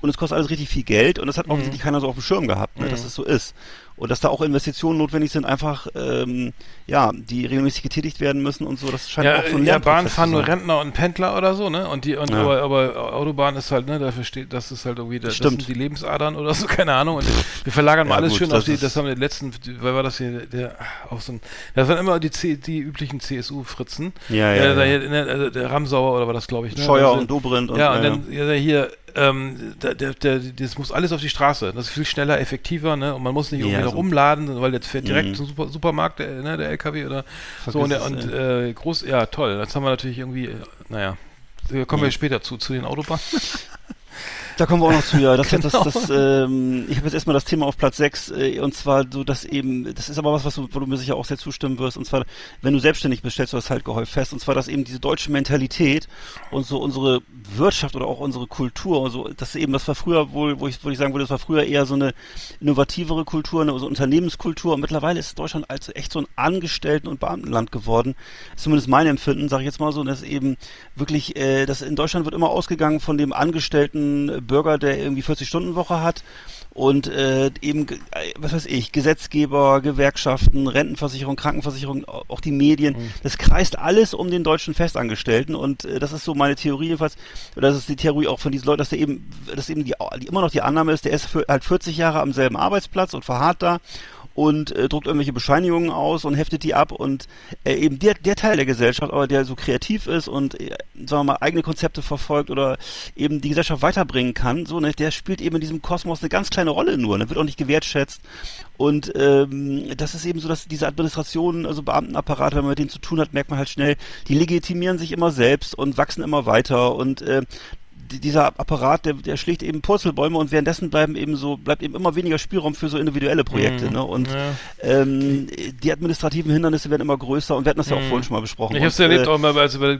[SPEAKER 3] Und es kostet alles richtig viel Geld und das hat offensichtlich keiner so auf dem Schirm gehabt, ne? dass es so ist. Und dass da auch Investitionen notwendig sind, einfach, ähm, ja, die regelmäßig getätigt werden müssen und so. Das scheint
[SPEAKER 2] Ja,
[SPEAKER 3] auch so ein
[SPEAKER 2] ja Bahn fahren nur. Rentner und Pendler oder so, ne? Und die, und
[SPEAKER 3] Ja.
[SPEAKER 2] aber, aber Autobahn ist halt, ne, dafür steht, das ist halt irgendwie, das, das sind die Lebensadern oder so, [laughs] keine Ahnung. Und wir verlagern mal
[SPEAKER 3] Ja,
[SPEAKER 2] alles
[SPEAKER 3] gut,
[SPEAKER 2] schön auf die, das haben wir den letzten, wer war das hier, der, auch so ein, das waren immer die, C, die üblichen CSU-Fritzen.
[SPEAKER 3] Ja, ja,
[SPEAKER 2] Äh, da
[SPEAKER 3] ja.
[SPEAKER 2] hier, ne, also der Ramsauer oder war das, glaube ich, ne?
[SPEAKER 3] Scheuer
[SPEAKER 2] Also-
[SPEAKER 3] und Dobrindt und
[SPEAKER 2] ja, und
[SPEAKER 3] ja,
[SPEAKER 2] dann ja, hier ähm, der, der, der, das muss alles auf die Straße. Das ist viel schneller, effektiver, ne? Und man muss nicht
[SPEAKER 3] Ja,
[SPEAKER 2] irgendwie noch
[SPEAKER 3] so.
[SPEAKER 2] umladen, weil jetzt fährt direkt
[SPEAKER 3] Mhm.
[SPEAKER 2] zum Super, Supermarkt, der, ne, der LKW oder
[SPEAKER 3] Vergiss
[SPEAKER 2] so. Und,
[SPEAKER 3] es,
[SPEAKER 2] und äh, groß, ja, toll. Jetzt haben wir natürlich irgendwie, äh, naja, da kommen wir
[SPEAKER 3] Mhm.
[SPEAKER 2] später zu, zu den Autobahnen. [laughs]
[SPEAKER 3] Da kommen wir auch noch zu, ja. Das,
[SPEAKER 2] Genau.
[SPEAKER 3] das, das, ähm, ich habe jetzt erstmal das Thema auf Platz 6 äh, und zwar so, dass eben, das ist aber was, was du, wo du mir sicher auch sehr zustimmen wirst, und zwar, wenn du selbstständig bist, stellst du das halt gehäuft fest, und zwar, dass eben diese deutsche Mentalität und so unsere Wirtschaft oder auch unsere Kultur, und so, das eben, das war früher wohl, wo ich, wo ich sagen würde, das war früher eher so eine innovativere Kultur, eine so Unternehmenskultur, und mittlerweile ist Deutschland also echt so ein Angestellten- und Beamtenland geworden. Zumindest mein Empfinden, sage ich jetzt mal so, dass eben wirklich, äh, dass in Deutschland wird immer ausgegangen von dem angestellten Bürger, der irgendwie 40-Stunden-Woche hat und äh, eben, äh, was weiß ich, Gesetzgeber, Gewerkschaften, Rentenversicherung, Krankenversicherung, au- auch die Medien, das kreist alles um den deutschen Festangestellten und äh, das ist so meine Theorie jedenfalls, oder das ist die Theorie auch von diesen Leuten, dass der eben, dass eben die, die immer noch die Annahme ist, der ist für, halt 40 Jahre am selben Arbeitsplatz und verharrt da und äh, druckt irgendwelche Bescheinigungen aus und heftet die ab und äh, eben der, der Teil der Gesellschaft, aber der so kreativ ist und äh, sagen wir mal eigene Konzepte verfolgt oder eben die Gesellschaft weiterbringen kann, so ne, der spielt eben in diesem Kosmos eine ganz kleine Rolle nur, ne, wird auch nicht gewertschätzt. Und ähm, das ist eben so, dass diese Administration, also Beamtenapparate, wenn man mit denen zu tun hat, merkt man halt schnell, die legitimieren sich immer selbst und wachsen immer weiter und äh, dieser Apparat, der, der schlägt eben Purzelbäume und währenddessen bleiben eben so, bleibt eben immer weniger Spielraum für so individuelle Projekte.
[SPEAKER 2] Mhm.
[SPEAKER 3] Ne? Und
[SPEAKER 2] Ja.
[SPEAKER 3] ähm, die administrativen Hindernisse werden immer größer und wir hatten das ja auch
[SPEAKER 2] Mhm.
[SPEAKER 3] vorhin schon mal besprochen.
[SPEAKER 2] Ich habe es
[SPEAKER 3] Und,
[SPEAKER 2] erlebt
[SPEAKER 3] äh,
[SPEAKER 2] auch mal bei, also bei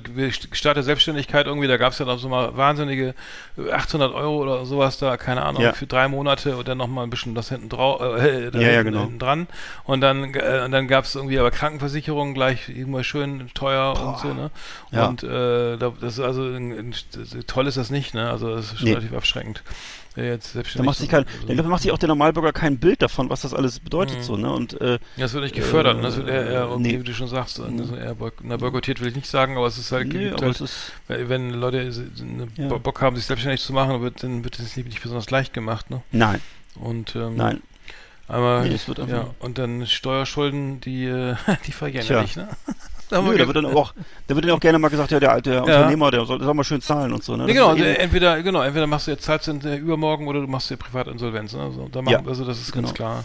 [SPEAKER 2] Start der Selbstständigkeit irgendwie, da gab es ja noch so mal wahnsinnige äh, 800 Euro oder sowas da, keine Ahnung,
[SPEAKER 3] Ja.
[SPEAKER 2] für drei Monate und dann nochmal ein bisschen das hinten drauf, äh, da
[SPEAKER 3] Ja, ja,
[SPEAKER 2] hinten,
[SPEAKER 3] genau.
[SPEAKER 2] hinten dran und dann äh, und dann gab es irgendwie aber Krankenversicherung gleich immer schön teuer und so, ne?
[SPEAKER 3] Ja.
[SPEAKER 2] Und äh, da, das ist also ein, ein, das, toll ist das nicht, ne? Also das ist schon
[SPEAKER 3] Nee.
[SPEAKER 2] relativ abschreckend. Jetzt
[SPEAKER 3] da macht sich kein,
[SPEAKER 2] so-
[SPEAKER 3] da macht sich auch der Normalbürger kein Bild davon, was das alles bedeutet,
[SPEAKER 2] Mhm.
[SPEAKER 3] so, ne? Und äh,
[SPEAKER 2] das wird nicht gefördert,
[SPEAKER 3] Äh,
[SPEAKER 2] ne? das wird eher, eher
[SPEAKER 3] nee.
[SPEAKER 2] wie du schon sagst, also eher na, boykottiert will ich nicht sagen, aber es ist halt,
[SPEAKER 3] nee,
[SPEAKER 2] halt
[SPEAKER 3] es ist
[SPEAKER 2] Wenn Leute eine
[SPEAKER 3] Ja.
[SPEAKER 2] Bo- Bock haben, sich selbstständig zu machen, wird, dann wird es nicht, nicht besonders leicht gemacht. Ne?
[SPEAKER 3] nein,
[SPEAKER 2] Und ähm,
[SPEAKER 3] nein.
[SPEAKER 2] aber
[SPEAKER 3] Nee, wird einfach-
[SPEAKER 2] ja, und dann Steuerschulden, die, äh, [laughs] die vergehen ja nicht. Ne? Da
[SPEAKER 3] Nö, da wird dann auch, da wird dann auch gerne mal gesagt, ja, der, der Unternehmer, der soll, soll mal schön zahlen und so, ne?
[SPEAKER 2] Nee, genau,
[SPEAKER 3] eben-
[SPEAKER 2] äh, entweder, genau, entweder machst du jetzt zahlst äh, übermorgen oder du machst dir Privatinsolvenz. Ne? Also, da machen,
[SPEAKER 3] Ja,
[SPEAKER 2] also das ist ganz
[SPEAKER 3] genau.
[SPEAKER 2] klar.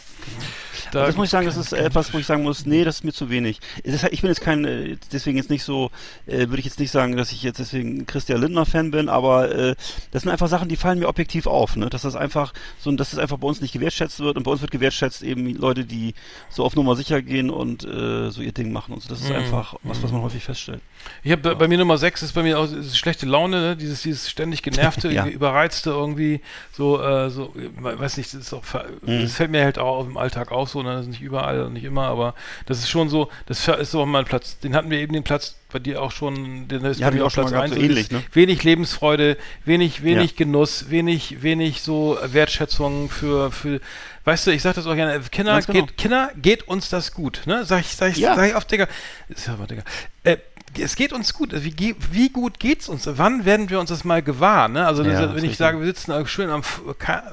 [SPEAKER 3] Also das muss ich sagen, das ist etwas, wo ich sagen muss, nee, das ist mir zu wenig. Halt, ich bin jetzt kein, äh, deswegen jetzt nicht so, äh, würde ich jetzt nicht sagen, dass ich jetzt deswegen Christian Lindner Fan bin, aber äh, das sind einfach Sachen, die fallen mir objektiv auf, ne? Dass das einfach so, dass das einfach bei uns nicht gewertschätzt wird und bei uns wird gewertschätzt eben Leute, die so auf Nummer sicher gehen und so ihr Ding machen und so. Das ist
[SPEAKER 2] Mhm.
[SPEAKER 3] einfach was, was man häufig feststellt.
[SPEAKER 2] Ich habe bei, bei mir Nummer 6 ist bei mir auch schlechte Laune, ne? dieses, dieses ständig genervte, [laughs]
[SPEAKER 3] Ja.
[SPEAKER 2] überreizte irgendwie, so, äh, so, weiß nicht, das auch,
[SPEAKER 3] Mhm.
[SPEAKER 2] das fällt mir halt auch im Alltag auf, so, ne? das ist nicht überall und nicht immer, aber das ist schon so, das ist auch mal ein Platz, den hatten wir eben den Platz bei dir auch schon, den ist
[SPEAKER 3] Ja,
[SPEAKER 2] bei
[SPEAKER 3] auch schon mal gehabt, so
[SPEAKER 2] dieses
[SPEAKER 3] ähnlich, ne?
[SPEAKER 2] Wenig Lebensfreude, wenig, wenig
[SPEAKER 3] Ja.
[SPEAKER 2] Genuss, wenig, wenig so Wertschätzung für, für, weißt du, ich sag das auch gerne, Kinder,
[SPEAKER 3] genau.
[SPEAKER 2] geht, Kinder, geht uns das gut, ne? Sag ich, sag ich,
[SPEAKER 3] Ja.
[SPEAKER 2] sag ich oft, Digga. Ist ja aber, Digga. Äh, es geht uns gut. Also Wie, wie gut geht's uns? Wann werden wir uns das mal gewahr? Ne? Also
[SPEAKER 3] Ja,
[SPEAKER 2] wenn ich
[SPEAKER 3] richtig.
[SPEAKER 2] sage, wir sitzen schön am,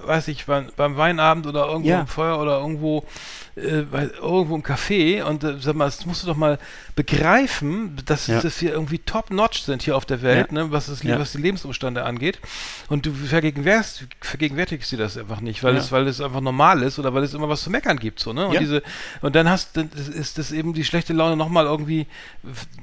[SPEAKER 2] weiß ich, beim, beim Weinabend oder irgendwo
[SPEAKER 3] Ja.
[SPEAKER 2] am Feuer oder irgendwo, äh, bei, irgendwo im Café und äh, sag mal, das musst du doch mal begreifen, dass,
[SPEAKER 3] Ja.
[SPEAKER 2] dass wir irgendwie top-notch sind hier auf der Welt,
[SPEAKER 3] Ja.
[SPEAKER 2] ne? was, das,
[SPEAKER 3] Ja.
[SPEAKER 2] was die Lebensumstände angeht. Und du vergegenwärtigst, vergegenwärtigst dir das einfach nicht, weil, es, weil es einfach normal ist oder weil es immer was zu meckern gibt. So, ne? Und, diese, und dann hast dann ist- das eben die schlechte Laune nochmal irgendwie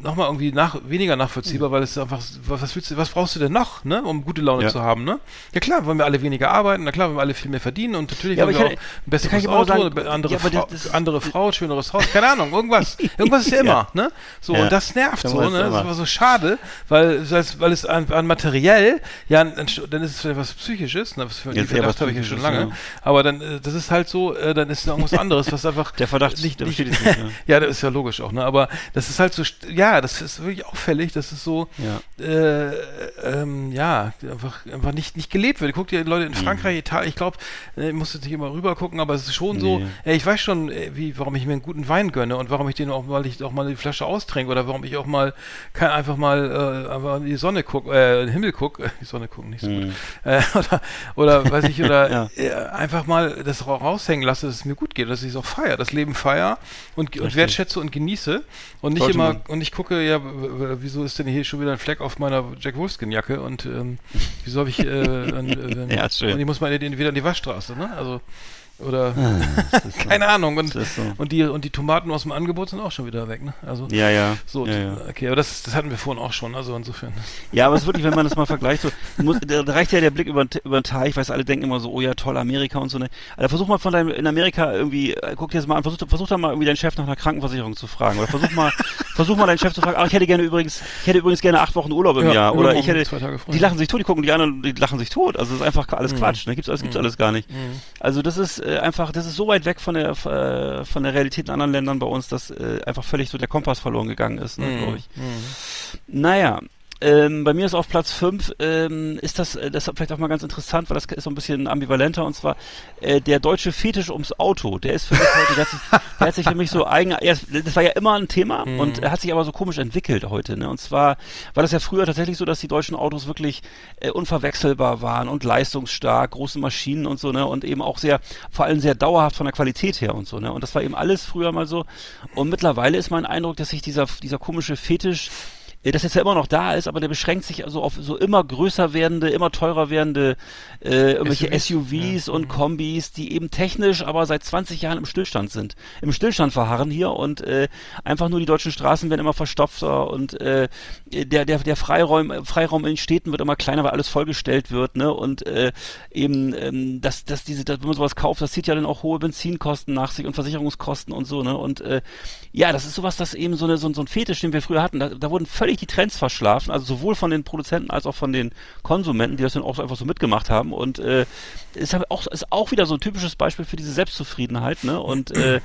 [SPEAKER 2] nochmal irgendwie nach, weniger nachvollziehbar, weil es einfach, was, willst du, was brauchst du denn noch, ne, um gute Laune zu haben, ne? Ja klar, wollen wir alle weniger arbeiten, na klar, wollen wir alle viel mehr verdienen und natürlich wollen wir auch ein besseres Auto,
[SPEAKER 3] sagen,
[SPEAKER 2] eine andere,
[SPEAKER 3] ja, aber
[SPEAKER 2] Frau, andere Frau, schöneres Haus, keine Ahnung, irgendwas. [laughs] Irgendwas ist ja immer, ne? So,
[SPEAKER 3] Ja.
[SPEAKER 2] und das nervt so, ne? Das aber so schade, weil, weil es, weil es an, an materiell, ja, an, an, dann ist es vielleicht was Psychisches, ne? Was für,
[SPEAKER 3] Jetzt
[SPEAKER 2] Verdacht habe ich ja schon lange.
[SPEAKER 3] ja.
[SPEAKER 2] Aber dann, äh, das ist halt so, äh, dann ist da irgendwas anderes, was einfach [laughs]
[SPEAKER 3] Der Verdacht,
[SPEAKER 2] nicht,
[SPEAKER 3] der
[SPEAKER 2] nicht,
[SPEAKER 3] nicht, [laughs]
[SPEAKER 2] ja, das ist ja logisch auch, ne? Aber das ist halt so, ja, das ist wirklich auffällig, dass es so,
[SPEAKER 3] Ja.
[SPEAKER 2] äh, ähm, ja, einfach, einfach nicht, nicht gelebt wird. Guck dir die Leute
[SPEAKER 3] Mhm.
[SPEAKER 2] in Frankreich, Italien, ich glaube, ich muss jetzt nicht immer rüber gucken, aber es ist schon so,
[SPEAKER 3] Nee.
[SPEAKER 2] ey, ich weiß schon, äh, wie, warum ich mir einen guten Wein gönne und warum ich den auch, weil ich auch mal die Flasche austrinke oder warum ich auch mal kann einfach mal äh, einfach in die Sonne gucke, äh, in den Himmel gucke, [laughs] die Sonne gucken nicht so gut, äh, [laughs] oder, oder weiß ich, oder [laughs]
[SPEAKER 3] Ja.
[SPEAKER 2] äh, einfach mal das ra- raushängen lasse, dass es mir gut geht, dass ich es auch feiere, das Leben feier und, und wertschätze und genieße und nicht
[SPEAKER 3] Sollte
[SPEAKER 2] immer,
[SPEAKER 3] man.
[SPEAKER 2] und ich gucke, ja, wieso ist denn hier schon wieder ein Fleck auf meiner Jack Wolfskin Jacke und ähm, wieso habe ich, äh, dann, äh,
[SPEAKER 3] Ja, schön.
[SPEAKER 2] und ich muss mal wieder in die Waschstraße, ne, also, oder, [laughs]
[SPEAKER 3] so.
[SPEAKER 2] keine Ahnung, und,
[SPEAKER 3] so.
[SPEAKER 2] und die, und die Tomaten aus dem Angebot sind auch schon wieder weg, ne, also,
[SPEAKER 3] Ja, ja.
[SPEAKER 2] so,
[SPEAKER 3] ja, ja.
[SPEAKER 2] okay, aber das, das hatten wir vorhin auch schon, also insofern.
[SPEAKER 3] Ja, aber es ist wirklich, wenn man das mal vergleicht, so, muss, da reicht ja der Blick über über den Teich, weiß alle denken immer so, oh ja, toll, Amerika und so, ne. Also versuch mal von deinem, in Amerika irgendwie, äh, guck dir das mal an, versuch, versuch da mal irgendwie deinen Chef nach einer Krankenversicherung zu fragen. Oder versuch mal, [laughs] versuch mal deinen Chef zu fragen, ach, ich hätte gerne übrigens, ich hätte übrigens gerne acht Wochen Urlaub im
[SPEAKER 2] Ja,
[SPEAKER 3] Jahr. Oder ich hätte,
[SPEAKER 2] zwei Tage frei.
[SPEAKER 3] die lachen sich tot, die gucken die an und die lachen sich tot. Also das ist einfach alles Quatsch, ne. Gibt's alles, gibt's alles gar nicht. Also das ist äh, einfach, das ist so weit weg von der, äh, von der Realität in anderen Ländern bei uns, dass äh, einfach völlig so der Kompass verloren gegangen ist, ne, glaube ich. Naja, ähm, bei mir ist auf Platz 5, ähm, ist das, äh, das ist vielleicht auch mal ganz interessant, weil das ist so ein bisschen ambivalenter und zwar äh, der deutsche Fetisch ums Auto. Der ist für mich heute, der hat sich, der hat sich für mich so eigen, ja, das war ja immer ein Thema und er hat sich aber so komisch entwickelt heute. Ne? Und zwar war das ja früher tatsächlich so, dass die deutschen Autos wirklich äh, unverwechselbar waren und leistungsstark, große Maschinen und so, ne? Und eben auch sehr, vor allem sehr dauerhaft von der Qualität her und so, ne? Und das war eben alles früher mal so. Und mittlerweile ist mein Eindruck, dass sich dieser, dieser komische Fetisch das jetzt ja immer noch da ist, aber der beschränkt sich also auf so immer größer werdende, immer teurer werdende äh, irgendwelche SUVs, und Kombis, die eben technisch aber seit 20 Jahren im Stillstand sind. Im Stillstand verharren hier und äh, einfach nur die deutschen Straßen werden immer verstopfter und äh, der, der, der Freiraum, Freiraum in den Städten wird immer kleiner, weil alles vollgestellt wird, ne? Und äh, eben, ähm, dass, dass diese, dass, wenn man sowas kauft, das zieht ja dann auch hohe Benzinkosten nach sich und Versicherungskosten und so, ne? Und äh, ja, das ist sowas, das eben so, eine, so, ein- so ein Fetisch, den wir früher hatten, da, da wurden völlig die Trends verschlafen, also sowohl von den Produzenten als auch von den Konsumenten, die das dann auch so einfach so mitgemacht haben. Und äh, ist auch, ist auch wieder so ein typisches Beispiel für diese Selbstzufriedenheit, ne? Und äh,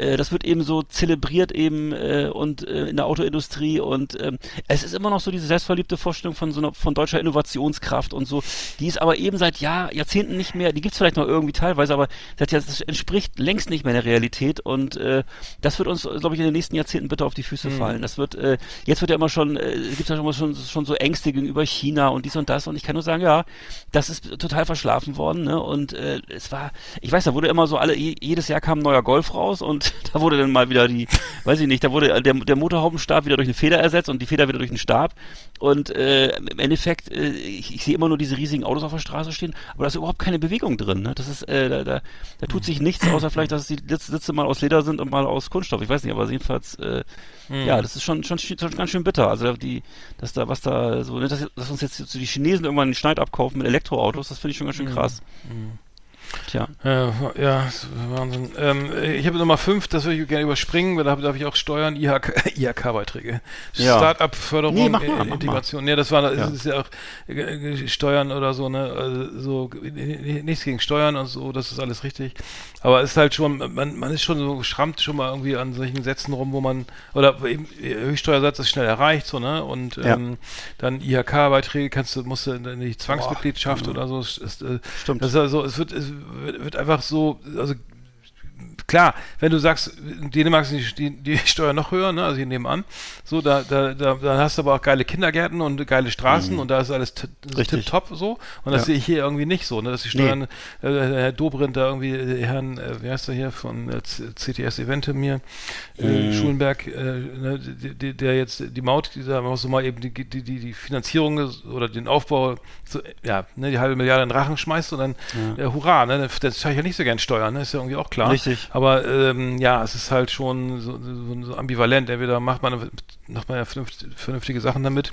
[SPEAKER 3] äh, das wird eben so zelebriert eben äh, und äh, in der Autoindustrie und ähm, es ist immer noch so diese selbstverliebte Vorstellung von so einer von deutscher Innovationskraft und so, die ist aber eben seit Jahr, Jahrzehnten nicht mehr, die gibt's vielleicht noch irgendwie teilweise, aber seit Jahr, das entspricht längst nicht mehr der Realität und äh, das wird uns, glaube ich, in den nächsten Jahrzehnten bitte auf die Füße fallen. Das wird, äh, jetzt wird ja immer schon, äh, gibt's ja schon, mal schon, schon so Ängste gegenüber China und dies und das und ich kann nur sagen, ja, das ist total verschlafen worden, ne? Und äh, es war, ich weiß, da wurde immer so alle, je- jedes Jahr kam ein neuer Golf raus und [laughs] da wurde dann mal wieder die, weiß ich nicht, da wurde der, der Motorhaubenstab wieder durch eine Feder ersetzt und die Feder wieder durch einen Stab. Und äh, im Endeffekt, äh, ich, ich sehe immer nur diese riesigen Autos auf der Straße stehen, aber da ist überhaupt keine Bewegung drin. Ne? Das ist, äh, da, da, da tut sich nichts, außer vielleicht, dass die Sitz- Sitze mal aus Leder sind und mal aus Kunststoff. Ich weiß nicht, aber jedenfalls, äh, ja, das ist schon, schon, schon ganz schön bitter. Also die, dass da, was da so, ne, dass, dass uns jetzt so die Chinesen irgendwann den Schneid abkaufen mit Elektroautos, das finde ich schon ganz schön krass. Tja.
[SPEAKER 2] Ja, ja, Wahnsinn. Ähm, ich habe Nummer 5, das würde ich gerne überspringen, weil da darf ich auch steuern, IHK, [laughs] IHK-Beiträge.
[SPEAKER 3] Ja.
[SPEAKER 2] Start-up-Förderung,
[SPEAKER 3] Nee, mach mal,
[SPEAKER 2] äh,
[SPEAKER 3] mach mal.
[SPEAKER 2] Integration. Nee, das war, das
[SPEAKER 3] Ja.
[SPEAKER 2] ist ja auch äh, Steuern oder so, ne, also so, äh, nichts gegen Steuern und so, das ist alles richtig. Aber es ist halt schon, man, man ist schon so, schrammt schon mal irgendwie an solchen Sätzen rum, wo man, oder eben, äh, Höchststeuersatz ist schnell erreicht, so, ne, und
[SPEAKER 3] Ja.
[SPEAKER 2] ähm, dann IHK-Beiträge kannst du, musst du in die Zwangsmitgliedschaft oder so, ist, ist, äh,
[SPEAKER 3] Stimmt.
[SPEAKER 2] das ist also, es wird, es wird einfach so, also klar, wenn du sagst, in Dänemark sind die, die, Steuern noch höher, ne, also hier nebenan, so, da, da, da, da hast du aber auch geile Kindergärten und geile Straßen und da ist alles t-
[SPEAKER 3] Richtig.
[SPEAKER 2] tipptopp so und das
[SPEAKER 3] Ja.
[SPEAKER 2] sehe ich hier irgendwie nicht so, ne, dass die Steuern, äh, Herr Dobrindt da irgendwie, äh, Herrn, äh, wie heißt er hier, von äh, CTS Evente mir, äh, Schulenberg, äh, ne, die- der jetzt die Maut, die da so mal eben die, die, die, die Finanzierung oder den Aufbau, so, ja, ne, die halbe Milliarde in den Rachen schmeißt und dann, äh, hurra, ne, das zahle ich ja nicht so gern Steuern, ne, ist ja irgendwie auch klar.
[SPEAKER 3] Richtig.
[SPEAKER 2] Aber ähm, ja, es ist halt schon so, so, so ambivalent. Entweder macht man, macht man ja vernünft- vernünftige Sachen damit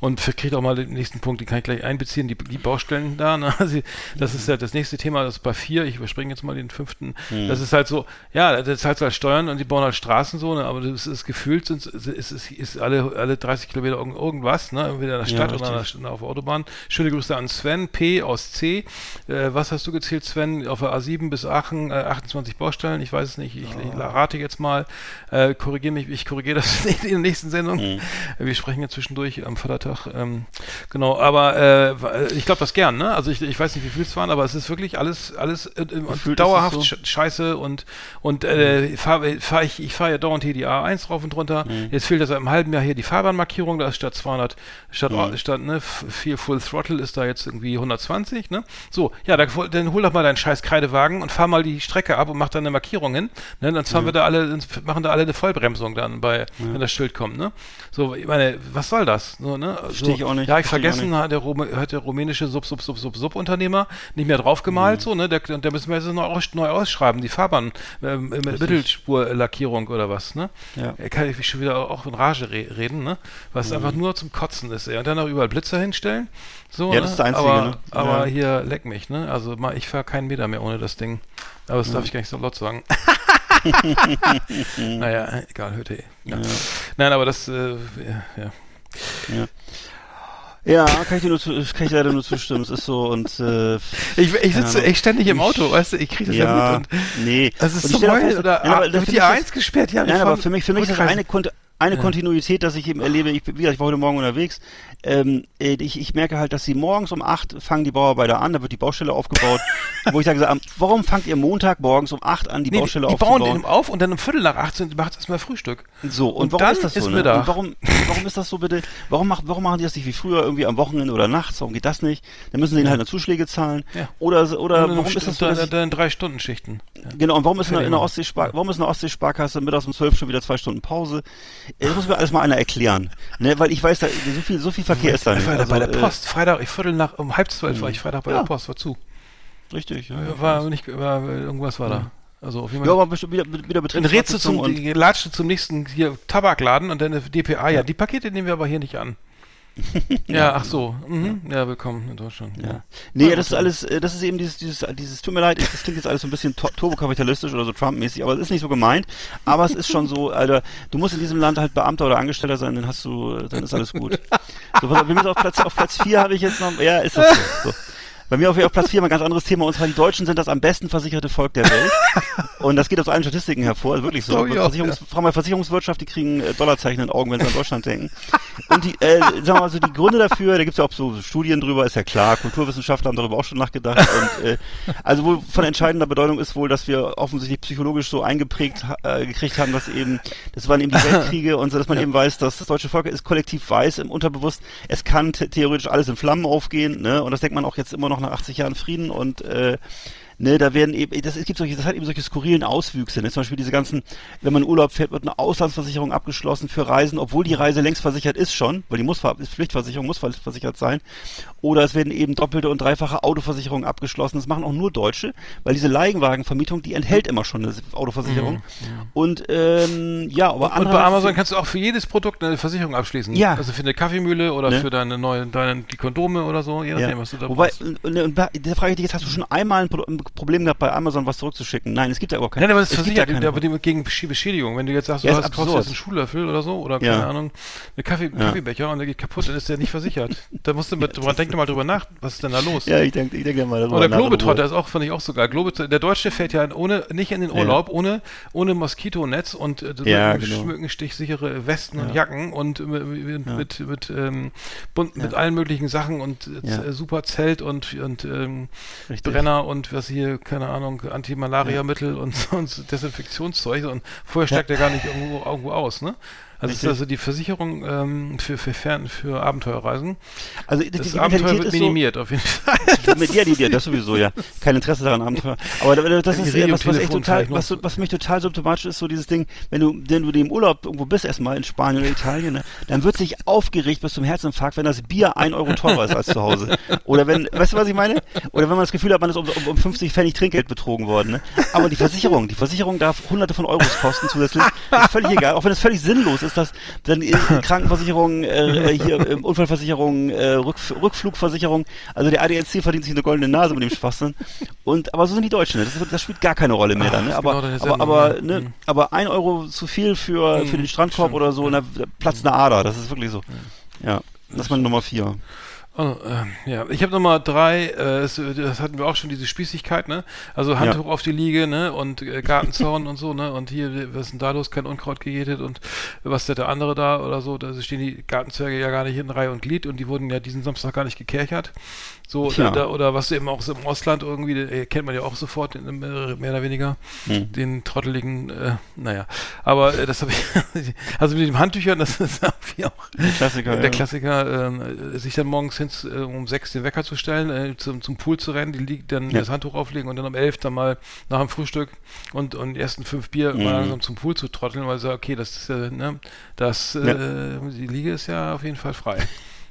[SPEAKER 2] und kriegt auch mal den nächsten Punkt, den kann ich gleich einbeziehen, die, die Baustellen da. Ne? [laughs] Das ist ja das nächste Thema, das ist bei vier. Ich überspringe jetzt mal den fünften. Das ist halt so, ja, das zahlt halt Steuern und die bauen halt Straßen so, ne? aber das ist gefühlt, sind, ist, ist, ist alle, alle 30 Kilometer irgend- irgendwas, ne? entweder in der Stadt oder an der, auf der Autobahn. Schöne Grüße an Sven, P aus C. Äh, was hast du gezählt, Sven? Auf der A7 bis Aachen, äh, 28 Baustellen, ich weiß es nicht, ich, ich rate jetzt mal, äh, korrigiere mich, ich korrigiere das [laughs] in den nächsten Sendung. Wir sprechen ja zwischendurch am Vatertag. Ähm, genau, aber äh, ich glaube das gern, ne? Also ich, ich weiß nicht, wie viel es waren, aber es ist wirklich alles, alles äh, äh, dauerhaft sch- scheiße und, und äh, fahr, fahr ich, ich fahre ja dauernd hier die A1 rauf und runter. Jetzt fehlt das seit einem halben Jahr hier die Fahrbahnmarkierung, da ist statt 200, statt, statt ne, viel Full Throttle ist da jetzt irgendwie 120, ne? So, ja, dann, dann hol doch mal deinen scheiß Kreidewagen und fahr mal die Strecke ab und mach da eine Markierung hin, ne? Dann fahren wir da alle, machen da alle eine Vollbremsung dann bei, wenn das Schild kommt, ne? So, ich meine, was soll das? So, ne?
[SPEAKER 3] Versteh
[SPEAKER 2] so,
[SPEAKER 3] ich auch nicht,
[SPEAKER 2] Ja, ich
[SPEAKER 3] versteh ich
[SPEAKER 2] vergessen, hat der, hat der rumänische Sub, Sub, Sub, Sub, Sub Unternehmer nicht mehr draufgemalt, so, ne? Der, der müssen wir jetzt neu, aus, neu ausschreiben, die Fahrbahn, ähm, äh, Mittelspurlackierung oder was, ne?
[SPEAKER 3] Ja.
[SPEAKER 2] Er kann ich schon wieder auch in Rage re reden, ne? Was einfach nur zum Kotzen ist, ey. Und dann noch überall Blitzer hinstellen. So,
[SPEAKER 3] Ja,
[SPEAKER 2] ne?
[SPEAKER 3] das ist das Einzige,
[SPEAKER 2] aber,
[SPEAKER 3] ne?
[SPEAKER 2] Aber
[SPEAKER 3] Ja.
[SPEAKER 2] hier leck mich, ne? Also mal, ich fahre keinen Meter mehr ohne das Ding. Aber das darf ich gar nicht so laut sagen. [laughs] naja, egal, hört eh. Ja. Nein, aber das, äh, ja. ja.
[SPEAKER 3] Ja, kann ich dir nur zu, kann ich leider nur zustimmen. Es ist so und äh,
[SPEAKER 2] Ich, ich sitze echt ständig im Auto, weißt du, ich kriege das ja,
[SPEAKER 3] ja,
[SPEAKER 2] mit. Und
[SPEAKER 3] nee.
[SPEAKER 2] das ist so geil. Oder
[SPEAKER 3] Nein, aber
[SPEAKER 2] wird die
[SPEAKER 3] ich
[SPEAKER 2] A1
[SPEAKER 3] das-
[SPEAKER 2] gesperrt? Ja,
[SPEAKER 3] Nein, aber für mich, für mich ist das eine, eine Kontinuität, dass ich eben erlebe, ich, wie gesagt, ich war heute Morgen unterwegs, ähm, äh, ich, ich merke halt, dass sie morgens um acht fangen die Bauarbeiter an, da wird die Baustelle aufgebaut, [laughs] wo ich sage, warum fangt ihr Montag morgens um acht an, die
[SPEAKER 2] Nee,
[SPEAKER 3] Baustelle
[SPEAKER 2] die bauen
[SPEAKER 3] aufzubauen?
[SPEAKER 2] den auf und dann um Viertel nach 18 macht erstmal Frühstück.
[SPEAKER 3] So, und,
[SPEAKER 2] Und
[SPEAKER 3] warum
[SPEAKER 2] dann
[SPEAKER 3] ist das so?
[SPEAKER 2] ist
[SPEAKER 3] ne? Und warum, warum ist das so bitte? Warum, macht, warum machen die das nicht wie früher, irgendwie am Wochenende oder nachts? Warum geht das nicht? Dann müssen sie ihnen halt eine Zuschläge zahlen.
[SPEAKER 2] Ja.
[SPEAKER 3] Oder, oder warum ist das so?
[SPEAKER 2] dann,
[SPEAKER 3] Dass
[SPEAKER 2] dann drei Stunden Schichten. Ja.
[SPEAKER 3] genau, und warum ist in der, in der warum ist in der Ostseesparkasse mittags um zwölf schon wieder zwei Stunden Pause? Äh, Das muss mir alles mal einer erklären. Ne? Weil ich weiß, da, so viel, so viel Verkehr ist da
[SPEAKER 2] Ich
[SPEAKER 3] nicht.
[SPEAKER 2] war da bei der
[SPEAKER 3] Also, äh,
[SPEAKER 2] Post, Freitag, ich Viertel nach, um halb zwölf war ich Freitag bei
[SPEAKER 3] Ja.
[SPEAKER 2] der Post, war zu.
[SPEAKER 3] Richtig, ja.
[SPEAKER 2] War nicht, war, irgendwas war da. Also auf jeden
[SPEAKER 3] Ja,
[SPEAKER 2] Fall.
[SPEAKER 3] aber bestimmt wieder, wieder
[SPEAKER 2] dann redst du zum,
[SPEAKER 3] und,
[SPEAKER 2] die latscht du zum nächsten hier Tabakladen und dann DPA, ja, die Pakete nehmen wir aber hier nicht an. Ja, ach so. Mhm. Ja, willkommen in Deutschland.
[SPEAKER 3] Ja. Nee, das ist alles, äh, das ist eben dieses, dieses, dieses, tut mir leid, das klingt jetzt alles so ein bisschen turbokapitalistisch oder so Trump-mäßig, aber es ist nicht so gemeint. Aber es ist schon so, Alter, du musst in diesem Land halt Beamter oder Angestellter sein, dann hast du, dann ist alles gut. So, wir müssen auf Platz, auf Platz vier habe ich jetzt noch, ja, ist das so. so. Bei mir auf, auf Platz vier mal ein ganz anderes Thema, und zwar die Deutschen sind das am besten versicherte Volk der Welt. Und das geht aus allen Statistiken hervor, also wirklich so.
[SPEAKER 2] Auch,
[SPEAKER 3] Versicherungs, Frag mal Versicherungswirtschaft, die kriegen äh, Dollarzeichen in den Augen, wenn sie an Deutschland denken. Und die, äh, sagen wir mal so, die Gründe dafür, da gibt's ja auch so Studien drüber, ist ja klar, Kulturwissenschaftler haben darüber auch schon nachgedacht. Und, äh, also wohl von entscheidender Bedeutung ist wohl, dass wir offensichtlich psychologisch so eingeprägt äh, gekriegt haben, dass eben, das waren eben die Weltkriege und so, dass man eben weiß, dass das deutsche Volk ist kollektiv weiß im Unterbewusst, es kann the- theoretisch alles in Flammen aufgehen, ne? Und das denkt man auch jetzt immer noch nach 80 Jahren Frieden und äh, Ne, da werden eben, das, es gibt solche, das hat eben solche skurrilen Auswüchse. Ne? Zum Beispiel diese ganzen, wenn man in Urlaub fährt, wird eine Auslandsversicherung abgeschlossen für Reisen, obwohl die Reise längst versichert ist schon, weil die muss ist Pflichtversicherung muss ver- versichert sein. Oder es werden eben doppelte und dreifache Autoversicherungen abgeschlossen. Das machen auch nur Deutsche, weil diese Leihenwagenvermietung, die enthält immer schon eine Autoversicherung. Und ähm, ja, aber
[SPEAKER 2] Und
[SPEAKER 3] andere
[SPEAKER 2] bei Amazon kannst du auch für jedes Produkt eine Versicherung abschließen.
[SPEAKER 3] Ja.
[SPEAKER 2] Also für eine Kaffeemühle oder
[SPEAKER 3] Ne?
[SPEAKER 2] für deine neuen, deine, die Kondome oder so, je nachdem, was du da
[SPEAKER 3] Wobei,
[SPEAKER 2] brauchst.
[SPEAKER 3] und, und, und da frage ich dich, jetzt hast du schon einmal ein, Pro ein Problem gehabt, bei Amazon was zurückzuschicken? Nein, es gibt ja überhaupt keine.
[SPEAKER 2] Nein, aber das ist
[SPEAKER 3] ja
[SPEAKER 2] versichert,
[SPEAKER 3] keine-
[SPEAKER 2] aber gegen Besch- Beschädigung. Wenn du jetzt sagst, du
[SPEAKER 3] Ja,
[SPEAKER 2] hast, kaufst jetzt einen Schuhlöffel oder so, oder
[SPEAKER 3] Ja.
[SPEAKER 2] keine Ahnung, eine Kaffee, Kaffeebecher und der geht kaputt, dann ist der nicht versichert. da musst du mit, denk doch mal drüber nach, was ist denn da los?
[SPEAKER 3] Ja, ich denke ich denk ja mal darüber
[SPEAKER 2] Oder Globetrotter ist auch, fand ich auch so geil. Globetrotter, der Deutsche fährt ja ohne, nicht in den Urlaub, ohne, ohne Moskitonetz und äh,
[SPEAKER 3] Ja, genau.
[SPEAKER 2] schmückenstichsichere Westen und Jacken und äh, mit, mit, mit, ähm, bunt, mit allen möglichen Sachen und äh,
[SPEAKER 3] Ja.
[SPEAKER 2] super Zelt und, und ähm. Brenner und was hier, keine Ahnung, Anti-Malaria-Mittel und, [laughs] und Desinfektionszeug und vorher steigt er gar nicht irgendwo, irgendwo aus, ne? Also es ist
[SPEAKER 3] Richtig.
[SPEAKER 2] also die Versicherung ähm, für, für Fern, für Abenteuerreisen.
[SPEAKER 3] Also die,
[SPEAKER 2] Das
[SPEAKER 3] die
[SPEAKER 2] Abenteuer wird
[SPEAKER 3] ist so,
[SPEAKER 2] minimiert auf jeden Fall. [laughs]
[SPEAKER 3] mit dir, die, die, das sowieso, ja. Kein Interesse daran, Abenteuer. Aber da- das ist was, was echt total, was, so- was mich total symptomatisch ist, so dieses Ding, wenn du, wenn du im Urlaub irgendwo bist, erstmal in Spanien oder Italien, ne, dann wird sich aufgeregt bis zum Herzinfarkt, wenn das Bier ein Euro teurer ist als zu Hause. Oder wenn, weißt du, was ich meine? Oder wenn man das Gefühl hat, man ist um, um, um 50 Pfennig Trinkgeld betrogen worden, ne? Aber die Versicherung, die Versicherung darf hunderte von Euros kosten zusätzlich. Ist völlig egal, auch wenn es völlig sinnlos ist, dass dann [laughs] Krankenversicherung, äh, äh, hier äh, Unfallversicherung, äh, Rückf Rückflugversicherung, also der ADAC verdient sich eine goldene Nase mit dem Schwachsinn. Und aber so sind die Deutschen, ne? das, das spielt gar keine Rolle mehr dann. Ne? Aber,
[SPEAKER 2] genau
[SPEAKER 3] aber, aber, ne?
[SPEAKER 2] Mhm.
[SPEAKER 3] aber ein Euro zu viel für, für den Strandkorb oder so, und da platzt eine Ader, das ist wirklich so. Ja, das ist meine Nummer vier.
[SPEAKER 2] Oh, ähm, ja, ich habe Nummer drei, äh, das, das hatten wir auch schon, diese Spießigkeit, ne? Also Handtuch
[SPEAKER 3] Ja.
[SPEAKER 2] auf die Liege, ne? Und äh, Gartenzaun und so, ne? Und hier, was ist denn da los? Kein Unkraut gejätet und was ist der andere da oder so? Da stehen die Gartenzwerge ja gar nicht in Reihe und Glied und die wurden ja diesen Samstag gar nicht gekerchert. So,
[SPEAKER 3] Tja.
[SPEAKER 2] oder, oder was eben auch so im Ausland irgendwie, äh, kennt man ja auch sofort, äh, mehr oder weniger,
[SPEAKER 3] Hm.
[SPEAKER 2] den trotteligen, äh, naja. Aber äh, das habe ich, [laughs] also mit den Handtüchern, das [laughs] ist irgendwie auch
[SPEAKER 3] Klassiker,
[SPEAKER 2] der
[SPEAKER 3] ja.
[SPEAKER 2] Klassiker, ähm, sich dann morgens hin, äh, um sechs den Wecker zu stellen, äh, zum, zum Pool zu rennen, die liegt, dann
[SPEAKER 3] Ja.
[SPEAKER 2] das Handtuch auflegen und dann um elf dann mal nach dem Frühstück und, und die ersten fünf Bier
[SPEAKER 3] Mhm.
[SPEAKER 2] mal langsam zum Pool zu trotteln, weil so, okay, das ist, äh, ne, das, äh, die Liege ist ja auf jeden Fall frei.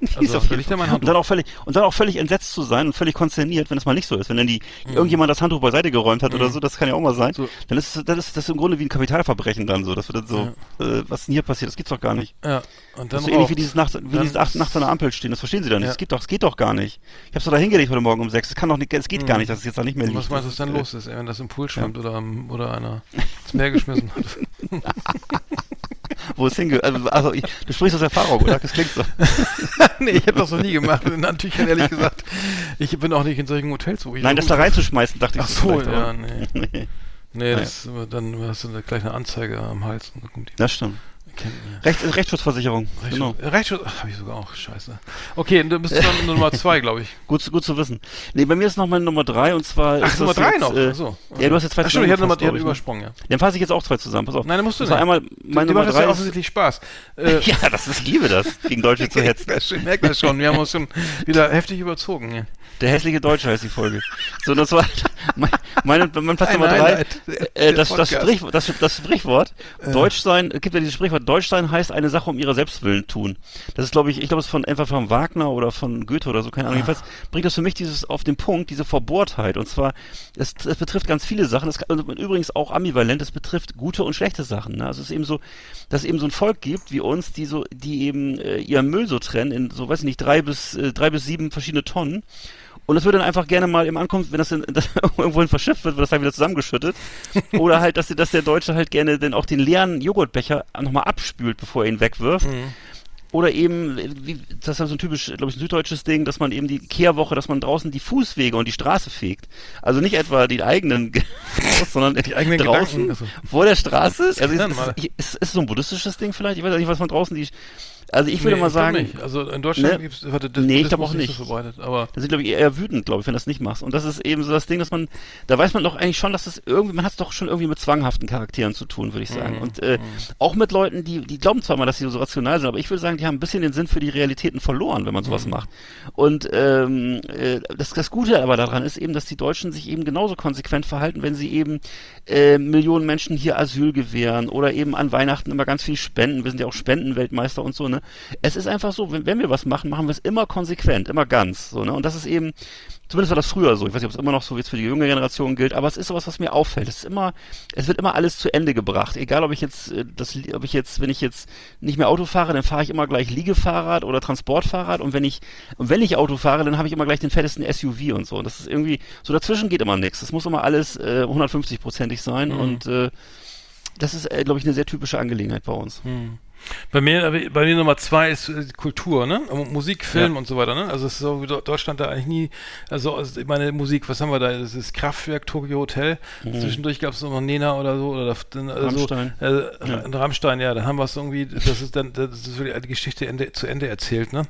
[SPEAKER 2] [laughs]
[SPEAKER 3] Ist
[SPEAKER 2] Also ich da mein
[SPEAKER 3] und dann auch völlig und dann auch völlig entsetzt zu sein und völlig konsterniert, wenn es mal nicht so ist. Wenn dann die
[SPEAKER 2] Mhm.
[SPEAKER 3] irgendjemand das Handtuch beiseite geräumt hat oder so, das kann ja auch mal sein.
[SPEAKER 2] So.
[SPEAKER 3] Dann ist das ist das im Grunde wie ein Kapitalverbrechen dann so. Das wird dann so, äh, was denn hier passiert? Das gibt's doch gar nicht.
[SPEAKER 2] Ja, und
[SPEAKER 3] Das
[SPEAKER 2] dann
[SPEAKER 3] ist so ähnlich wie dieses Nacht, wie
[SPEAKER 2] Dann
[SPEAKER 3] dieses acht
[SPEAKER 2] ist-
[SPEAKER 3] nachts an der Ampel stehen. Das verstehen Sie dann nicht.
[SPEAKER 2] Ja.
[SPEAKER 3] Das geht doch, das geht doch gar nicht. Ich hab's doch da hingelegt heute Morgen um sechs. Das kann doch nicht, es geht gar nicht, dass es jetzt da nicht mehr liegt.
[SPEAKER 2] Mhm. Was meinst du, was dann
[SPEAKER 3] ist,
[SPEAKER 2] los ist, ey, wenn das im Pool schwimmt oder, oder einer ins Meer geschmissen hat? [laughs] [laughs] [laughs]
[SPEAKER 3] Wo es hinge... Also, also ich, du sprichst aus Erfahrung, oder? Das klingt so. [laughs]
[SPEAKER 2] nee, ich habe das noch nie gemacht. In Handtüchern, ehrlich gesagt. Ich bin auch nicht in solchen Hotels, wo ich.
[SPEAKER 3] Nein, das da reinzuschmeißen, dachte ich.
[SPEAKER 2] Ach so, ja, nee. [laughs]
[SPEAKER 3] nee.
[SPEAKER 2] Nee, das, dann hast du gleich eine Anzeige am Hals. Und dann kommt die.
[SPEAKER 3] Das stimmt.
[SPEAKER 2] Kennt ihr.
[SPEAKER 3] Recht, Rechtsschutzversicherung. Genau.
[SPEAKER 2] Rechtsschutz, habe ich sogar auch, scheiße. Okay, du bist dann Nummer zwei, glaube ich. [laughs]
[SPEAKER 3] Gut, zu- gut zu wissen. Nee, bei mir ist noch mal Nummer drei und zwar.
[SPEAKER 2] Ach,
[SPEAKER 3] ist
[SPEAKER 2] Nummer drei
[SPEAKER 3] jetzt,
[SPEAKER 2] noch?
[SPEAKER 3] Äh,
[SPEAKER 2] so.
[SPEAKER 3] Ja, du hast jetzt zwei
[SPEAKER 2] Ach stimmt, ich hatte Nummer,
[SPEAKER 3] ne?
[SPEAKER 2] übersprungen, ja.
[SPEAKER 3] Dann fasse ich jetzt auch zwei zusammen. Pass auf.
[SPEAKER 2] Nein, dann musst du
[SPEAKER 3] Das
[SPEAKER 2] nicht.
[SPEAKER 3] einmal, meine
[SPEAKER 2] Dir
[SPEAKER 3] Nummer
[SPEAKER 2] macht das ja
[SPEAKER 3] drei
[SPEAKER 2] offensichtlich Spaß. [laughs] Äh,
[SPEAKER 3] Ja, das ist, ich liebe das, gegen Deutsche zu [laughs] hetzen.
[SPEAKER 2] Ich merke das schon. Wir haben uns schon wieder heftig überzogen. Ja.
[SPEAKER 3] Der hässliche Deutsche heißt die Folge. So, das war [laughs] mein, mein, mein Platz
[SPEAKER 2] Ein
[SPEAKER 3] Nummer drei.
[SPEAKER 2] Highlight
[SPEAKER 3] Äh, das, das. Sprichwort, das, das Sprichwort, Deutsch sein, gibt ja dieses Sprichwort, Deutsch sein heißt eine Sache um ihrer Selbstwillen tun. Das ist, glaube ich, ich glaube, es ist von entweder von Wagner oder von Goethe oder so, keine Ahnung. Jedenfalls bringt das für mich dieses auf den Punkt, diese Verbohrtheit. Und zwar, es, es betrifft ganz viele Sachen. Es, also übrigens auch ambivalent, es betrifft gute und schlechte Sachen. Ne? Also es ist eben so, dass es eben so ein Volk gibt wie uns, die so, die eben äh, ihren Müll so trennen in so, weiß ich nicht, drei bis äh, drei bis sieben verschiedene Tonnen. Und das wird dann einfach gerne mal im Ankunft, wenn das, in, [laughs] das irgendwohin verschifft wird, wird das dann wieder zusammengeschüttet. Oder halt, dass, dass der Deutsche halt gerne dann auch den leeren Joghurtbecher nochmal abspült, bevor er ihn wegwirft. Oder eben, wie, das ist so ein typisch, glaube ich, ein süddeutsches Ding, dass man eben die Kehrwoche, dass man draußen die Fußwege und die Straße fegt. Also nicht etwa die eigenen, [laughs] sondern die
[SPEAKER 2] eigenen
[SPEAKER 3] draußen
[SPEAKER 2] Gedanken, also.
[SPEAKER 3] vor der Straße. Also
[SPEAKER 2] Kindern
[SPEAKER 3] ist,
[SPEAKER 2] mal.
[SPEAKER 3] ist, so ein buddhistisches Ding vielleicht? Ich weiß nicht, was von draußen die. Also ich würde
[SPEAKER 2] Nee,
[SPEAKER 3] mal
[SPEAKER 2] glaub
[SPEAKER 3] sagen,
[SPEAKER 2] Nicht. Also in Deutschland
[SPEAKER 3] Ne?
[SPEAKER 2] gibt es. Das
[SPEAKER 3] Nee, ich
[SPEAKER 2] Buddhismus
[SPEAKER 3] glaub auch nicht.
[SPEAKER 2] So verbreitet, aber
[SPEAKER 3] da sind, glaube ich, eher wütend, glaube ich, wenn du das nicht machst. Und das ist eben so das Ding, dass man, da weiß man doch eigentlich schon, dass das irgendwie, man hat es doch schon irgendwie mit zwanghaften Charakteren zu tun, würde ich sagen. Und äh, auch mit Leuten, die, die glauben zwar mal, dass sie so rational sind, aber ich würde sagen, die haben ein bisschen den Sinn für die Realitäten verloren, wenn man sowas macht. Und ähm, äh, das, das Gute aber daran ist eben, dass die Deutschen sich eben genauso konsequent verhalten, wenn sie eben äh, Millionen Menschen hier Asyl gewähren oder eben an Weihnachten immer ganz viel spenden. Wir sind ja auch Spendenweltmeister und so, ne? Es ist einfach so, wenn, wenn wir was machen, machen wir es immer konsequent, immer ganz, so, ne? Und das ist eben, zumindest war das früher so. Ich weiß nicht, ob es immer noch so jetzt für die junge Generation gilt, aber es ist sowas, was mir auffällt. Es ist immer, es wird immer alles zu Ende gebracht. Egal, ob ich jetzt, äh, das, ob ich jetzt, wenn ich jetzt nicht mehr Auto fahre, dann fahre ich immer gleich Liegefahrrad oder Transportfahrrad und wenn ich, und wenn ich Auto fahre, dann habe ich immer gleich den fettesten SUV und so. Und das ist irgendwie, so dazwischen geht immer nichts. Es muss immer alles äh, 150-prozentig sein und äh, das ist, äh, glaube ich, eine sehr typische Angelegenheit bei uns.
[SPEAKER 2] Bei mir, bei mir Nummer zwei ist äh, Kultur, ne? Musik, Film
[SPEAKER 3] Ja.
[SPEAKER 2] und so weiter, ne? Also es ist so wie Deutschland da eigentlich nie, also, ich meine Musik, was haben wir da? Das ist Kraftwerk, Tokyo Hotel. Zwischendurch gab es noch Nena oder so oder also,
[SPEAKER 3] Mhm. Rammstein.
[SPEAKER 2] Äh, ja. Rammstein, ja, dann haben wir es irgendwie, das ist dann, das ist wirklich die Geschichte Ende, zu Ende erzählt, ne?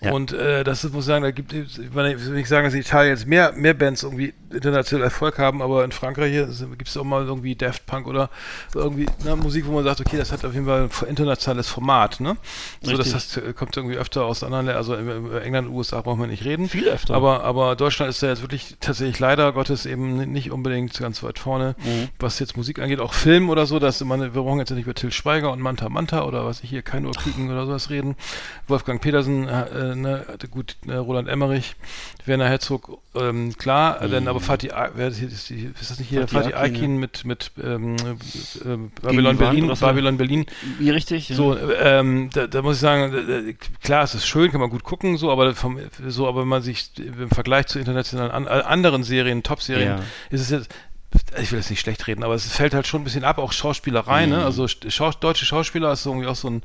[SPEAKER 3] Ja.
[SPEAKER 2] Und äh, das ist, muss ich sagen, da gibt es, ich meine, ich will nicht sagen, dass in Italien jetzt mehr, mehr Bands irgendwie international Erfolg haben, aber in Frankreich gibt es auch mal irgendwie Daft Punk oder irgendwie ne, Musik, wo man sagt, okay, das hat auf jeden Fall ein internationales Format, ne? So, das
[SPEAKER 3] Richtig.
[SPEAKER 2] heißt, äh, kommt irgendwie öfter aus anderen Ländern, also in, in England, USA brauchen wir nicht reden.
[SPEAKER 3] Viel öfter.
[SPEAKER 2] Aber, aber Deutschland ist da jetzt wirklich tatsächlich leider Gottes eben nicht unbedingt ganz weit vorne,
[SPEAKER 3] Mhm.
[SPEAKER 2] was jetzt Musik angeht, auch Film oder so, dass man, wir brauchen jetzt nicht über Till Schweiger und Manta Manta oder was ich hier, kein Uhr Küken oder sowas reden. Wolfgang Petersen, äh, ne, gut, äh, Roland Emmerich, Werner Herzog, ähm, klar, denn aber Fatih, wer ist, ist, die- ist das nicht hier,
[SPEAKER 3] Mhm. Fatih
[SPEAKER 2] Fatih
[SPEAKER 3] Akin,
[SPEAKER 2] Akin
[SPEAKER 3] ja.
[SPEAKER 2] mit, mit ähm, äh, Babylon Berlin? Babylon Berlin,
[SPEAKER 3] Wie richtig? Ja.
[SPEAKER 2] so, ähm, da, da muss ich sagen, klar, es ist schön, kann man gut gucken, so, aber vom, so, aber wenn man sich im Vergleich zu internationalen an, äh, anderen Serien, Top-Serien,
[SPEAKER 3] Ja.
[SPEAKER 2] ist es jetzt, ich will das nicht schlecht reden, aber es fällt halt schon ein bisschen ab, auch Schauspielerei,
[SPEAKER 3] Mhm.
[SPEAKER 2] ne? Also Schau, deutsche Schauspieler ist irgendwie auch so ein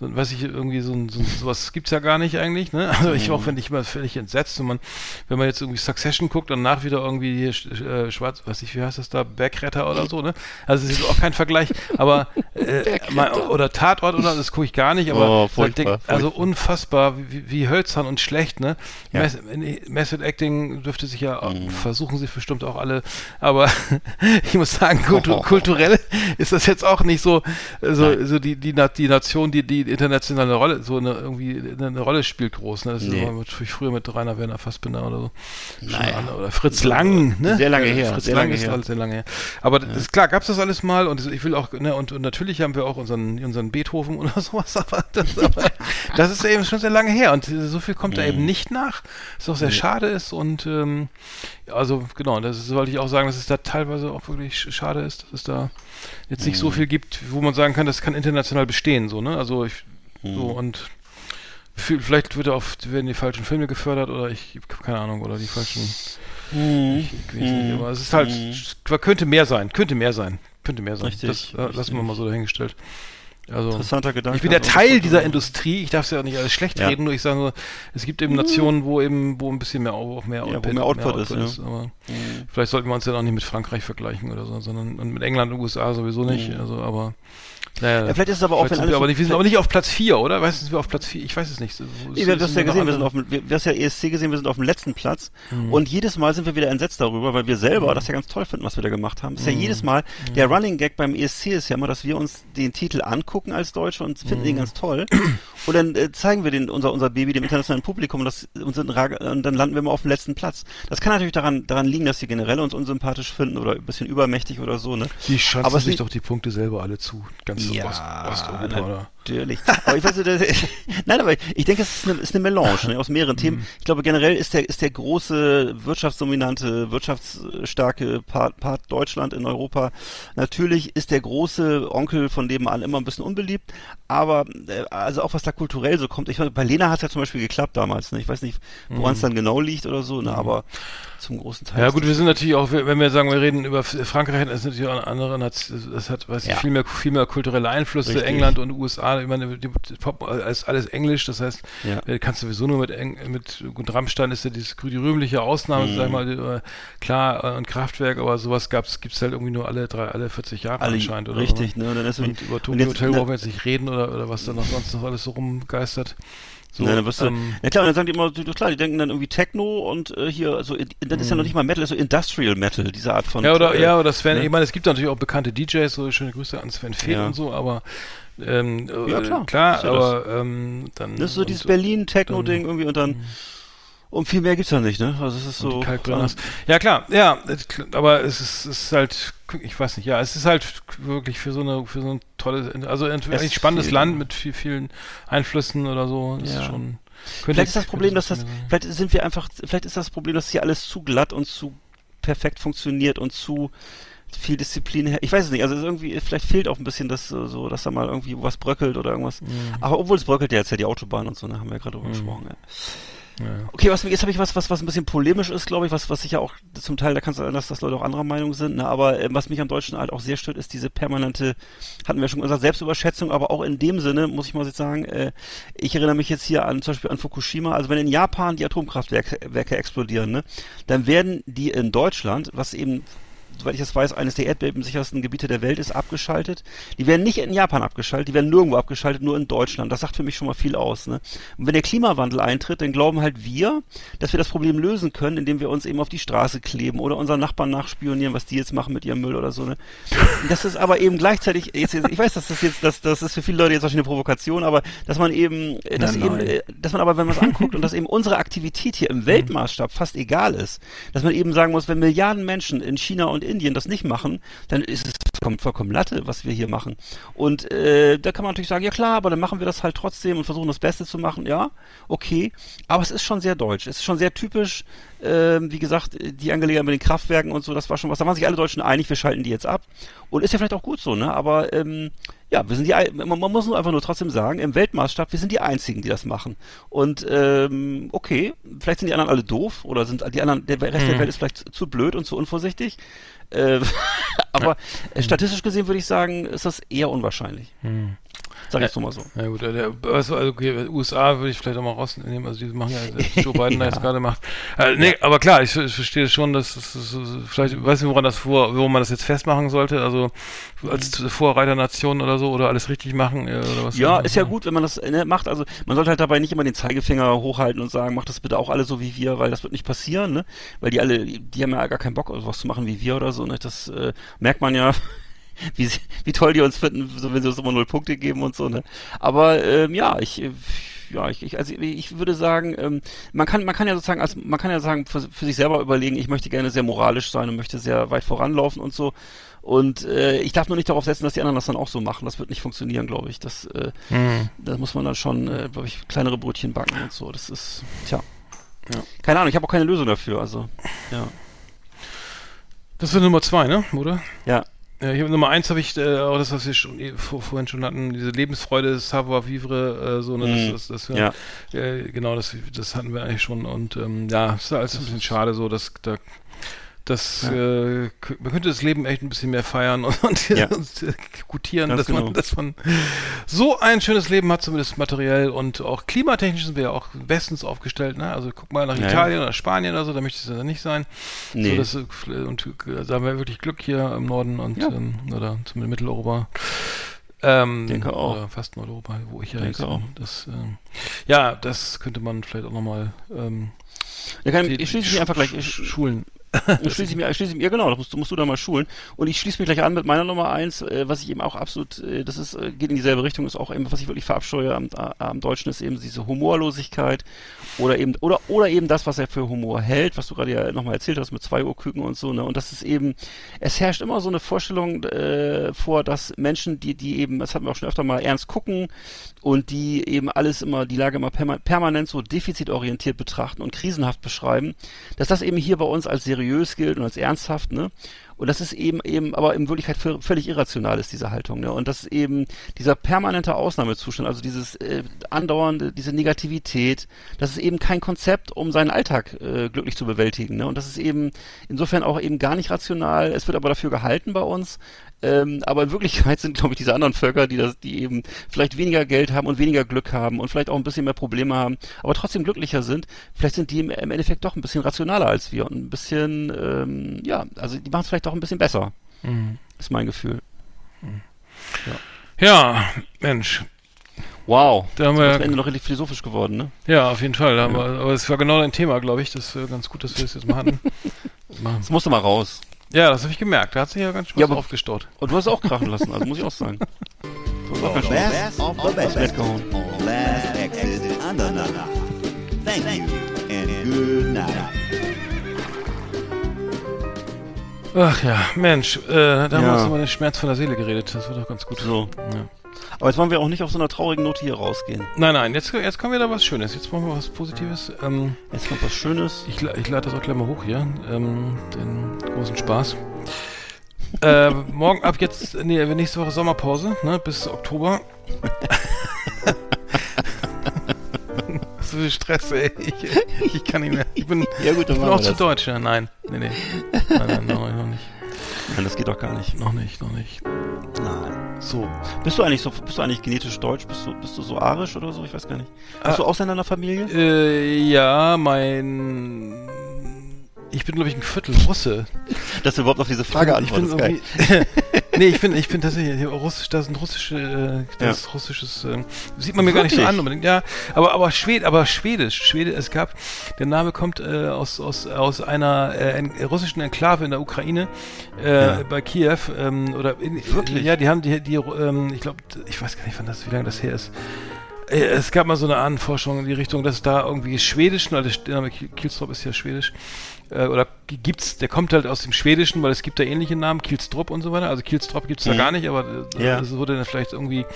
[SPEAKER 2] so, weiß ich, irgendwie so, ein- so sowas gibt's ja gar nicht eigentlich, ne? [laughs] Also ich auch, wenn ich mal völlig entsetzt und man, wenn man jetzt irgendwie Succession guckt und nach wieder irgendwie hier, äh, schwarz, weiß ich, wie heißt das da, Bergretter oder so, ne? Also es ist auch kein Vergleich, aber äh, [laughs] mal, oder Tatort oder das gucke ich gar nicht, aber
[SPEAKER 3] Oh, furchtbar,
[SPEAKER 2] denk- also
[SPEAKER 3] furchtbar.
[SPEAKER 2] unfassbar, wie, wie hölzern und schlecht, ne?
[SPEAKER 3] Ja.
[SPEAKER 2] Method Acting dürfte sich ja,
[SPEAKER 3] Mhm.
[SPEAKER 2] versuchen sie bestimmt auch alle, aber [laughs] ich muss sagen, kultu kulturell ist das jetzt auch nicht so, so, so die, die, die Nation, die die internationale Rolle, so eine, irgendwie eine, Rolle spielt groß, ne? Das
[SPEAKER 3] Nee.
[SPEAKER 2] ist mit, früher mit Rainer Werner Fassbinder oder so.
[SPEAKER 3] Naja.
[SPEAKER 2] Oder Fritz Lang, ne?
[SPEAKER 3] Sehr lange her,
[SPEAKER 2] Fritz
[SPEAKER 3] sehr
[SPEAKER 2] Lang ist
[SPEAKER 3] her.
[SPEAKER 2] alles sehr lange her. Aber das ist klar, gab's das alles mal und ich will auch, ne, und, und natürlich haben wir auch unseren, unseren Beethoven oder [laughs] sowas, aber das, aber das ist eben schon sehr lange her und so viel kommt da
[SPEAKER 3] Mhm.
[SPEAKER 2] eben nicht nach, was auch sehr schade ist und ähm, ja, also genau, das ist, wollte ich auch sagen, dass es da teilweise auch wirklich sch- schade ist, dass es da jetzt nicht
[SPEAKER 3] Mhm.
[SPEAKER 2] so viel gibt, wo man sagen kann, das kann international bestehen, so, ne? Also ich,
[SPEAKER 3] Mhm.
[SPEAKER 2] so und viel- vielleicht wird auf, werden die falschen Filme gefördert oder ich, ich hab keine Ahnung, oder die falschen
[SPEAKER 3] Mhm.
[SPEAKER 2] ich, ich weiß nicht, aber es ist halt, könnte mehr sein, könnte mehr sein, könnte mehr sein.
[SPEAKER 3] Richtig,
[SPEAKER 2] das äh, lassen wir mal so dahingestellt. Also,
[SPEAKER 3] Interessanter Gedanke.
[SPEAKER 2] ich bin der
[SPEAKER 3] Also,
[SPEAKER 2] Teil dieser Industrie, ich darf es ja auch nicht alles schlecht
[SPEAKER 3] Ja.
[SPEAKER 2] reden, nur ich sage nur, es gibt eben Nationen, wo eben, wo ein bisschen mehr, auch mehr
[SPEAKER 3] Ja, wo mehr Output ist, ja.
[SPEAKER 2] aber
[SPEAKER 3] Mhm.
[SPEAKER 2] vielleicht sollten wir uns ja auch nicht mit Frankreich vergleichen oder so, sondern mit England und USA sowieso nicht, also aber naja,
[SPEAKER 3] Mhm. Ja, vielleicht ist es aber auch, wenn alles
[SPEAKER 2] wir aber
[SPEAKER 3] so-
[SPEAKER 2] nicht, wir sind aber nicht auf Platz 4, oder? Weißt du, sind wir auf Platz 4? Ich weiß es nicht. Wo-
[SPEAKER 3] Nee, du hast ja gesehen, wir sind auf dem, wir, du hast ja ESC gesehen, wir sind auf dem letzten Platz
[SPEAKER 2] Mhm.
[SPEAKER 3] und jedes Mal sind wir wieder entsetzt darüber, weil wir selber das ja ganz toll finden, was wir da gemacht haben. Ist
[SPEAKER 2] Mhm.
[SPEAKER 3] ja jedes Mal, der Running Gag beim ESC ist ja immer, dass wir uns den Titel angucken als Deutsche und finden
[SPEAKER 2] Mhm.
[SPEAKER 3] den ganz toll und dann äh, zeigen wir den, unser, unser Baby dem internationalen Publikum und, das, und, sind, und dann landen wir mal auf dem letzten Platz. Das kann natürlich daran, daran liegen, dass sie generell uns unsympathisch finden oder ein bisschen übermächtig oder so, ne?
[SPEAKER 2] Die schanzen
[SPEAKER 3] Aber es
[SPEAKER 2] sich
[SPEAKER 3] liegt-
[SPEAKER 2] doch die Punkte selber alle zu. Ganz
[SPEAKER 3] Ja,
[SPEAKER 2] Ost, Osteuropa, oder?
[SPEAKER 3] Natürlich. Aber ich weiß nicht, [laughs] nein, aber ich denke, es ist eine, ist eine Melange ne, aus mehreren
[SPEAKER 2] Mhm.
[SPEAKER 3] Themen. Ich glaube, generell ist der, ist der große wirtschaftsdominante, wirtschaftsstarke Part, Part Deutschland in Europa. Natürlich ist der große Onkel von nebenan immer ein bisschen unbeliebt. Aber, äh, also auch was da kulturell so kommt. Ich weiß, bei Lena hat es ja zum Beispiel geklappt damals. Ne? Ich weiß nicht, woran es dann genau liegt oder so, ne? aber zum großen Teil.
[SPEAKER 2] Ja gut, wir sind natürlich auch, wenn wir sagen, wir reden über Frankreich, das ist natürlich auch eine andere, Naz- das hat, weiß ich,
[SPEAKER 3] Ja.
[SPEAKER 2] viel mehr, viel mehr kulturelle Einflüsse.
[SPEAKER 3] Richtig.
[SPEAKER 2] England und USA, ich meine, die, Pop ist alles Englisch, das heißt,
[SPEAKER 3] Ja.
[SPEAKER 2] äh, kannst du sowieso nur mit, Eng, mit gut, Rammstein ist ja dieses, die rühmliche Ausnahme,
[SPEAKER 3] Mhm.
[SPEAKER 2] sag ich mal, äh, klar, äh, und Kraftwerk, aber sowas gab's, gibt's halt irgendwie nur alle drei, alle 40 Jahre
[SPEAKER 3] Alle,
[SPEAKER 2] anscheinend, oder?
[SPEAKER 3] richtig,
[SPEAKER 2] so.
[SPEAKER 3] ne? Und dann ist
[SPEAKER 2] Und über Tokyo Hotel brauchen wir jetzt nicht reden oder, oder was da noch sonst noch alles so rumgeistert. So,
[SPEAKER 3] Nein, dann wirst du,
[SPEAKER 2] ähm,
[SPEAKER 3] ja klar, dann sagen die immer, du- klar, die denken dann irgendwie Techno und äh, hier, also das ist ja noch nicht mal Metal, das ist so Industrial Metal, diese Art von.
[SPEAKER 2] Ja, oder,
[SPEAKER 3] äh,
[SPEAKER 2] ja, oder Sven,
[SPEAKER 3] ne?
[SPEAKER 2] ich meine, es gibt natürlich auch bekannte DJs, so schöne Grüße an Sven Fehl
[SPEAKER 3] Ja.
[SPEAKER 2] und so, aber ähm,
[SPEAKER 3] Ja,
[SPEAKER 2] äh,
[SPEAKER 3] klar,
[SPEAKER 2] klar aber ähm, dann
[SPEAKER 3] Das ist so dieses Berlin-Techno-Ding irgendwie und dann. Und viel mehr gibt's da nicht, ne? Also es ist so.
[SPEAKER 2] Ja, klar, ja, aber es ist, es ist halt, ich weiß nicht, ja, es ist halt wirklich für so eine, für so ein tolles, also ein spannendes
[SPEAKER 3] fehlt-
[SPEAKER 2] Land mit viel, vielen Einflüssen oder so. Das
[SPEAKER 3] Ja.
[SPEAKER 2] ist schon.
[SPEAKER 3] Vielleicht ist das Problem, dass das, vielleicht sind wir einfach, vielleicht ist das Problem, dass hier alles zu glatt und zu perfekt funktioniert und zu viel Disziplin her. Ich weiß es nicht, also irgendwie, vielleicht fehlt auch ein bisschen das äh, so, dass da mal irgendwie was bröckelt oder irgendwas.
[SPEAKER 2] Mhm.
[SPEAKER 3] Aber obwohl es bröckelt ja jetzt ja die Autobahn und so, da haben wir ja gerade drüber gesprochen. Ja.
[SPEAKER 2] Ja.
[SPEAKER 3] Okay, was, jetzt habe ich was, was, was ein bisschen polemisch ist, glaube ich, was, was sicher auch zum Teil, da kann es sein, dass das Leute auch anderer Meinung sind, ne? aber äh, was mich am Deutschen halt auch sehr stört, ist diese permanente, hatten wir schon gesagt, Selbstüberschätzung, aber auch in dem Sinne, muss ich mal jetzt sagen, äh, ich erinnere mich jetzt hier an zum Beispiel an Fukushima, also wenn in Japan die Atomkraftwerke Werke explodieren, ne, dann werden die in Deutschland, was eben soweit ich das weiß, eines der erdbebensichersten Gebiete der Welt ist, abgeschaltet. Die werden nicht in Japan abgeschaltet, die werden nirgendwo abgeschaltet, nur in Deutschland. Das sagt für mich schon mal viel aus. Ne? Und wenn der Klimawandel eintritt, dann glauben halt wir, dass wir das Problem lösen können, indem wir uns eben auf die Straße kleben oder unseren Nachbarn nachspionieren, was die jetzt machen mit ihrem Müll oder so. Ne? Das ist aber eben gleichzeitig, jetzt, ich weiß, dass das jetzt, das, das ist für viele Leute jetzt wahrscheinlich eine Provokation, aber dass man eben, äh, dass
[SPEAKER 2] Nein,
[SPEAKER 3] eben, äh, dass man aber, wenn man es anguckt und dass eben unsere Aktivität hier im [laughs] Weltmaßstab fast egal ist, dass man eben sagen muss, wenn Milliarden Menschen in China und Indien das nicht machen, dann ist es vollkommen, vollkommen Latte, was wir hier machen. Und äh, da kann man natürlich sagen, ja klar, aber dann machen wir das halt trotzdem und versuchen das Beste zu machen, ja, okay. Aber es ist schon sehr deutsch, es ist schon sehr typisch, ähm, wie gesagt, die Angelegenheit mit den Kraftwerken und so, das war schon was, da waren sich alle Deutschen einig, wir schalten die jetzt ab. Und ist ja vielleicht auch gut so, ne? Aber ähm, ja, wir sind die, man, man muss nur einfach nur trotzdem sagen, im Weltmaßstab, wir sind die Einzigen, die das machen. Und ähm, okay, vielleicht sind die anderen alle doof oder sind die anderen, der Rest der Welt ist vielleicht zu blöd und zu unvorsichtig. Äh, [laughs] aber äh, statistisch gesehen würde ich sagen, ist das eher unwahrscheinlich. Sag ich so mal so.
[SPEAKER 2] Ja gut, äh, der, also, okay, USA würde ich vielleicht auch mal rausnehmen, also die machen ja, [laughs] Joe Biden da jetzt gerade macht. Äh, nee, aber klar, ich, ich verstehe schon, dass das, das, das, vielleicht, weiß nicht, woran das vor, woran man das jetzt festmachen sollte, also als Vorreiternation oder so, oder alles richtig machen, äh, oder was?
[SPEAKER 3] Ja, ist ja gut, wenn man das ne, macht. Also man sollte halt dabei nicht immer den Zeigefinger hochhalten und sagen, macht das bitte auch alle so wie wir, weil das wird nicht passieren, ne? Weil die alle, die haben ja gar keinen Bock, sowas zu machen wie wir oder so, ne? Das äh, merkt man ja, wie, wie toll die uns finden, so, wenn sie uns immer null Punkte geben und so, ne? Aber ähm, ja, ich äh, ja, ich, ich, also ich würde sagen, ähm, man kann, man kann ja sozusagen, als man kann ja sagen, für, für sich selber überlegen, ich möchte gerne sehr moralisch sein und möchte sehr weit voranlaufen und so. Und äh, ich darf nur nicht darauf setzen, dass die anderen das dann auch so machen. Das wird nicht funktionieren, glaube ich. Das, äh,
[SPEAKER 2] Hm.
[SPEAKER 3] da muss man dann schon, äh, glaube ich, kleinere Brötchen backen und so. Das ist, tja. Keine Ahnung, ich habe auch keine Lösung dafür. Also, ja.
[SPEAKER 2] Das wird Nummer zwei, ne? Oder?
[SPEAKER 3] Ja.
[SPEAKER 2] Ja, hier Nummer eins habe ich, äh, auch das, was wir schon eh vor, vorhin schon hatten, diese Lebensfreude, Savoir Vivre, äh, so, ne,
[SPEAKER 3] Mhm.
[SPEAKER 2] das, das, das,
[SPEAKER 3] Ja.
[SPEAKER 2] äh, genau, das, das hatten wir eigentlich schon und ähm, ja, ist alles ein bisschen schade, so, dass da das, äh, k- man könnte das Leben echt ein bisschen mehr feiern [laughs] und, und,
[SPEAKER 3] Ja.
[SPEAKER 2] und äh, gutieren,
[SPEAKER 3] Ganz
[SPEAKER 2] dass
[SPEAKER 3] genau.
[SPEAKER 2] man, dass man so ein schönes Leben hat, zumindest materiell und auch klimatechnisch sind wir ja auch bestens aufgestellt, ne? Also guck mal nach
[SPEAKER 3] Ja, ja.
[SPEAKER 2] Italien oder Spanien oder so, da möchte ich ja nicht sein.
[SPEAKER 3] Nee.
[SPEAKER 2] So, das, äh, und äh, da haben wir wirklich Glück hier im Norden und
[SPEAKER 3] Ja.
[SPEAKER 2] ähm, oder zumindest Mitteleuropa. Ähm,
[SPEAKER 3] Denke auch.
[SPEAKER 2] Oder fast Nordeuropa, wo ich ja
[SPEAKER 3] Denke
[SPEAKER 2] jetzt
[SPEAKER 3] auch.
[SPEAKER 2] Das, ähm, ja, das könnte man vielleicht auch nochmal ähm,
[SPEAKER 3] kann,
[SPEAKER 2] die-
[SPEAKER 3] ich schließe mich einfach gleich. Ich,
[SPEAKER 2] schulen. [laughs]
[SPEAKER 3] Ich schließe ich schließe mich, ja genau, das musst, du- musst du da mal schulen. Und ich schließe mich gleich an mit meiner Nummer eins, äh, was ich eben auch absolut, äh, das ist, äh, geht in dieselbe Richtung, ist auch eben, was ich wirklich verabscheue am, am Deutschen, ist eben diese Humorlosigkeit oder eben, oder, oder eben das, was er für Humor hält, was du gerade ja nochmal erzählt hast mit zwei Uhr Küken und so, ne, und das ist eben, es herrscht immer so eine Vorstellung äh, vor, dass Menschen, die, die eben, das hatten wir auch schon öfter mal, ernst gucken und die eben alles immer, die Lage immer perma permanent so defizitorientiert betrachten und krisenhaft beschreiben, dass das eben hier bei uns als seriös gilt und als ernsthaft, ne? Und das ist eben eben, aber in Wirklichkeit vö- völlig irrational ist diese Haltung, ne? Und das ist eben dieser permanente Ausnahmezustand, also dieses äh, andauernde, diese Negativität, das ist eben kein Konzept, um seinen Alltag äh, glücklich zu bewältigen, ne? Und das ist eben insofern auch eben gar nicht rational. Es wird aber dafür gehalten bei uns. Ähm, aber in Wirklichkeit sind, glaube ich, diese anderen Völker, die das, die eben vielleicht weniger Geld haben und weniger Glück haben und vielleicht auch ein bisschen mehr Probleme haben, aber trotzdem glücklicher sind. Vielleicht sind die im, im Endeffekt doch ein bisschen rationaler als wir und ein bisschen, ähm, ja, also die machen es vielleicht doch ein bisschen besser.
[SPEAKER 2] Mhm.
[SPEAKER 3] Ist mein Gefühl.
[SPEAKER 2] Ja, Mensch.
[SPEAKER 3] Wow.
[SPEAKER 2] Da haben wir-
[SPEAKER 3] am Ende noch relativ philosophisch geworden, ne?
[SPEAKER 2] Ja, auf jeden Fall. Wir, aber es war genau dein Thema, glaube ich. Das ist ganz gut, dass wir das jetzt mal hatten. Machen. [laughs]
[SPEAKER 3] Das musste mal raus.
[SPEAKER 2] Ja, das habe ich gemerkt. Da hat sich ja ganz schön
[SPEAKER 3] Ja,
[SPEAKER 2] aufgestaut.
[SPEAKER 3] Und du hast es auch krachen lassen, also muss ich auch sagen. [laughs] Du hast auch ganz schön
[SPEAKER 6] best of the best
[SPEAKER 3] weggehauen.
[SPEAKER 6] on Last Exit Andernach. Thank you and good night.
[SPEAKER 2] Ach ja, Mensch, äh, da haben wir
[SPEAKER 3] Ja.
[SPEAKER 2] uns über den Schmerz von der Seele geredet. Das war doch ganz gut.
[SPEAKER 3] So.
[SPEAKER 2] Ja.
[SPEAKER 3] Aber jetzt wollen wir auch nicht auf so einer traurigen Note hier rausgehen.
[SPEAKER 2] Nein, nein, jetzt, jetzt kommen wir da was Schönes. Jetzt machen wir was Positives. Ähm,
[SPEAKER 3] Jetzt kommt was Schönes.
[SPEAKER 2] ich, ich lade das auch gleich mal hoch hier, ähm, den großen Spaß. äh, morgen ab jetzt, nee, nächste Woche Sommerpause, ne, bis Oktober. [laughs] so viel Stress, ey. Ich, ich kann nicht mehr. Ich bin,
[SPEAKER 3] Ja gut,
[SPEAKER 2] ich bin auch zu deutsch, ja. Nein, nee, nee. Nein, nein, nicht.
[SPEAKER 3] Nein, das geht doch gar nicht.
[SPEAKER 2] Noch nicht, noch nicht.
[SPEAKER 3] Nein.
[SPEAKER 2] So.
[SPEAKER 3] Bist du eigentlich so, bist du eigentlich genetisch deutsch? Bist du, bist du so arisch oder so? Ich weiß gar nicht. Hast
[SPEAKER 2] Ah.
[SPEAKER 3] du der Familie?
[SPEAKER 2] Äh, ja, mein. Ich bin, glaube ich, ein Viertel Russe.
[SPEAKER 3] Dass du überhaupt auf diese Frage antwortest. Geil. [laughs]
[SPEAKER 2] nee, ich bin, ich bin tatsächlich russisch, da sind russische, äh, das
[SPEAKER 3] Ja.
[SPEAKER 2] ist russisches, äh, sieht man mir gar nicht so an unbedingt. Ja, aber, aber Schwed, aber Schwedisch, Schwede, es gab, der Name kommt äh, aus, aus, aus einer äh, en, russischen Enklave in der Ukraine, äh,
[SPEAKER 3] Ja.
[SPEAKER 2] bei Kiew, ähm, oder in,
[SPEAKER 3] Wirklich?
[SPEAKER 2] ja, die haben die, die, ähm, ich glaube, ich weiß gar nicht, wann das, wie lange das her ist. Äh, Es gab mal so eine Ahnenforschung in die Richtung, dass da irgendwie Schwedischen, weil der Name Kiel- Kielstrop ist ja Schwedisch, äh, oder gibt's, der kommt halt aus dem Schwedischen, weil es gibt da ähnliche Namen, Kielstrup und so weiter. Also Kielstrop gibt's da
[SPEAKER 3] Mhm.
[SPEAKER 2] gar nicht, aber äh,
[SPEAKER 3] Ja.
[SPEAKER 2] das wurde dann vielleicht irgendwie,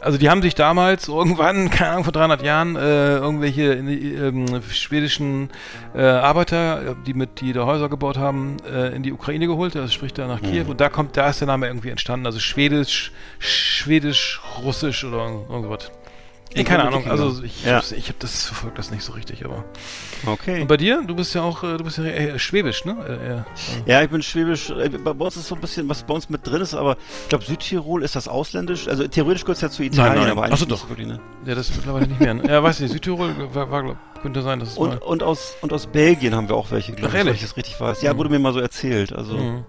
[SPEAKER 2] also die haben sich damals irgendwann, [laughs] keine Ahnung, vor 300 Jahren, äh, irgendwelche äh, ähm, schwedischen äh, Arbeiter, äh, die mit, die da Häuser gebaut haben, äh, in die Ukraine geholt, also sprich da nach Kiew
[SPEAKER 3] Mhm.
[SPEAKER 2] und da kommt, da ist der Name irgendwie entstanden, also Schwedisch, Schwedisch, Russisch oder irgendwas. Nee, keine Ahnung, also ich,
[SPEAKER 3] Ja.
[SPEAKER 2] ich habe das verfolgt das nicht so richtig, aber.
[SPEAKER 3] Okay.
[SPEAKER 2] Und bei dir? Du bist ja auch, äh, du bist ja eher schwäbisch, ne? Äh, eher,
[SPEAKER 3] Ja, ich bin schwäbisch. äh, Bei uns ist so ein bisschen, was bei uns mit drin ist, aber ich glaube, Südtirol ist das ausländisch. Also theoretisch gehört es ja zu Italien,
[SPEAKER 2] nein.
[SPEAKER 3] aber
[SPEAKER 2] Ach
[SPEAKER 3] eigentlich
[SPEAKER 2] so,
[SPEAKER 3] nicht
[SPEAKER 2] doch.
[SPEAKER 3] wirklich, ne?
[SPEAKER 2] ja, das ist mittlerweile nicht mehr. Ne? Ja, weiß nicht, Südtirol war, war glaub, könnte sein, dass es
[SPEAKER 3] Und,
[SPEAKER 2] mal.
[SPEAKER 3] und, aus, und aus Belgien haben wir auch welche, glaube ich, wenn ich das richtig weiß. Ja,
[SPEAKER 2] Mhm.
[SPEAKER 3] wurde mir mal so erzählt. Also
[SPEAKER 2] Mhm.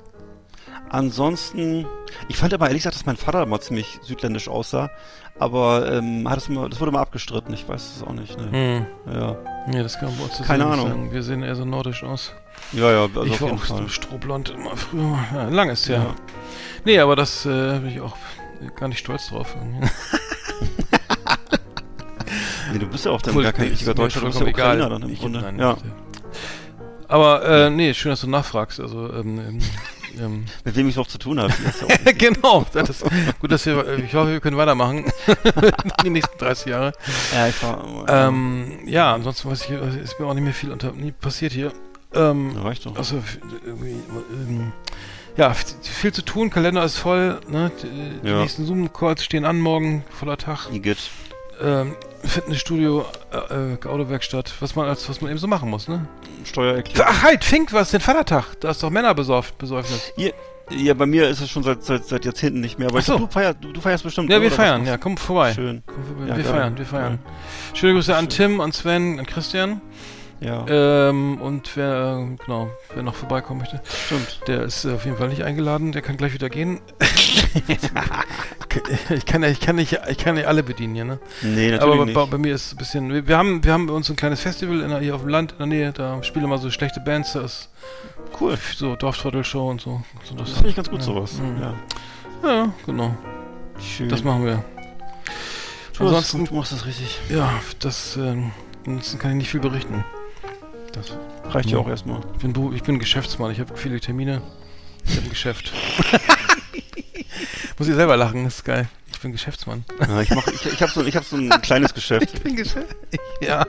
[SPEAKER 3] Ansonsten, ich fand aber ehrlich gesagt, dass mein Vater mal ziemlich südländisch aussah, aber ähm, hat es mal, das wurde mal abgestritten. Ich weiß es auch nicht. Ne?
[SPEAKER 2] Mhm.
[SPEAKER 3] Ja.
[SPEAKER 2] Nee, das kann man uns
[SPEAKER 3] Keine Ahnung.
[SPEAKER 2] Sagen. Wir sehen eher so nordisch aus.
[SPEAKER 3] Ja, ja, also
[SPEAKER 2] ich
[SPEAKER 3] auf
[SPEAKER 2] war
[SPEAKER 3] jeden
[SPEAKER 2] auch
[SPEAKER 3] Fall.
[SPEAKER 2] strohblond immer früher. Ja, lang ist ja.
[SPEAKER 3] Ja.
[SPEAKER 2] Nee, aber das äh, bin ich auch gar nicht stolz drauf. [laughs]
[SPEAKER 3] Nee, du bist ja auch dann
[SPEAKER 2] Obwohl,
[SPEAKER 3] gar kein
[SPEAKER 2] nee,
[SPEAKER 3] richtiger Deutscher, du bist ja Ukrainer dann im
[SPEAKER 2] Ich-
[SPEAKER 3] Grunde.
[SPEAKER 2] nein,
[SPEAKER 3] ja.
[SPEAKER 2] Aber äh, nee, schön, dass du nachfragst. Also ähm, ähm,
[SPEAKER 3] Mit wem ich es auch zu tun habe. ja [laughs]
[SPEAKER 2] genau. Das gut, dass wir. Ich hoffe, wir können weitermachen [laughs] die nächsten 30 Jahre.
[SPEAKER 3] ja, ich war,
[SPEAKER 2] Ähm, ja, ansonsten weiß ich, ist mir auch nicht mehr viel unter, nie passiert hier. Ähm,
[SPEAKER 3] ja, reicht doch.
[SPEAKER 2] also irgendwie, ähm, ja, viel zu tun. Kalender ist voll. Ne? Die, die
[SPEAKER 3] Ja.
[SPEAKER 2] nächsten Zoom-Calls stehen an morgen, voller Tag.
[SPEAKER 3] Igitt.
[SPEAKER 2] Ähm, Fitnessstudio, äh, äh, Autowerkstatt, was man als was man eben so machen muss, ne?
[SPEAKER 3] Steuererklärung.
[SPEAKER 2] Ach halt, Fink, was ist denn Vatertag? Da ist doch Männerbesäufnis.
[SPEAKER 3] Ja, bei mir ist es schon seit, seit, seit Jahrzehnten nicht mehr, aber
[SPEAKER 2] Ach so.
[SPEAKER 3] glaub, du, feierst, du, du feierst bestimmt.
[SPEAKER 2] Ja, wir feiern, ja, komm vorbei.
[SPEAKER 3] Schön.
[SPEAKER 2] Komm vorbei.
[SPEAKER 3] Ja,
[SPEAKER 2] wir
[SPEAKER 3] geil.
[SPEAKER 2] feiern, wir feiern. Schöne Grüße an Tim, an Sven, an Christian.
[SPEAKER 3] Ja,
[SPEAKER 2] Ähm, und wer, äh, genau, wer noch vorbeikommen möchte,
[SPEAKER 3] stimmt.
[SPEAKER 2] der ist äh, auf jeden Fall nicht eingeladen, der kann gleich wieder gehen. [laughs] ich kann ja, ich kann nicht, ich kann nicht alle bedienen hier, ne?
[SPEAKER 3] Nee, natürlich
[SPEAKER 2] Aber
[SPEAKER 3] nicht.
[SPEAKER 2] bei, bei mir ist es ein bisschen, wir, wir haben, wir haben bei uns ein kleines Festival in, hier auf dem Land in der Nähe, da spielen immer so schlechte Bands, da ist
[SPEAKER 3] cool.
[SPEAKER 2] so Dorftrottel-Show und so. so
[SPEAKER 3] Das finde ich ganz gut,
[SPEAKER 2] ja.
[SPEAKER 3] sowas.
[SPEAKER 2] Mhm.
[SPEAKER 3] Ja.
[SPEAKER 2] Ja, genau.
[SPEAKER 3] Schön.
[SPEAKER 2] Das machen wir.
[SPEAKER 3] du, das,
[SPEAKER 2] ansonsten-
[SPEAKER 3] du machst das richtig.
[SPEAKER 2] Ja, das, ähm, ansonsten kann ich nicht viel berichten.
[SPEAKER 3] Das reicht ja
[SPEAKER 2] Ja.
[SPEAKER 3] auch erstmal.
[SPEAKER 2] Ich bin, Bu- ich bin Geschäftsmann, ich habe viele Termine. Ich habe ein Geschäft. Muss ich selber lachen, das ist geil. Ich bin Geschäftsmann.
[SPEAKER 3] Ja, ich mach, ich, ich habe so, ich hab so ein [laughs] kleines Geschäft.
[SPEAKER 2] Ich bin Geschäft. [laughs] Ja.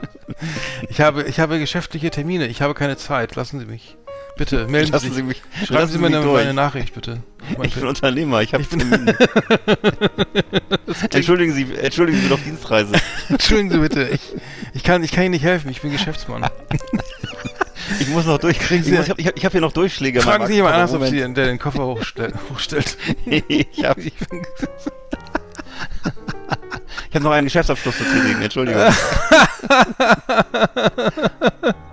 [SPEAKER 2] Ich habe, ich habe geschäftliche Termine. Ich habe keine Zeit. Lassen Sie mich. Bitte, [laughs] melden
[SPEAKER 3] Lassen
[SPEAKER 2] Sie sich.
[SPEAKER 3] mich,
[SPEAKER 2] Schreiben Sie mir eine, eine Nachricht, bitte. [laughs] Mein
[SPEAKER 3] Ich bin. Unternehmer, ich habe. [laughs] Entschuldigen Sie, entschuldigen Sie, bin auf Dienstreise.
[SPEAKER 2] Entschuldigen Sie bitte. Ich, ich, kann, ich kann Ihnen nicht helfen. Ich bin Geschäftsmann.
[SPEAKER 3] Ich muss noch durch.
[SPEAKER 2] Kriegen
[SPEAKER 3] Ich, muss, ich habe ich hab hier noch Durchschläge.
[SPEAKER 2] Fragen Sie jemand anders, ob Sie den, der den Koffer hochstell, hochstellt.
[SPEAKER 3] ich habe
[SPEAKER 2] Ich bin,
[SPEAKER 3] ich hab noch einen Geschäftsabschluss zu tätigen, Entschuldigung. [laughs]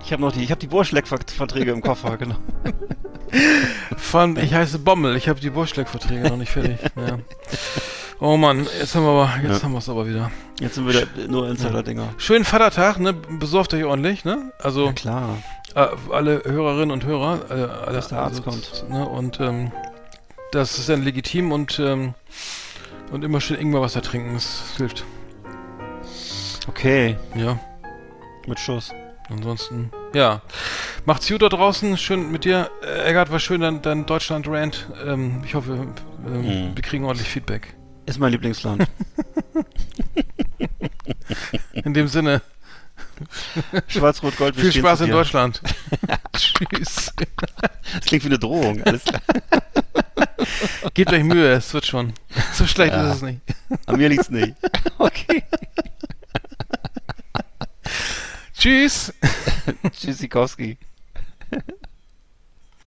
[SPEAKER 3] ich habe noch die, ich habe die Burschleck-Verträge im Koffer, genau.
[SPEAKER 2] von, ich heiße Bommel. Ich habe die Burschleck-Verträge noch nicht fertig. Ja. Oh Mann, jetzt haben wir aber, jetzt
[SPEAKER 3] Ja.
[SPEAKER 2] haben wir es aber wieder.
[SPEAKER 3] Jetzt sind wieder nur Insider-Dinger.
[SPEAKER 2] Schönen Vatertag, ne? Besorgt euch ordentlich, ne? Also
[SPEAKER 3] klar.
[SPEAKER 2] äh, alle Hörerinnen und Hörer, äh, alle,
[SPEAKER 3] Dass der Arzt
[SPEAKER 2] also,
[SPEAKER 3] kommt.
[SPEAKER 2] Ne? Und ähm, das ist dann legitim und ähm, und immer schön Ingwerwasser trinken, das hilft.
[SPEAKER 3] Okay,
[SPEAKER 2] Ja.
[SPEAKER 3] mit Schuss.
[SPEAKER 2] Ansonsten, ja. Macht's gut da draußen. Schön mit dir. Äh, Eggert, war schön, dein, dein Deutschland-Rant. Ähm, ich hoffe, ähm,
[SPEAKER 3] Mhm.
[SPEAKER 2] wir kriegen ordentlich Feedback.
[SPEAKER 3] Ist mein Lieblingsland. [laughs]
[SPEAKER 2] In dem Sinne,
[SPEAKER 3] Schwarz-Rot-Gold.
[SPEAKER 2] viel Spaß in. Deutschland. [laughs] Tschüss.
[SPEAKER 3] Das klingt wie eine Drohung. Alles klar.
[SPEAKER 2] Gebt euch Mühe, es wird schon. So schlecht
[SPEAKER 3] Ja.
[SPEAKER 2] ist es nicht.
[SPEAKER 3] An mir liegt's nicht. [laughs] Okay.
[SPEAKER 2] Tschüss. [laughs]
[SPEAKER 3] Tschüssikowski.